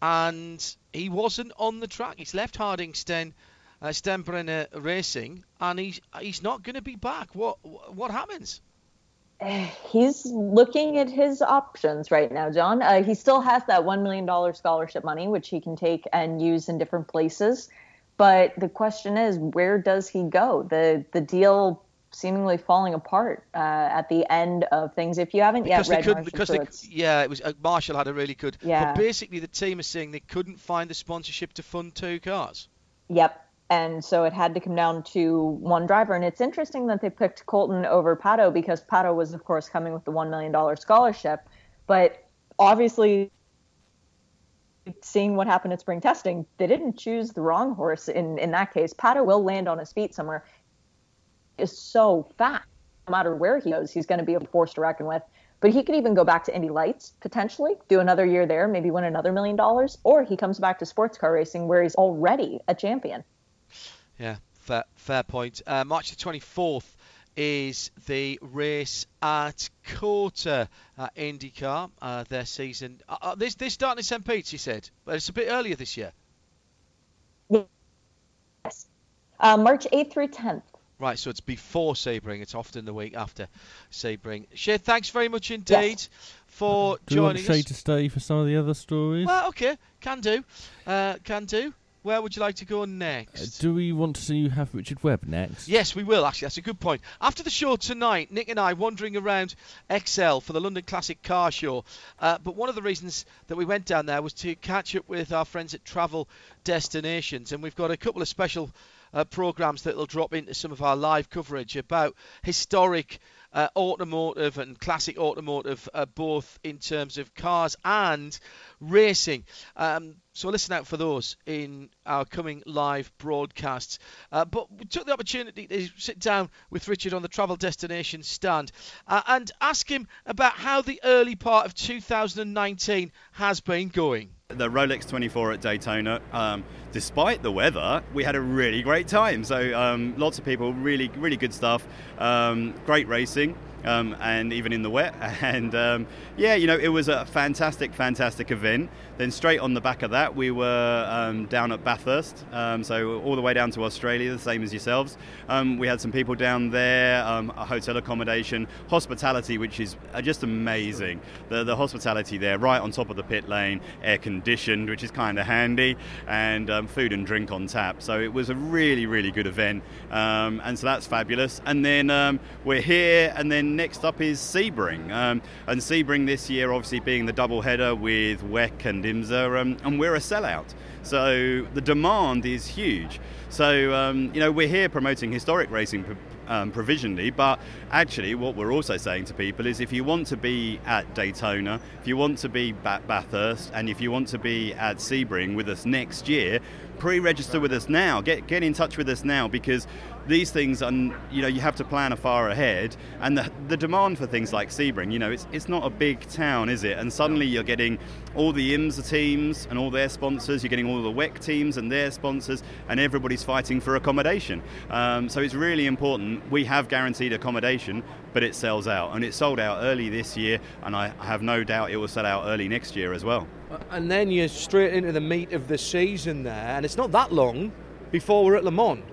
and he wasn't on the track. He's left Harding Sten, uh, Steinbrenner Racing, and he's he's not going to be back. What what happens? He's looking at his options right now, John. Uh, he still has that $1 million scholarship money, which he can take and use in different places. But the question is, where does he go? The the deal seemingly falling apart uh, at the end of things. If you haven't because yet read couldn't, because they, yeah, it was uh, Marshall had a really good. Yeah. But basically, the team is saying they couldn't find the sponsorship to fund two cars. Yep. And so it had to come down to one driver. And it's interesting that they picked Colton over Pato because Pato was, of course, coming with the $1 million scholarship. But obviously, seeing what happened at spring testing, they didn't choose the wrong horse in, in that case. Pato will land on his feet somewhere. Is so fast. No matter where he goes, he's going to be a force to reckon with. But he could even go back to Indy Lights potentially, do another year there, maybe win another million dollars, or he comes back to sports car racing where he's already a champion. Yeah, fair, fair point. Uh, March the 24th is the race at COTA at IndyCar, uh, their season. Uh, uh, this this starting in St. Pete's, you said, but it's a bit earlier this year. Yes. Uh, March 8th through 10th. Right, so it's before Sebring. It's often the week after Sebring. Shea, thanks very much indeed Yes. for Do you want joining Shea us. to stay for some of the other stories? Well, okay, can do. Uh, can do. Where would you like to go Uh, next? do we want to see you have Richard Webb next? Yes, we will, actually. That's a good point. After the show tonight, Nick and I wandering around ExCeL for the London Classic Car Show. Uh, but one of the reasons that we went down there was to catch up with our friends at Travel Destinations. And we've got a couple of special uh, programs that will drop into some of our live coverage about historic. Uh, automotive and classic automotive, uh, both in terms of cars and racing. Um, so listen out for those in our coming live broadcasts. Uh, but we took the opportunity to sit down with Richard on the travel destination stand uh, and ask him about how the early part of 2019 has been going. The Rolex 24 at Daytona, um, despite the weather, we had a really great time. So um, lots of people, really, really good stuff. Um, great racing. Um, and even in the wet. And um, yeah, you know, it was a fantastic, fantastic event. Then straight on the back of that, we were um, down at Bathurst, um, so all the way down to Australia, the same as yourselves. Um, we had some people down there, um, a hotel accommodation, hospitality, which is uh, just amazing. The, the hospitality there, right on top of the pit lane, air conditioned, which is kind of handy, and um, food and drink on tap. So it was a really, really good event, um, and so that's fabulous. And then we're here, and then next up is Sebring, and Sebring this year, obviously being the double header with WEC and Um, and we're a sellout. So the demand is huge. So um, you know we're here promoting historic racing. Um, provisionally, but actually, what we're also saying to people is if you want to be at Daytona, if you want to be at Bathurst, and if you want to be at Sebring with us next year, pre-register with us now. Get get in touch with us now because these things and you know you have to plan far ahead and the, the demand for things like Sebring you know it's it's not a big town is it? And suddenly you're getting all the IMSA teams and all their sponsors you're getting all the WEC teams and their sponsors and everybody's fighting for accommodation. Um, so it's really important. We have guaranteed accommodation but it sells out and it sold out early this year and I have no doubt it will sell out early next year as well. And then you're straight into the meat of the season there, and it's not that long before we're at Le Mans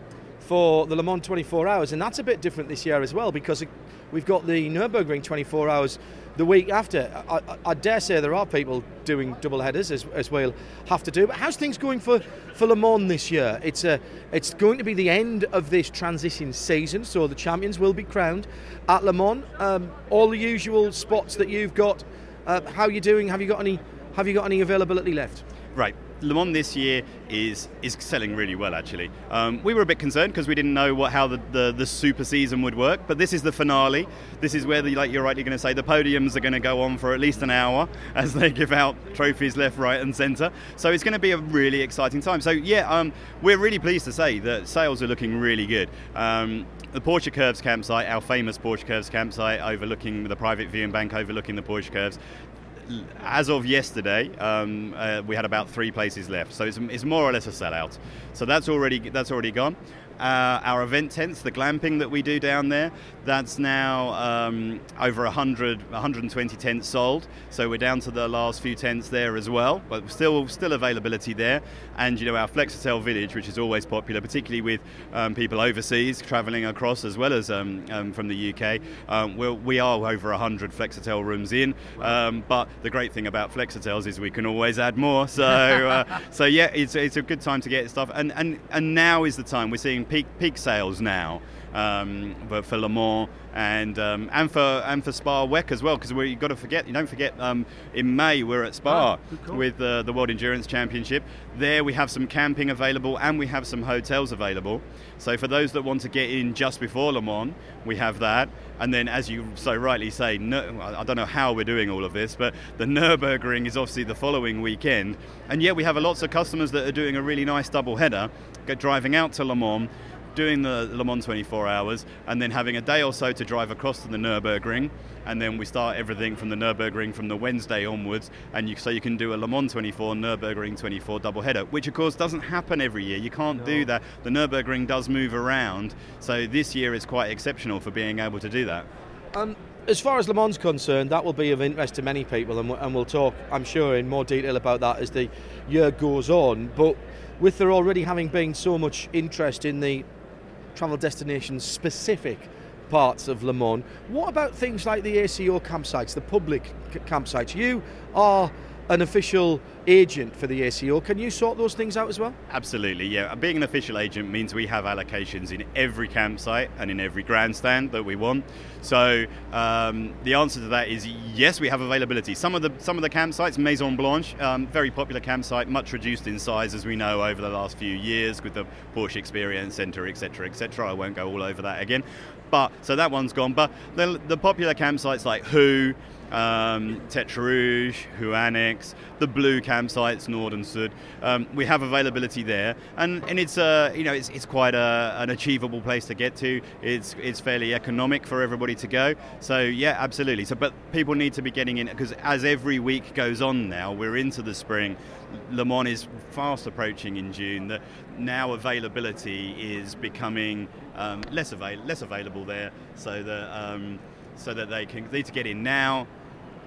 for the Le Mans 24 hours, and that's a bit different this year as well because we've got the Nürburgring 24 hours the week after. I, I, I dare say there are people doing double headers as, as we'll have to do. But how's things going for, for Le Mans this year? It's a, it's going to be the end of this transition season, so the champions will be crowned at Le Mans. Um, all the usual spots that you've got. Uh, how are you doing? Have you got any? Have you got any availability left? Right. Le Mans this year is is selling really well. Actually, um, we were a bit concerned because we didn't know what how the, the, the super season would work. But this is the finale. This is where, the, like you're rightly going to say, the podiums are going to go on for at least an hour as they give out trophies left, right, and centre. So it's going to be a really exciting time. So yeah, um, we're really pleased to say that sales are looking really good. Um, the Porsche Curves campsite, our famous Porsche Curves campsite, overlooking the private viewing bank, overlooking the Porsche Curves as of yesterday, um, uh, we had about three places left, so it's, it's more or less a sellout. So that's already that's already gone. Uh, our event tents, the glamping that we do down there, that's now um, over 100, 120 tents sold. So we're down to the last few tents there as well, but still still availability there. And you know our Flex-A-Tel Village, which is always popular, particularly with um, people overseas travelling across as well as um, um from the UK. Um, we're, we are over 100 Flex-A-Tel rooms in, um, but the great thing about Flex-A-Tels is we can always add more. So uh, so yeah, it's, it's a good time to get stuff. And, and and now is the time we're seeing peak peak sales now. Um, but for Le Mans and um, and for and for Spa WEC as well because we have got to forget you don't forget um, in May we're at Spa oh, with uh, the World Endurance Championship. There we have some camping available and we have some hotels available. So for those that want to get in just before Le Mans we have that. And then as you so rightly say no, I don't know how we're doing all of this but the Nürburgring is obviously the following weekend. And yet we have lots of customers that are doing a really nice double header driving out to Le Mans doing the Le Mans 24 hours, and then having a day or so to drive across to the Nürburgring. And then we start everything from the Nürburgring from the Wednesday onwards, and you, so you can do a Le Mans 24, Nürburgring 24 double header, which of course doesn't happen every year. You can't no. do that. The Nürburgring does move around, so this year is quite exceptional for being able to do that. Um, as far as Le Mans concerned, that will be of interest to many people, and, and we'll talk, I'm sure, in more detail about that as the year goes on. But with there already having been so much interest in the travel destination specific parts of Le Mans. What about things like the ACO campsites, the public campsites? You are an official agent for the ACO. Can you sort those things out as well? Absolutely, yeah. Being an official agent means we have allocations in every campsite and in every grandstand that we want. So um, the answer to that is yes, we have availability. Some of the some of the campsites, Maison Blanche, um, very popular campsite, much reduced in size as we know over the last few years with the Porsche Experience Centre, etc., etc. I won't go all over that again. But so that one's gone. But the, the popular campsites like Who um, Rouge, Huanix, the blue campsites, Nord and Sud. Um, we have availability there, and, and it's uh, you know it's, it's quite a, an achievable place to get to. It's it's fairly economic for everybody to go. So yeah, absolutely. So but people need to be getting in because as every week goes on now, we're into the spring. Le Mans is fast approaching in June. That now availability is becoming um, less avail- less available there, so that um, so that they can need to get in now.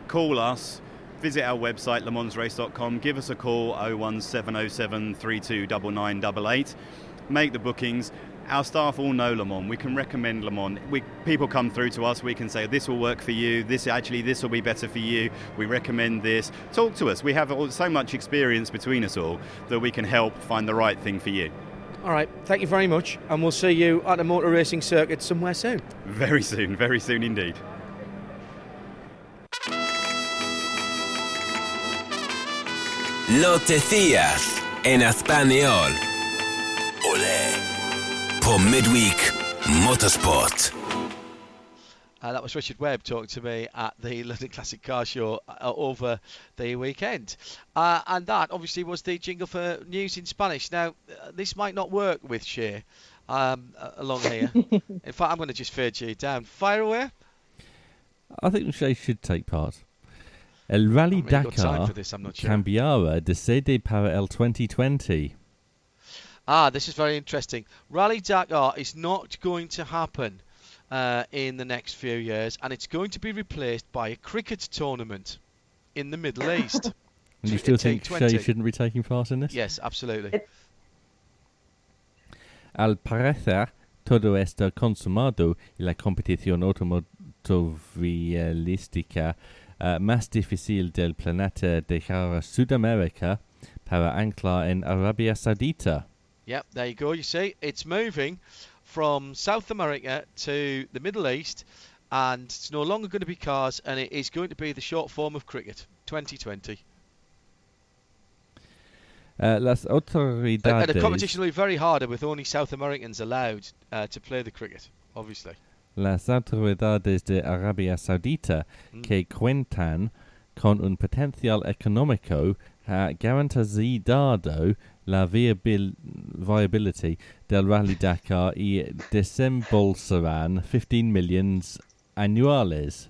Call us. Visit our website, lemansrace.com. Give us a call, 01707 329988. Make the bookings. Our staff all know Le Mans. We can recommend Le Mans. We, people come through to us. We can say this will work for you. This actually this will be better for you. We recommend this. Talk to us. We have so much experience between us all that we can help find the right thing for you. All right, thank you very much, and we'll see you at a motor racing circuit somewhere soon. Very soon, very soon indeed. Noticias en español. Ole. Por Midweek Motorsport. Uh, that was Richard Webb talking to me at the London Classic Car Show uh, over the weekend. Uh, and that obviously was the jingle for news in Spanish. Now, uh, this might not work with Shea um, along here. in fact, I'm going to just fade you down. Fire away. I think Shea should take part. El Rally Dakar this, sure. cambiará de sede para el 2020. Ah, this is very interesting. Rally Dakar is not going to happen uh, in the next few years, and it's going to be replaced by a cricket tournament in the Middle East. and you still think Shea shouldn't be taking part in this? Yes, absolutely. Al parecer, todo está consumado y la competición automovilística uh, más difícil del planeta dejará Sudamérica para anclar en Arabia Saudita. Yep, there you go. You see, it's moving from South America to the Middle East, and it's no longer going to be cars, and it is going to be the short form of cricket, 2020. Uh, las autoridades. And the competition will be very harder with only South Americans allowed uh, to play the cricket, obviously. Las autoridades de Arabia Saudita mm. que cuentan con un potencial económico uh, garantizado la viabil- viability del Rally Dakar y desembolsarán 15 millions annuales.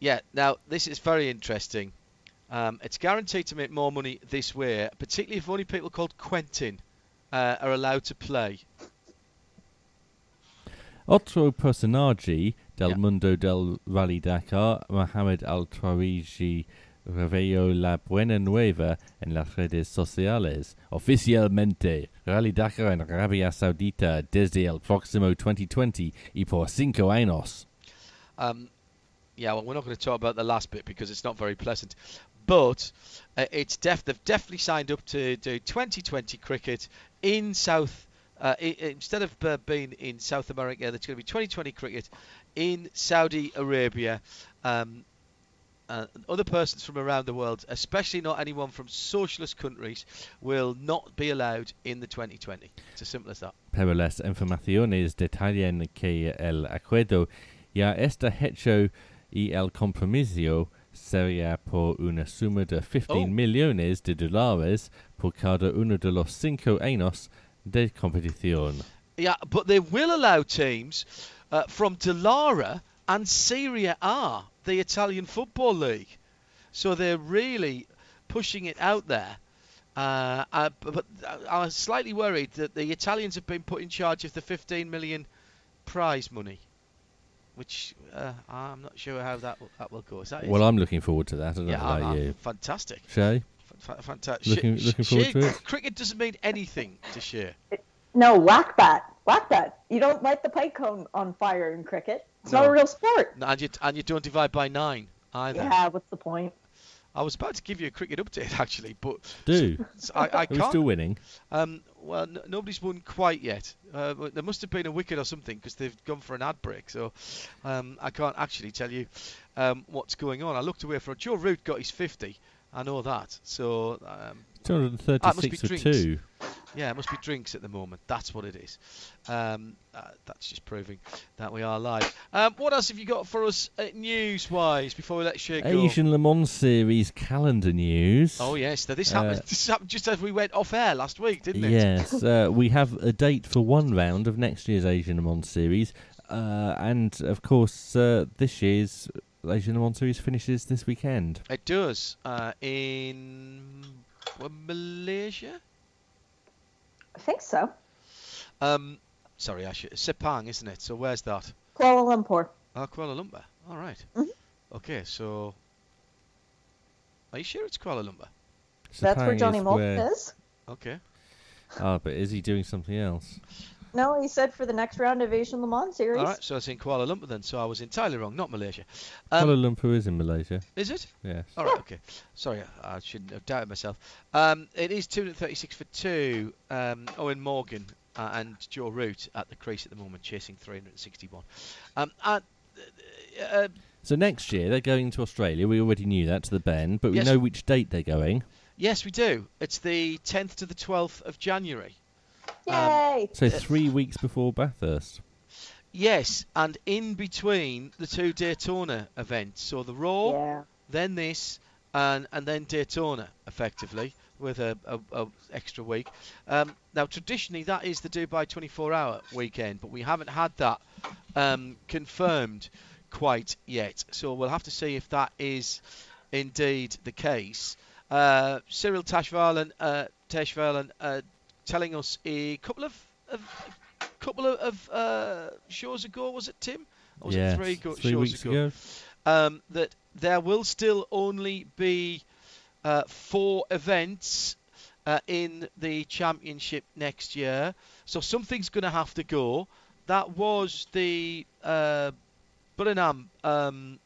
Yeah, now this is very interesting. Um, it's guaranteed to make more money this way, particularly if only people called Quentin uh, are allowed to play. Otro personaggi del mundo del Rally Dakar, Mohamed Al Twariji reveló la buena nueva en las redes sociales. Oficialmente, Rally Dakar en Arabia Saudita desde el próximo 2020 y por cinco años. Um, yeah, well, we're not going to talk about the last bit because it's not very pleasant. But uh, it's def- they've definitely signed up to do 2020 cricket in South. Uh, instead of uh, being in South America, there's going to be 2020 cricket in Saudi Arabia. Um, uh, other persons from around the world, especially not anyone from socialist countries, will not be allowed in the 2020. It's as simple as that. Pero las informaciones detallan que el acuerdo ya está hecho y el compromiso sería por una suma de 15 Oh. millones de dólares por cada uno de los cinco años de competición. Yeah, but they will allow teams uh, from Delara and Serie A, the Italian Football League. So they're really pushing it out there. Uh, uh, but but I was slightly worried that the Italians have been put in charge of the 15 million prize money, which uh, I'm not sure how that will, that will go. Is that it? Well, I'm looking forward to that. I don't yeah, know about I'm- you. fantastic. Shea? fantastic. Looking- looking forward to it? Cricket doesn't mean anything to Shea. No, whack bat. Whack bat. You don't light the pike cone on fire in cricket. It's not No. a real sport. And you, and you don't divide by nine either. Yeah, what's the point? I was about to give you a cricket update actually, but Do. s- I, I Are we can't. still winning? Um, well, n- nobody's won quite yet. Uh, but there must have been a wicket or something because they've gone for an ad break. So um, I can't actually tell you um, what's going on. I looked away for it. Joe Root got his 50. I know that. So um, ah, it must be 236 for drinks. two. Yeah, it must be drinks at the moment. That's what it is. Um, uh, that's just proving that we are live. Um, what else have you got for us uh, news-wise before we let Shea go? Asian Le Mans Series calendar news. Oh yes, now this Uh, happened. This happened just as we went off air last week, didn't it? Yes, uh, we have a date for one round of next year's Asian Le Mans Series, uh, and of course, uh, this year's Asian Le Mans Series finishes this weekend. It does. Uh, in what, Malaysia? I think so. Um, sorry, I should. Sepang, isn't it? So where's that? Kuala Lumpur. Oh, Kuala Lumpur. All right. Mhm. Okay, so are you sure it's Kuala Lumpur? That's where Johnny Johnny is where- is. Okay. Ah, but is he doing something else? No, he said for the next round of Asian Le Mans series. All right, so it's in Kuala Lumpur then. So I was entirely wrong, not Malaysia. Um, Kuala Lumpur is in Malaysia. Is it? Yes. All right. Okay. Sorry, I I shouldn't have doubted myself. Um, it is 236 for two. Um, Eoin Morgan uh, and Joe Root at the crease at the moment, chasing 361. Um, uh, uh, So next year they're going to Australia. We already knew that to the Bend, but we Yes. know which date they're going. yes, we do. It's the 10th to the 12th of January. Yay! So three weeks before Bathurst. Yes, and in between the two Daytona events, so the Roar, Yeah. then this, and and then Daytona, effectively with a, a, a extra week. Um, now, traditionally, that is the Dubai 24-hour weekend, but we haven't had that um, confirmed quite yet. So we'll have to see if that is indeed the case. Uh, Cyril Tashvalan, uh, Tashvalan, uh, telling us a couple of, of couple of, of uh, shows ago, was it Tim? Or was Yes, it three, go- three shows weeks ago. Um, that there will still only be uh, four events uh, in the championship next year. So something's going to have to go. That was the uh, Buriram um,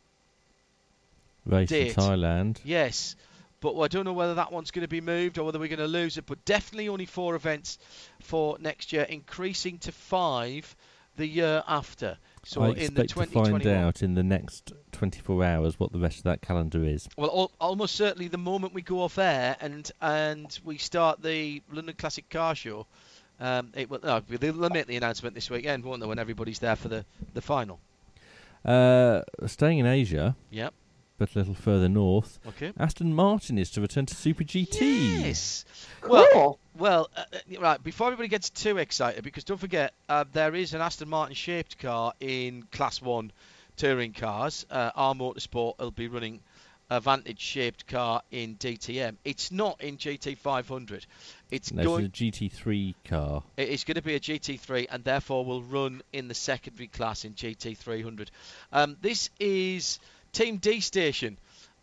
Race date. in Thailand. Yes, but I don't know whether that one's going to be moved or whether we're going to lose it. But definitely only four events for next year, increasing to five the year after. So I in the expect to find out in the next 24 hours what the rest of that calendar is. Well, al- almost certainly the moment we go off air and and we start the London Classic Car Show, um, it will. No, they'll make the announcement this weekend, won't they? When everybody's there for the the final. Uh, staying in Asia, Yep. But a little further north, Okay. Aston Martin is to return to Super GT. Yes. Well, well, uh, uh, right. Before everybody gets too excited, because don't forget uh, there is an Aston Martin shaped car in Class One touring cars. Uh, R-Motorsport will be running a Vantage shaped car in DTM. It's not in GT500. It's No, going. it's a GT3 car. It is going to be a GT3 and therefore will run in the secondary class in GT300. Um, this is Team D Station,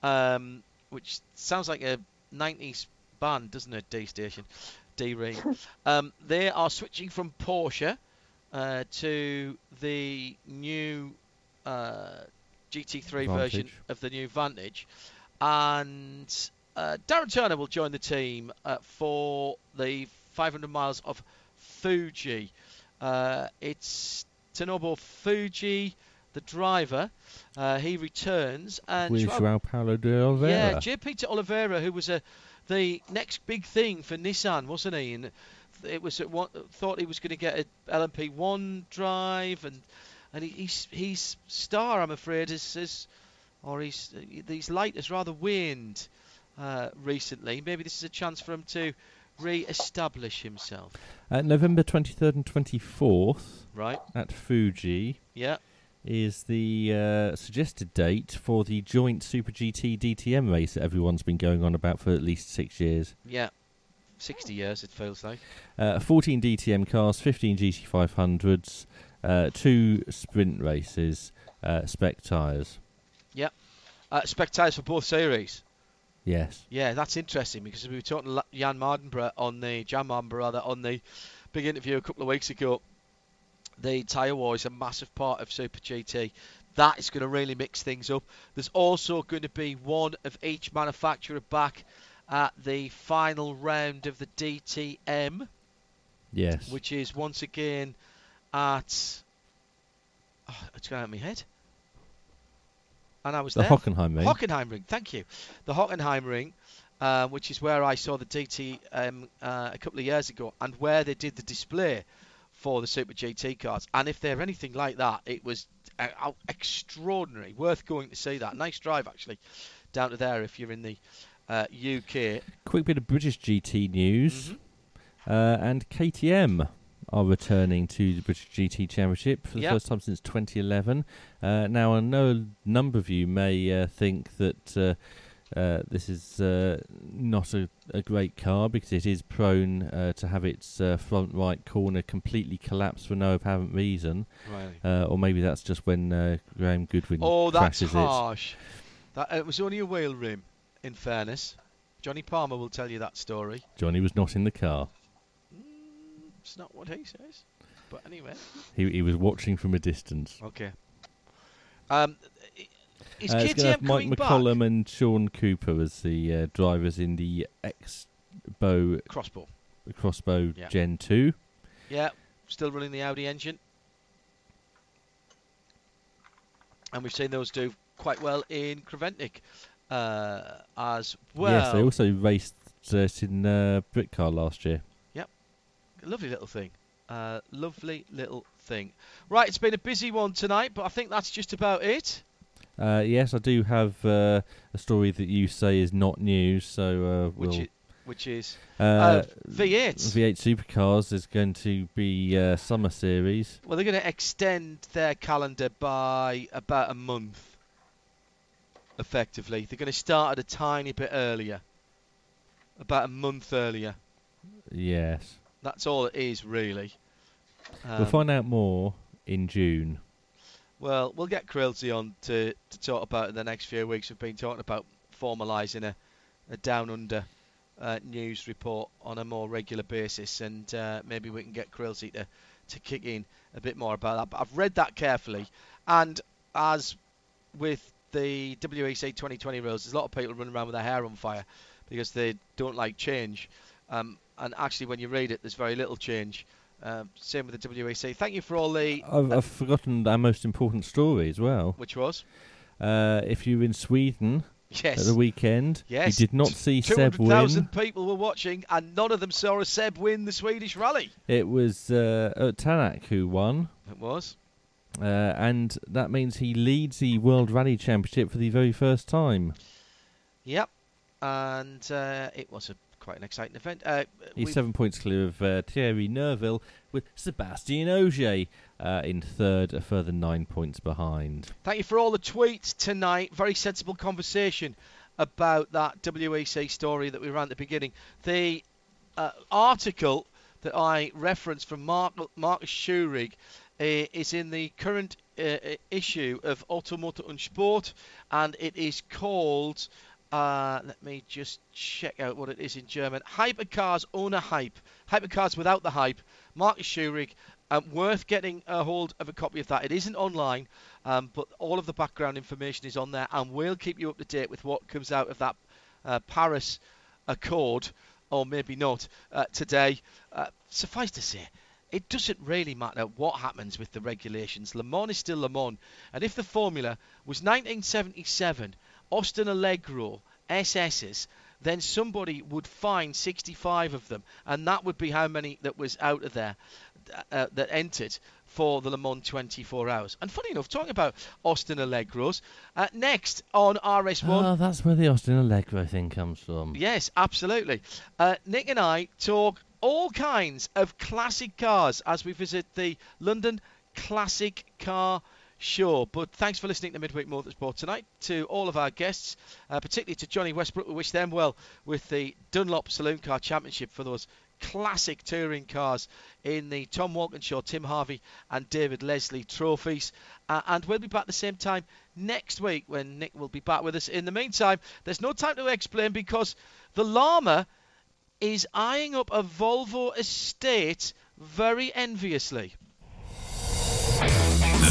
um, which sounds like a 90s band, doesn't it? D Station, D Ring. um, they are switching from Porsche uh, to the new uh, GT3 version of the new Vantage, and uh, Darren Turner will join the team uh, for the 500 miles of Fuji. Uh, it's Tomonobu Fujii, the driver. Uh, he returns and With Joao- Joao Paulo de Oliveira. yeah, J. Peter Oliveira, who was a the next big thing for Nissan, wasn't he? And it was at one, thought he was going to get a LMP1 drive, and and he, he's he's star, I'm afraid, is, is or he's his light has rather waned uh, recently. Maybe this is a chance for him to re-establish himself. Uh, November 23rd and 24th Right. at Fuji Yeah. Is the uh, suggested date for the joint Super GT DTM race that everyone's been going on about for at least six years. Yeah. 60 years, it feels like. Uh, 14 DTM cars, 15 GT500s, uh, two sprint races, uh, spec tyres. Yeah. Uh, tyres for both series. Yes. Yeah, that's interesting because we were talking to Jan Mardenborough on the Jan Mardenborough on the big interview a couple of weeks ago. The tyre war is a massive part of Super GT. That is going to really mix things up. There's also going to be one of each manufacturer back at the final round of the DTM, Yes. which is once again at. Oh, it's going out of my head. And I was The there. Hockenheim ring. Hockenheim ring, thank you. The Hockenheim ring, uh, which is where I saw the DT um, uh, a couple of years ago, and where they did the display for the Super GT cars. And if they're anything like that, it was uh, extraordinary. Worth going to see that. Nice drive actually, down to there if you're in the uh, UK. Quick bit of British GT news. Mm-hmm. Uh, and KTM are returning to the British GT Championship for the Yep. first time since 2011. Uh, now, I know a number of you may uh, think that uh, this is uh, not a, a great car because it is prone uh, to have its uh, front right corner completely collapse for no apparent reason. Right. Uh, or maybe that's just when uh, Graham Goodwin Oh, that's crashes it. harsh. That uh, it was only a wheel rim. In fairness, Johnny Palmer will tell you that story. Johnny was not in the car. It's not what he says. But anyway. He, he was watching from a distance. Okay. Um, is Uh, it's gonna have Mike coming back? McCollum and Sean Cooper as the uh, drivers in the X-Bow Crossbow. Crossbow Yeah. Gen 2. Yeah, still running the Audi engine. And we've seen those do quite well in Creventic uh, as well. yes, they also raced uh, in uh, Britcar last year. Yep. Lovely little thing. Uh, lovely little thing. Right, it's been a busy one tonight, but I think that's just about it. Uh, yes, I do have uh, a story that you say is not news, so uh, Which we'll. i- which is uh, uh, V8. V8 Supercars is going to be uh, summer series. Well, they're going to extend their calendar by about a month, effectively. They're going to start at a tiny bit earlier, about a month earlier. Yes, That's all it is, really. we'll Um, find out more in June. Well, we'll get Krilsey on to, to talk about in the next few weeks. We've been talking about formalising a, a down under uh, news report on a more regular basis, and uh, maybe we can get Krilsey to, to kick in a bit more about that. But I've read that carefully, and as with the WEC 2020 rules, there's a lot of people running around with their hair on fire because they don't like change. Um, and actually, when you read it, there's very little change. Um, same with the WEC. Thank you for all the. I've, I've forgotten our most important story as well. Which was? Uh, if you're in Sweden Yes. at the weekend, Yes. you did not see Seb win. 200,000 people were watching, and none of them saw a Seb win the Swedish rally. It was uh, uh, Tanak who won. It was. Uh, and that means he leads the World Rally Championship for the very first time. Yep. And uh, it was a quite an exciting event. Uh, He's seven points clear of uh, Thierry Neuville, with Sebastian Ogier uh, in third, a further nine points behind. Thank you for all the tweets tonight. Very sensible conversation about that WEC story that we ran at the beginning. The uh, article that I referenced from Mark, Marcus Schurig uh, is in the current uh, issue of Auto Motor und Sport, and it is called. Uh, let me just check out what it is in German. Hypercars ohne Hype. Hypercars without the hype. Marcus Schurig. Um, worth getting a hold of a copy of that. It isn't online, um, but all of the background information is on there, and we'll keep you up to date with what comes out of that uh, Paris Accord, or maybe not, uh, today. Uh, suffice to say, it doesn't really matter what happens with the regulations. Le Mans is still Le Mans, and if the formula was 1977, Austin Allegro SS's, then somebody would find 65 of them, and that would be how many that was out of there uh, that entered for the Le Mans 24 hours. And funny enough, talking about Austin Allegros, uh, next on RS1. Oh, that's where the Austin Allegro thing comes from. Yes, absolutely. Uh, Nick and I talk all kinds of classic cars as we visit the London Classic Car Show. But thanks for listening to Midweek Motorsport tonight. To all of our guests, uh, particularly to Jonny Westbrook, we wish them well with the Dunlop Saloon Car Championship for those classic touring cars in the Tom Walkinshaw, Tim Harvey, and David Leslie trophies. Uh, and we'll be back the same time next week when Nick will be back with us. In the meantime, there's no time to explain because the llama is eyeing up a Volvo estate very enviously.